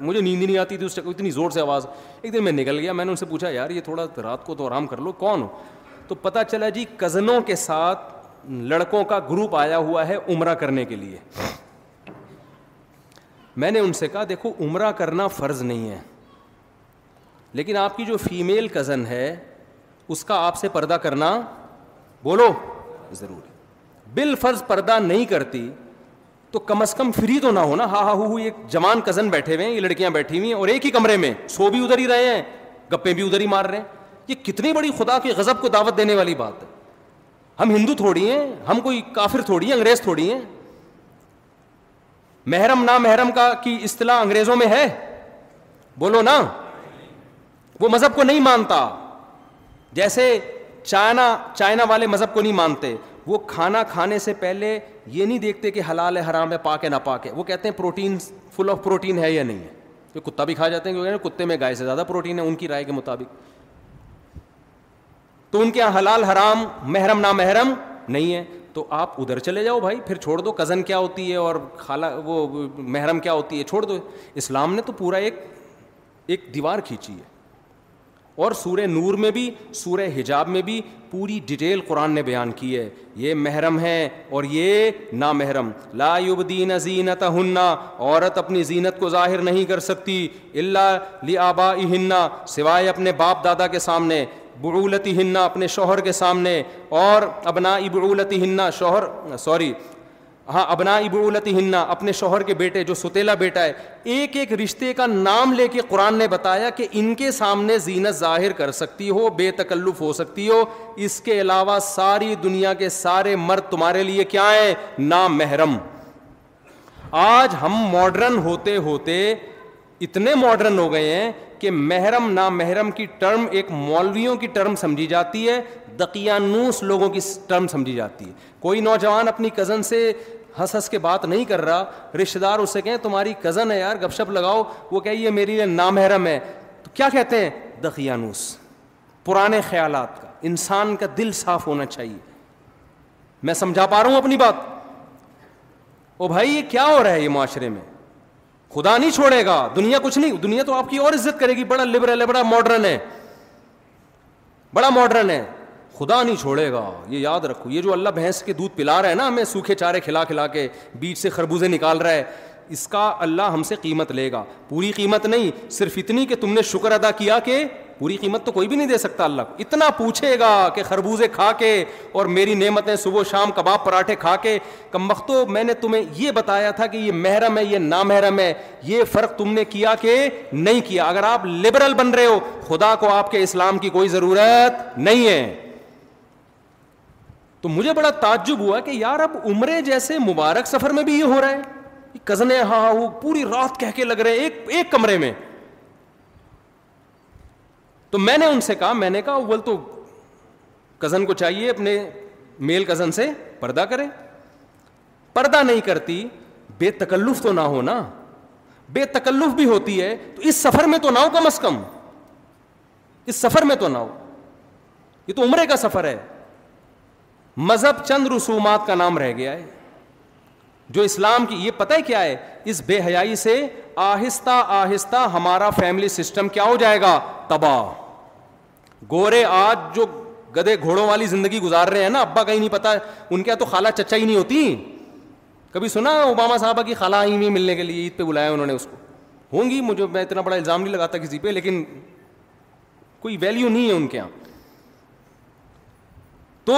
مجھے نیند نہیں آتی تھی اس کو اتنی زور سے آواز ایک دن میں نکل گیا میں نے ان سے پوچھا یار یہ تھوڑا رات کو تو آرام کر لو کون ہو تو پتہ چلا جی کزنوں کے ساتھ لڑکوں کا گروپ آیا ہوا ہے عمرہ کرنے کے لیے میں نے ان سے کہا دیکھو عمرہ کرنا فرض نہیں ہے لیکن آپ کی جو فیمیل کزن ہے اس کا آپ سے پردہ کرنا بولو ضرور بل فرض پردہ نہیں کرتی تو کم از کم فری تو نہ ہونا ہا ہا ہو ہاں، ہاں، ایک جوان کزن بیٹھے ہوئے ہیں یہ لڑکیاں بیٹھی ہوئی ہیں اور ایک ہی کمرے میں سو بھی ادھر ہی رہے ہیں گپے بھی ادھر ہی مار رہے ہیں یہ کتنی بڑی خدا کی غذب کو دعوت دینے والی بات ہے ہم ہندو تھوڑی ہیں ہم کوئی کافر تھوڑی ہیں انگریز تھوڑی ہیں محرم نہ محرم کا کی اصطلاح انگریزوں میں ہے بولو نا وہ مذہب کو نہیں مانتا جیسے چائنا چائنا والے مذہب کو نہیں مانتے وہ کھانا کھانے سے پہلے یہ نہیں دیکھتے کہ حلال ہے حرام ہے پاک ہے نہ پاک ہے وہ کہتے ہیں پروٹین فل آف پروٹین ہے یا نہیں ہے کتا بھی کھا جاتے ہیں کیونکہ کتے میں گائے سے زیادہ پروٹین ہے ان کی رائے کے مطابق تو ان کے یہاں حلال حرام محرم نا محرم نہیں ہے تو آپ ادھر چلے جاؤ بھائی پھر چھوڑ دو کزن کیا ہوتی ہے اور خالہ وہ محرم کیا ہوتی ہے چھوڑ دو اسلام نے تو پورا ایک ایک دیوار کھینچی ہے اور سورہ نور میں بھی سورہ حجاب میں بھی پوری ڈیٹیل قرآن نے بیان کی ہے یہ محرم ہے اور یہ نا محرم لا یبدین زینت ہننا عورت اپنی زینت کو ظاہر نہیں کر سکتی اللہ لابا ہننا سوائے اپنے باپ دادا کے سامنے بعولتی ہننا اپنے شوہر کے سامنے اور ابنا نا ہننا شوہر سوری ہاں ابنا ابو ہننا اپنے شوہر کے بیٹے جو ستیلا بیٹا ہے ایک ایک رشتے کا نام لے کے قرآن نے بتایا کہ ان کے سامنے زینت ظاہر کر سکتی ہو بے تکلف ہو سکتی ہو اس کے علاوہ ساری دنیا کے سارے مرد تمہارے لیے کیا ہے نا محرم آج ہم ماڈرن ہوتے ہوتے اتنے ماڈرن ہو گئے ہیں کہ محرم نا محرم کی ٹرم ایک مولویوں کی ٹرم سمجھی جاتی ہے دقیانوس لوگوں کی ٹرم سمجھی جاتی ہے کوئی نوجوان اپنی کزن سے ہنس ہنس کے بات نہیں کر رہا رشتے دار اسے کہیں تمہاری کزن ہے یار گپ شپ لگاؤ وہ کہ یہ میری لیے نامحرم ہے تو کیا کہتے ہیں دقیانوس پرانے خیالات کا انسان کا دل صاف ہونا چاہیے میں سمجھا پا رہا ہوں اپنی بات او بھائی یہ کیا ہو رہا ہے یہ معاشرے میں خدا نہیں چھوڑے گا دنیا کچھ نہیں دنیا تو آپ کی اور عزت کرے گی بڑا لبرل ہے بڑا ماڈرن ہے بڑا ماڈرن ہے خدا نہیں چھوڑے گا یہ یاد رکھو یہ جو اللہ بھینس کے دودھ پلا رہا ہے نا ہمیں سوکھے چارے کھلا کھلا کے بیچ سے خربوزے نکال رہا ہے اس کا اللہ ہم سے قیمت لے گا پوری قیمت نہیں صرف اتنی کہ تم نے شکر ادا کیا کہ پوری قیمت تو کوئی بھی نہیں دے سکتا اللہ کو اتنا پوچھے گا کہ خربوزے کھا کے اور میری نعمتیں صبح شام کباب پراٹھے کھا کے کم میں نے تمہیں یہ بتایا تھا کہ یہ محرم ہے یہ نامحرم ہے یہ فرق تم نے کیا کہ نہیں کیا اگر آپ لبرل بن رہے ہو خدا کو آپ کے اسلام کی کوئی ضرورت نہیں ہے تو مجھے بڑا تعجب ہوا کہ یار اب عمرے جیسے مبارک سفر میں بھی یہ ہو رہا ہے کزن ہاں ہاں پوری رات کہہ کے لگ رہے ایک ایک کمرے میں تو میں نے ان سے کہا میں نے کہا بول تو کزن کو چاہیے اپنے میل کزن سے پردہ کرے پردہ نہیں کرتی بے تکلف تو نہ ہو نا بے تکلف بھی ہوتی ہے تو اس سفر میں تو نہ ہو کم از کم اس سفر میں تو نہ ہو یہ تو عمرے کا سفر ہے مذہب چند رسومات کا نام رہ گیا ہے جو اسلام کی یہ پتہ ہے کیا ہے اس بے حیائی سے آہستہ آہستہ ہمارا فیملی سسٹم کیا ہو جائے گا تباہ گورے آج جو گدے گھوڑوں والی زندگی گزار رہے ہیں نا ابا کہیں نہیں پتا ان کے یہاں تو خالہ چچا ہی نہیں ہوتی کبھی سنا اوباما صاحبہ کی خالہ ہی میں ملنے کے لیے عید پہ بلایا انہوں نے اس کو ہوں گی مجھے میں اتنا بڑا الزام نہیں لگاتا کسی پہ لیکن کوئی ویلیو نہیں ہے ان کے یہاں تو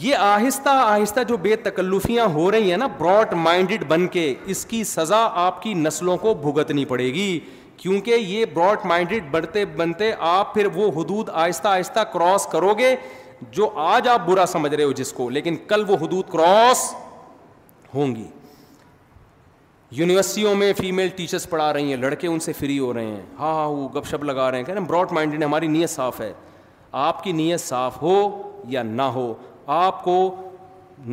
یہ آہستہ آہستہ جو بے تکلفیاں ہو رہی ہیں نا براڈ مائنڈڈ بن کے اس کی سزا آپ کی نسلوں کو بھگتنی پڑے گی کیونکہ یہ براڈ مائنڈڈ بڑھتے بنتے آپ پھر وہ حدود آہستہ آہستہ کراس کرو گے جو آج آپ برا سمجھ رہے ہو جس کو لیکن کل وہ حدود کراس ہوں گی یونیورسٹیوں میں فیمیل ٹیچرس پڑھا رہی ہیں لڑکے ان سے فری ہو رہے ہیں ہاں ہاں وہ گپ شپ لگا رہے ہیں کہ نا براڈ مائنڈڈ ہماری نیت صاف ہے آپ کی نیت صاف ہو یا نہ ہو آپ کو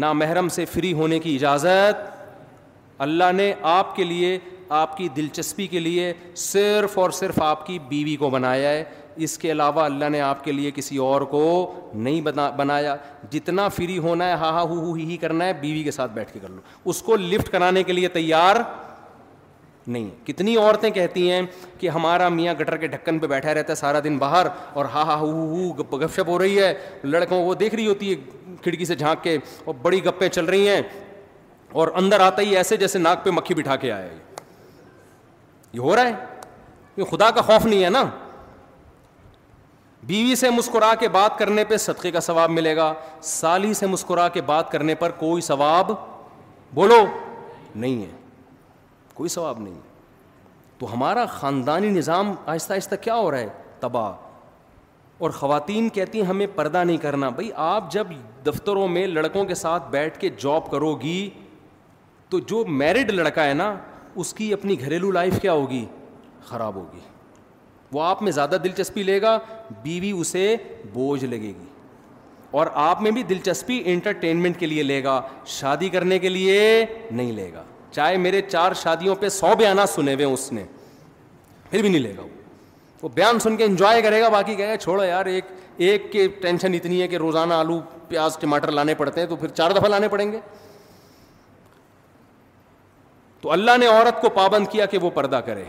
نامحرم سے فری ہونے کی اجازت اللہ نے آپ کے لیے آپ کی دلچسپی کے لیے صرف اور صرف آپ کی بیوی کو بنایا ہے اس کے علاوہ اللہ نے آپ کے لیے کسی اور کو نہیں بنا بنایا جتنا فری ہونا ہے ہا ہا ہو ہی کرنا ہے بیوی کے ساتھ بیٹھ کے کر لو اس کو لفٹ کرانے کے لیے تیار نہیں کتنی عورتیں کہتی ہیں کہ ہمارا میاں گٹر کے ڈھکن پہ بیٹھا رہتا ہے سارا دن باہر اور ہا ہا گپ شپ ہو رہی ہے لڑکوں وہ دیکھ رہی ہوتی ہے کھڑکی سے جھانک کے اور بڑی گپیں چل رہی ہیں اور اندر آتا ہی ایسے جیسے ناک پہ مکھی بٹھا کے آیا یہ ہو رہا ہے یہ خدا کا خوف نہیں ہے نا بیوی سے مسکرا کے بات کرنے پہ صدقے کا ثواب ملے گا سالی سے مسکرا کے بات کرنے پر کوئی ثواب بولو نہیں ہے کوئی ثواب نہیں تو ہمارا خاندانی نظام آہستہ آہستہ کیا ہو رہا ہے تباہ اور خواتین کہتی ہیں ہمیں پردہ نہیں کرنا بھائی آپ جب دفتروں میں لڑکوں کے ساتھ بیٹھ کے جاب کرو گی تو جو میرڈ لڑکا ہے نا اس کی اپنی گھریلو لائف کیا ہوگی خراب ہوگی وہ آپ میں زیادہ دلچسپی لے گا بیوی اسے بوجھ لگے گی اور آپ میں بھی دلچسپی انٹرٹینمنٹ کے لیے لے گا شادی کرنے کے لیے نہیں لے گا چاہے میرے چار شادیوں پہ سو بیانات سنے ہوئے اس نے پھر بھی نہیں لے گا وہ بیان سن کے انجوائے کرے گا باقی کہے گا چھوڑو یار ایک ایک ٹینشن اتنی ہے کہ روزانہ آلو پیاز ٹماٹر لانے پڑتے ہیں تو پھر چار دفعہ لانے پڑیں گے تو اللہ نے عورت کو پابند کیا کہ وہ پردہ کرے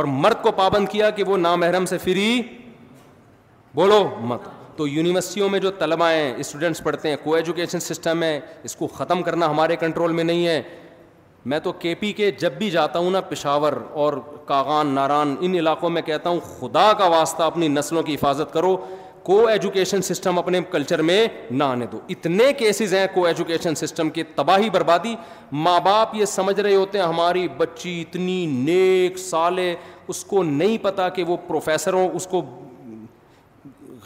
اور مرد کو پابند کیا کہ وہ نامحرم سے فری بولو مت تو یونیورسٹیوں میں جو طلبا ہیں اسٹوڈنٹس پڑھتے ہیں کو ایجوکیشن سسٹم ہے اس کو ختم کرنا ہمارے کنٹرول میں نہیں ہے میں تو کے پی کے جب بھی جاتا ہوں نا پشاور اور کاغان ناران ان علاقوں میں کہتا ہوں خدا کا واسطہ اپنی نسلوں کی حفاظت کرو کو ایجوکیشن سسٹم اپنے کلچر میں نہ آنے دو اتنے کیسز ہیں کو ایجوکیشن سسٹم کے تباہی بربادی ماں باپ یہ سمجھ رہے ہوتے ہیں ہماری بچی اتنی نیک سالے اس کو نہیں پتہ کہ وہ پروفیسر ہوں اس کو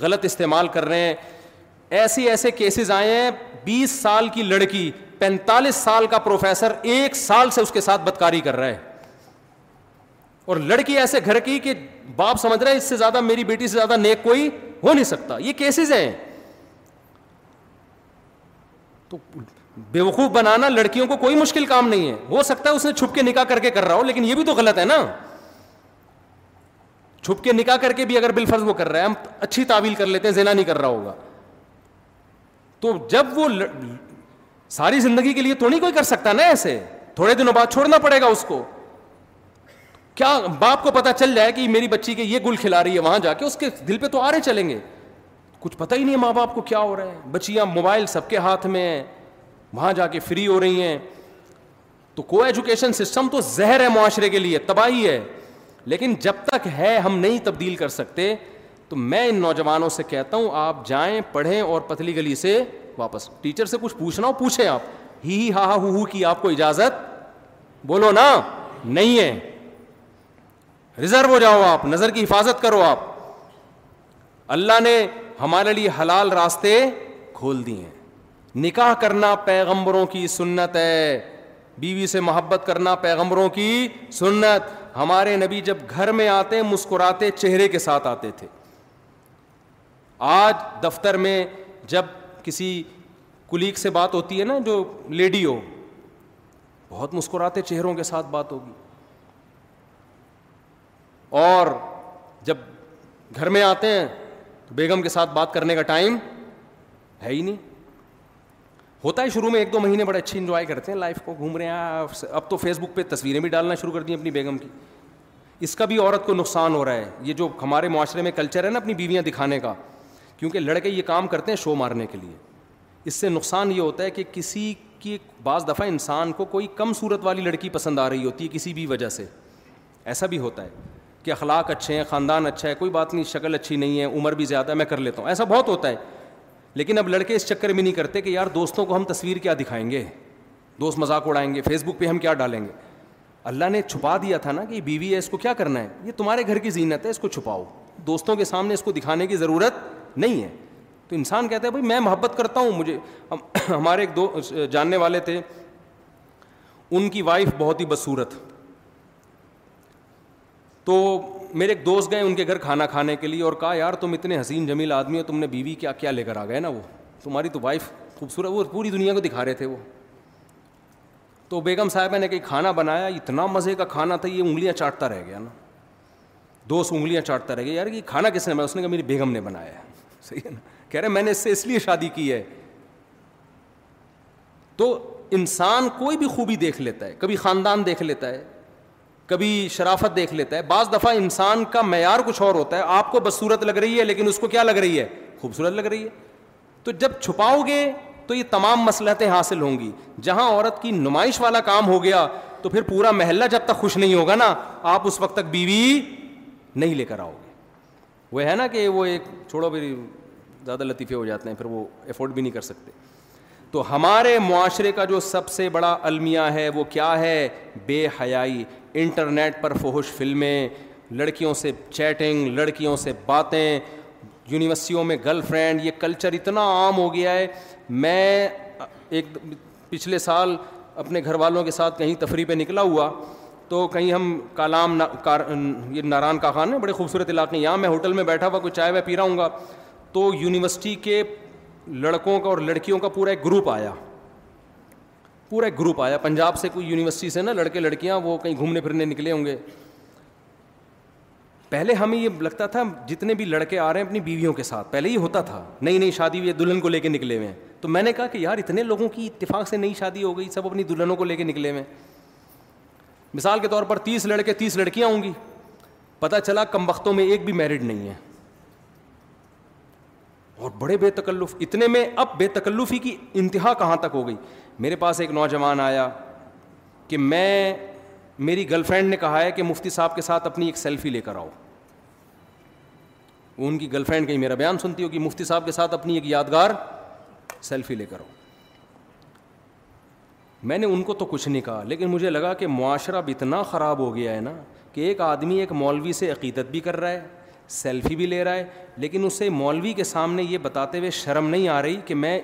غلط استعمال کر رہے ہیں ایسے ایسے کیسز آئے ہیں بیس سال کی لڑکی پینتالیس سال کا پروفیسر ایک سال سے اس کے ساتھ بدکاری کر رہا ہے اور لڑکی ایسے گھر کی کہ باپ سمجھ رہے اس سے زیادہ میری بیٹی سے زیادہ نیک کوئی ہو نہیں سکتا یہ کیسز ہیں بے وقوف بنانا لڑکیوں کو کوئی مشکل کام نہیں ہے ہو سکتا ہے اس نے چھپ کے نکاح کر کے کر رہا ہو لیکن یہ بھی تو غلط ہے نا چھپ کے نکاح کر کے بھی اگر بالفرض وہ کر رہا ہے ہم اچھی تعویل کر لیتے ہیں زینا نہیں کر رہا ہوگا تو جب وہ ساری زندگی کے لیے تو نہیں کوئی کر سکتا نا ایسے تھوڑے دنوں بعد چھوڑنا پڑے گا اس کو کیا باپ کو پتا چل جائے کہ میری بچی کے یہ گل کھلا رہی ہے وہاں جا کے اس کے دل پہ تو آرے چلیں گے کچھ پتا ہی نہیں ماں باپ کو کیا ہو رہا ہے بچیاں موبائل سب کے ہاتھ میں ہیں وہاں جا کے فری ہو رہی ہیں تو کو ایجوکیشن سسٹم تو زہر ہے معاشرے کے لیے تباہی ہے لیکن جب تک ہے ہم نہیں تبدیل کر سکتے تو میں ان نوجوانوں سے کہتا ہوں آپ جائیں پڑھیں اور پتلی گلی سے واپس ٹیچر سے کچھ پوچھنا ہو پوچھے آپ ہی ہا ہا ہو کی آپ کو اجازت بولو نا نہیں ہے ریزرو ہو جاؤ آپ نظر کی حفاظت کرو آپ اللہ نے ہمارے لیے حلال راستے کھول دیے ہیں نکاح کرنا پیغمبروں کی سنت ہے بیوی سے محبت کرنا پیغمبروں کی سنت ہمارے نبی جب گھر میں آتے مسکراتے چہرے کے ساتھ آتے تھے آج دفتر میں جب کسی کلیگ سے بات ہوتی ہے نا جو لیڈی ہو بہت مسکراتے چہروں کے ساتھ بات ہوگی اور جب گھر میں آتے ہیں تو بیگم کے ساتھ بات کرنے کا ٹائم ہے ہی نہیں ہوتا ہے شروع میں ایک دو مہینے بڑے اچھے انجوائے کرتے ہیں لائف کو گھوم رہے ہیں اب تو فیس بک پہ تصویریں بھی ڈالنا شروع کر دی اپنی بیگم کی اس کا بھی عورت کو نقصان ہو رہا ہے یہ جو ہمارے معاشرے میں کلچر ہے نا اپنی بیویاں دکھانے کا کیونکہ لڑکے یہ کام کرتے ہیں شو مارنے کے لیے اس سے نقصان یہ ہوتا ہے کہ کسی کی بعض دفعہ انسان کو کوئی کم صورت والی لڑکی پسند آ رہی ہوتی ہے کسی بھی وجہ سے ایسا بھی ہوتا ہے کہ اخلاق اچھے ہیں خاندان اچھا ہے کوئی بات نہیں شکل اچھی نہیں ہے عمر بھی زیادہ ہے میں کر لیتا ہوں ایسا بہت ہوتا ہے لیکن اب لڑکے اس چکر میں نہیں کرتے کہ یار دوستوں کو ہم تصویر کیا دکھائیں گے دوست مذاق اڑائیں گے فیس بک پہ ہم کیا ڈالیں گے اللہ نے چھپا دیا تھا نا کہ بیوی ہے اس کو کیا کرنا ہے یہ تمہارے گھر کی زینت ہے اس کو چھپاؤ دوستوں کے سامنے اس کو دکھانے کی ضرورت نہیں ہے تو انسان کہتا ہے بھائی میں محبت کرتا ہوں مجھے ہمارے ایک دو جاننے والے تھے ان کی وائف بہت ہی بدصورت تو میرے ایک دوست گئے ان کے گھر کھانا کھانے کے لیے اور کہا یار تم اتنے حسین جمیل آدمی ہو تم نے بیوی کیا کیا لے کر آ گئے نا وہ تمہاری تو وائف خوبصورت وہ پوری دنیا کو دکھا رہے تھے وہ تو بیگم صاحب نے کہیں کھانا بنایا اتنا مزے کا کھانا تھا یہ انگلیاں چاٹتا رہ گیا نا دوست انگلیاں چاٹتا رہ گیا یار یہ کھانا کس نے بنایا اس نے کہا میری بیگم نے بنایا ہے صحیح ہے نا کہہ رہے میں نے اس سے اس لیے شادی کی ہے تو انسان کوئی بھی خوبی دیکھ لیتا ہے کبھی خاندان دیکھ لیتا ہے کبھی شرافت دیکھ لیتا ہے بعض دفعہ انسان کا معیار کچھ اور ہوتا ہے آپ کو بصورت لگ رہی ہے لیکن اس کو کیا لگ رہی ہے خوبصورت لگ رہی ہے تو جب چھپاؤ گے تو یہ تمام مسلحتیں حاصل ہوں گی جہاں عورت کی نمائش والا کام ہو گیا تو پھر پورا محلہ جب تک خوش نہیں ہوگا نا آپ اس وقت تک بیوی نہیں لے کر آؤ گے وہ ہے نا کہ وہ ایک چھوڑو بھی زیادہ لطیفے ہو جاتے ہیں پھر وہ افورڈ بھی نہیں کر سکتے تو ہمارے معاشرے کا جو سب سے بڑا المیہ ہے وہ کیا ہے بے حیائی انٹرنیٹ پر فحش فلمیں لڑکیوں سے چیٹنگ لڑکیوں سے باتیں یونیورسٹیوں میں گرل فرینڈ یہ کلچر اتنا عام ہو گیا ہے میں ایک پچھلے سال اپنے گھر والوں کے ساتھ کہیں تفریح پہ نکلا ہوا تو کہیں ہم کالام یہ ناران کا خان ہے بڑے خوبصورت علاقے یہاں میں ہوٹل میں بیٹھا ہوا کوئی چائے وائے پی رہا ہوں گا تو یونیورسٹی کے لڑکوں کا اور لڑکیوں کا پورا ایک گروپ آیا پورا ایک گروپ آیا پنجاب سے کوئی یونیورسٹی سے نا لڑکے لڑکیاں وہ کہیں گھومنے پھرنے نکلے ہوں گے پہلے ہمیں یہ لگتا تھا جتنے بھی لڑکے آ رہے ہیں اپنی بیویوں کے ساتھ پہلے ہی ہوتا تھا نئی نئی شادی ہوئی دلہن کو لے کے نکلے ہوئے ہیں تو میں نے کہا کہ یار اتنے لوگوں کی اتفاق سے نئی شادی ہو گئی سب اپنی دلہنوں کو لے کے نکلے ہوئے ہیں مثال کے طور پر تیس لڑکے تیس لڑکیاں ہوں گی پتا چلا کم وقتوں میں ایک بھی میرڈ نہیں ہے اور بڑے بے تکلف اتنے میں اب بے تکلفی کی انتہا کہاں تک ہو گئی میرے پاس ایک نوجوان آیا کہ میں میری گرل فرینڈ نے کہا ہے کہ مفتی صاحب کے ساتھ اپنی ایک سیلفی لے کر آؤ ان کی گرل فرینڈ کہیں میرا بیان سنتی ہوگی مفتی صاحب کے ساتھ اپنی ایک یادگار سیلفی لے کر آؤ میں نے ان کو تو کچھ نہیں کہا لیکن مجھے لگا کہ معاشرہ اب اتنا خراب ہو گیا ہے نا کہ ایک آدمی ایک مولوی سے عقیدت بھی کر رہا ہے سیلفی بھی لے رہا ہے لیکن اسے مولوی کے سامنے یہ بتاتے ہوئے شرم نہیں آ رہی کہ میں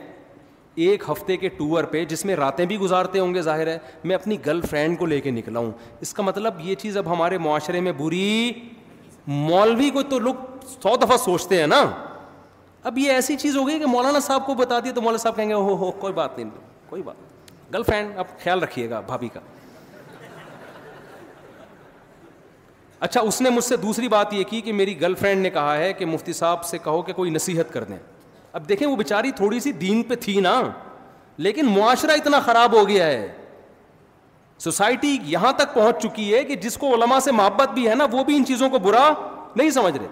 ایک ہفتے کے ٹور پہ جس میں راتیں بھی گزارتے ہوں گے ظاہر ہے میں اپنی گرل فرینڈ کو لے کے نکلا ہوں اس کا مطلب یہ چیز اب ہمارے معاشرے میں بری مولوی کو تو لوگ سو دفعہ سوچتے ہیں نا اب یہ ایسی چیز ہو گئی کہ مولانا صاحب کو بتا دیے تو مولانا صاحب کہیں گے ہو کوئی بات نہیں کوئی بات نہیں گرل فرینڈ خیال رکھیے گا بھابھی کا اچھا اس نے مجھ سے دوسری بات یہ کی کہ میری گرل فرینڈ نے کہا ہے کہ مفتی صاحب سے کہو کہ کوئی نصیحت کر دیں اب دیکھیں وہ بےچاری تھوڑی سی دین پہ تھی نا لیکن معاشرہ اتنا خراب ہو گیا ہے سوسائٹی یہاں تک پہنچ چکی ہے کہ جس کو علما سے محبت بھی ہے نا وہ بھی ان چیزوں کو برا نہیں سمجھ رہے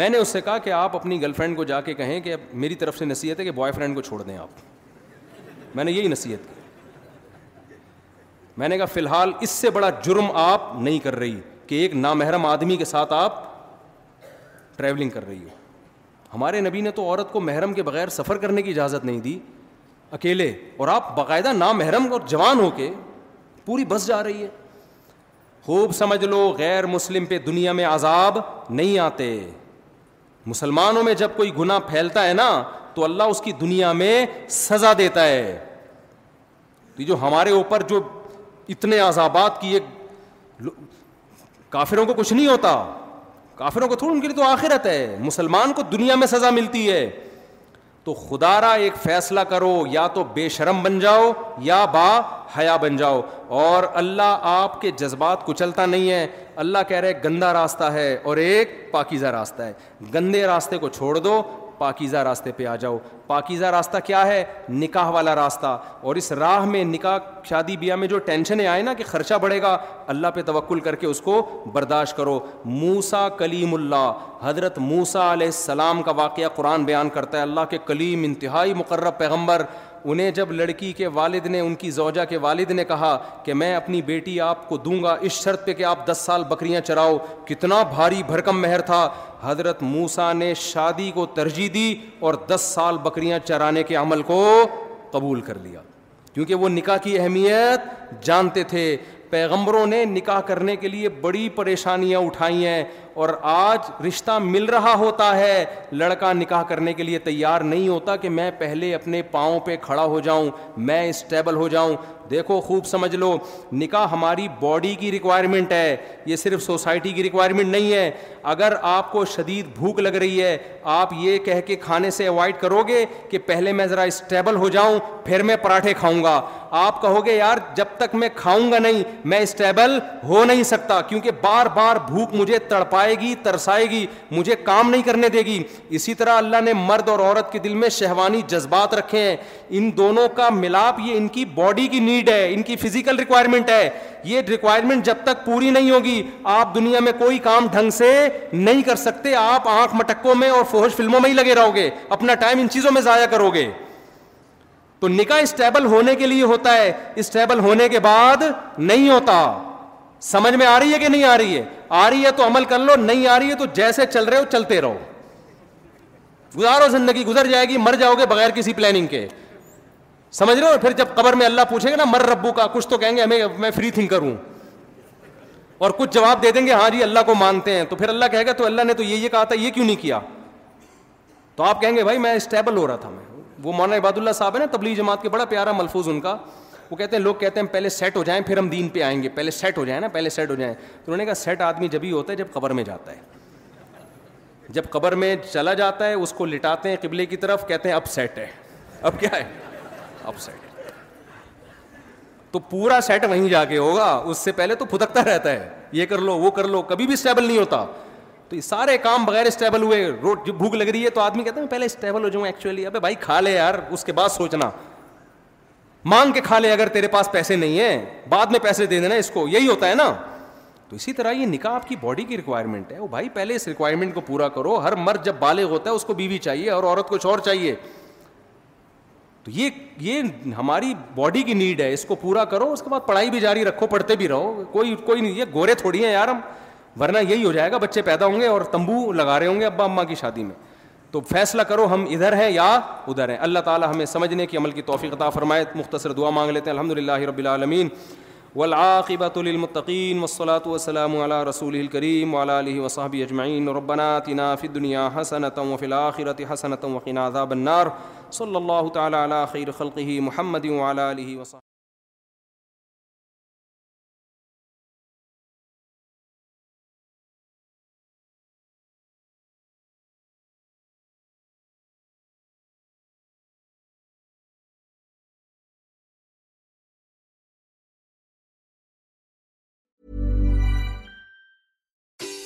میں نے اس سے کہا کہ آپ اپنی گرل فرینڈ کو جا کے کہیں کہ میری طرف سے نصیحت ہے کہ بوائے فرینڈ کو چھوڑ دیں آپ میں نے یہی نصیحت کی میں نے کہا فی الحال اس سے بڑا جرم آپ نہیں کر رہی کہ ایک نامحرم آدمی کے ساتھ آپ ٹریولنگ کر رہی ہو ہمارے نبی نے تو عورت کو محرم کے بغیر سفر کرنے کی اجازت نہیں دی اکیلے اور آپ باقاعدہ نامحرم اور جوان ہو کے پوری بس جا رہی ہے خوب سمجھ لو غیر مسلم پہ دنیا میں عذاب نہیں آتے مسلمانوں میں جب کوئی گناہ پھیلتا ہے نا تو اللہ اس کی دنیا میں سزا دیتا ہے تو جو ہمارے اوپر جو اتنے عذابات کی ایک کافروں کو کچھ نہیں ہوتا کافروں کو تھوڑا ان کے لیے تو آخرت ہے مسلمان کو دنیا میں سزا ملتی ہے تو خدا را ایک فیصلہ کرو یا تو بے شرم بن جاؤ یا با حیا بن جاؤ اور اللہ آپ کے جذبات کو چلتا نہیں ہے اللہ کہہ رہے گندا راستہ ہے اور ایک پاکیزہ راستہ ہے گندے راستے کو چھوڑ دو پاکیزہ راستے پہ آ جاؤ پاکیزہ راستہ کیا ہے نکاح والا راستہ اور اس راہ میں نکاح شادی بیاہ میں جو ٹینشنیں آئے نا کہ خرچہ بڑھے گا اللہ پہ توکل کر کے اس کو برداشت کرو موسا کلیم اللہ حضرت موسا علیہ السلام کا واقعہ قرآن بیان کرتا ہے اللہ کے کلیم انتہائی مقرب پیغمبر انہیں جب لڑکی کے والد نے ان کی زوجہ کے والد نے کہا کہ میں اپنی بیٹی آپ کو دوں گا اس شرط پہ کہ آپ دس سال بکریاں چراؤ کتنا بھاری بھرکم مہر تھا حضرت موسا نے شادی کو ترجیح دی اور دس سال بکریاں چرانے کے عمل کو قبول کر لیا کیونکہ وہ نکاح کی اہمیت جانتے تھے پیغمبروں نے نکاح کرنے کے لیے بڑی پریشانیاں اٹھائی ہیں اور آج رشتہ مل رہا ہوتا ہے لڑکا نکاح کرنے کے لیے تیار نہیں ہوتا کہ میں پہلے اپنے پاؤں پہ کھڑا ہو جاؤں میں اسٹیبل ہو جاؤں دیکھو خوب سمجھ لو نکاح ہماری باڈی کی ریکوائرمنٹ ہے یہ صرف سوسائٹی کی ریکوائرمنٹ نہیں ہے اگر آپ کو شدید بھوک لگ رہی ہے آپ یہ کہہ کے کھانے سے اوائڈ کرو گے کہ پہلے میں ذرا اسٹیبل ہو جاؤں پھر میں پراٹھے کھاؤں گا آپ کہو گے یار جب تک میں کھاؤں گا نہیں میں اسٹیبل ہو نہیں سکتا کیونکہ بار بار بھوک مجھے تڑپا دبائے گی ترسائے گی مجھے کام نہیں کرنے دے گی اسی طرح اللہ نے مرد اور عورت کے دل میں شہوانی جذبات رکھے ہیں ان دونوں کا ملاپ یہ ان کی باڈی کی نیڈ ہے ان کی فزیکل ریکوائرمنٹ ہے یہ ریکوائرمنٹ جب تک پوری نہیں ہوگی آپ دنیا میں کوئی کام ڈھنگ سے نہیں کر سکتے آپ آنکھ مٹکوں میں اور فوج فلموں میں ہی لگے رہو گے اپنا ٹائم ان چیزوں میں ضائع کرو گے تو نکاح اسٹیبل ہونے کے لیے ہوتا ہے اسٹیبل ہونے کے بعد نہیں ہوتا سمجھ میں آ رہی ہے کہ نہیں آ رہی ہے آ رہی ہے تو عمل کر لو نہیں آ رہی ہے تو جیسے چل رہے ہو چلتے رہو گزارو زندگی گزر جائے گی مر جاؤ گے بغیر کسی پلاننگ کے سمجھ رہے ہو پھر جب قبر میں اللہ پوچھے گا نا مر ربو کا کچھ تو کہیں گے ہمیں میں فری تھنکر ہوں اور کچھ جواب دے دیں گے ہاں جی اللہ کو مانتے ہیں تو پھر اللہ کہے گا تو اللہ نے تو یہ یہ کہا تھا یہ کیوں نہیں کیا تو آپ کہیں گے بھائی میں اسٹیبل ہو رہا تھا میں وہ مولانا عباد اللہ صاحب ہے نا تبلیغ جماعت کے بڑا پیارا ملفوظ ان کا وہ کہتے ہیں لوگ کہتے ہیں پہلے سیٹ ہو جائیں پھر ہم دین پہ آئیں گے پہلے پہلے سیٹ سیٹ سیٹ ہو ہو جائیں جائیں نا تو انہوں نے کہا آدمی جب ہی ہوتا ہے جب قبر میں جاتا ہے جب قبر میں چلا جاتا ہے اس کو لٹاتے ہیں قبلے کی طرف کہتے ہیں اب سیٹ ہے اب اب کیا ہے سیٹ تو پورا سیٹ وہیں جا کے ہوگا اس سے پہلے تو پھتکتا رہتا ہے یہ کر لو وہ کر لو کبھی بھی اسٹیبل نہیں ہوتا تو یہ سارے کام بغیر اسٹیبل ہوئے روڈ جب بھوک لگ رہی ہے تو آدمی کہتے ہیں پہلے اسٹیبل ہو جاؤں ایکچولی ابھی بھائی کھا لے یار اس کے بعد سوچنا مانگ کے کھا لے اگر تیرے پاس پیسے نہیں ہیں بعد میں پیسے دے دینا اس کو یہی ہوتا ہے نا تو اسی طرح یہ نکاح آپ کی باڈی کی ریکوائرمنٹ ہے وہ بھائی پہلے اس ریکوائرمنٹ کو پورا کرو ہر مرد جب بالغ ہوتا ہے اس کو بیوی چاہیے اور عورت کچھ اور چاہیے تو یہ یہ ہماری باڈی کی نیڈ ہے اس کو پورا کرو اس کے بعد پڑھائی بھی جاری رکھو پڑھتے بھی رہو کوئی کوئی نہیں یہ گورے تھوڑی ہیں یار ہم ورنہ یہی ہو جائے گا بچے پیدا ہوں گے اور تمبو لگا رہے ہوں گے ابا اماں کی شادی میں تو فیصلہ کرو ہم ادھر ہیں یا ادھر ہیں اللہ تعالیٰ ہمیں سمجھنے کی عمل کی توفیق عطا فرمائے مختصر دعا مانگ لیتے ہیں الحمد للہ رب العالمین ولاقبۃ المطقین وصلاۃ وسلم رسول الکریم ال کریم ولا وب اجمعیناسنت وخرت حسنت وقین صلی اللہ تعالیٰ محمد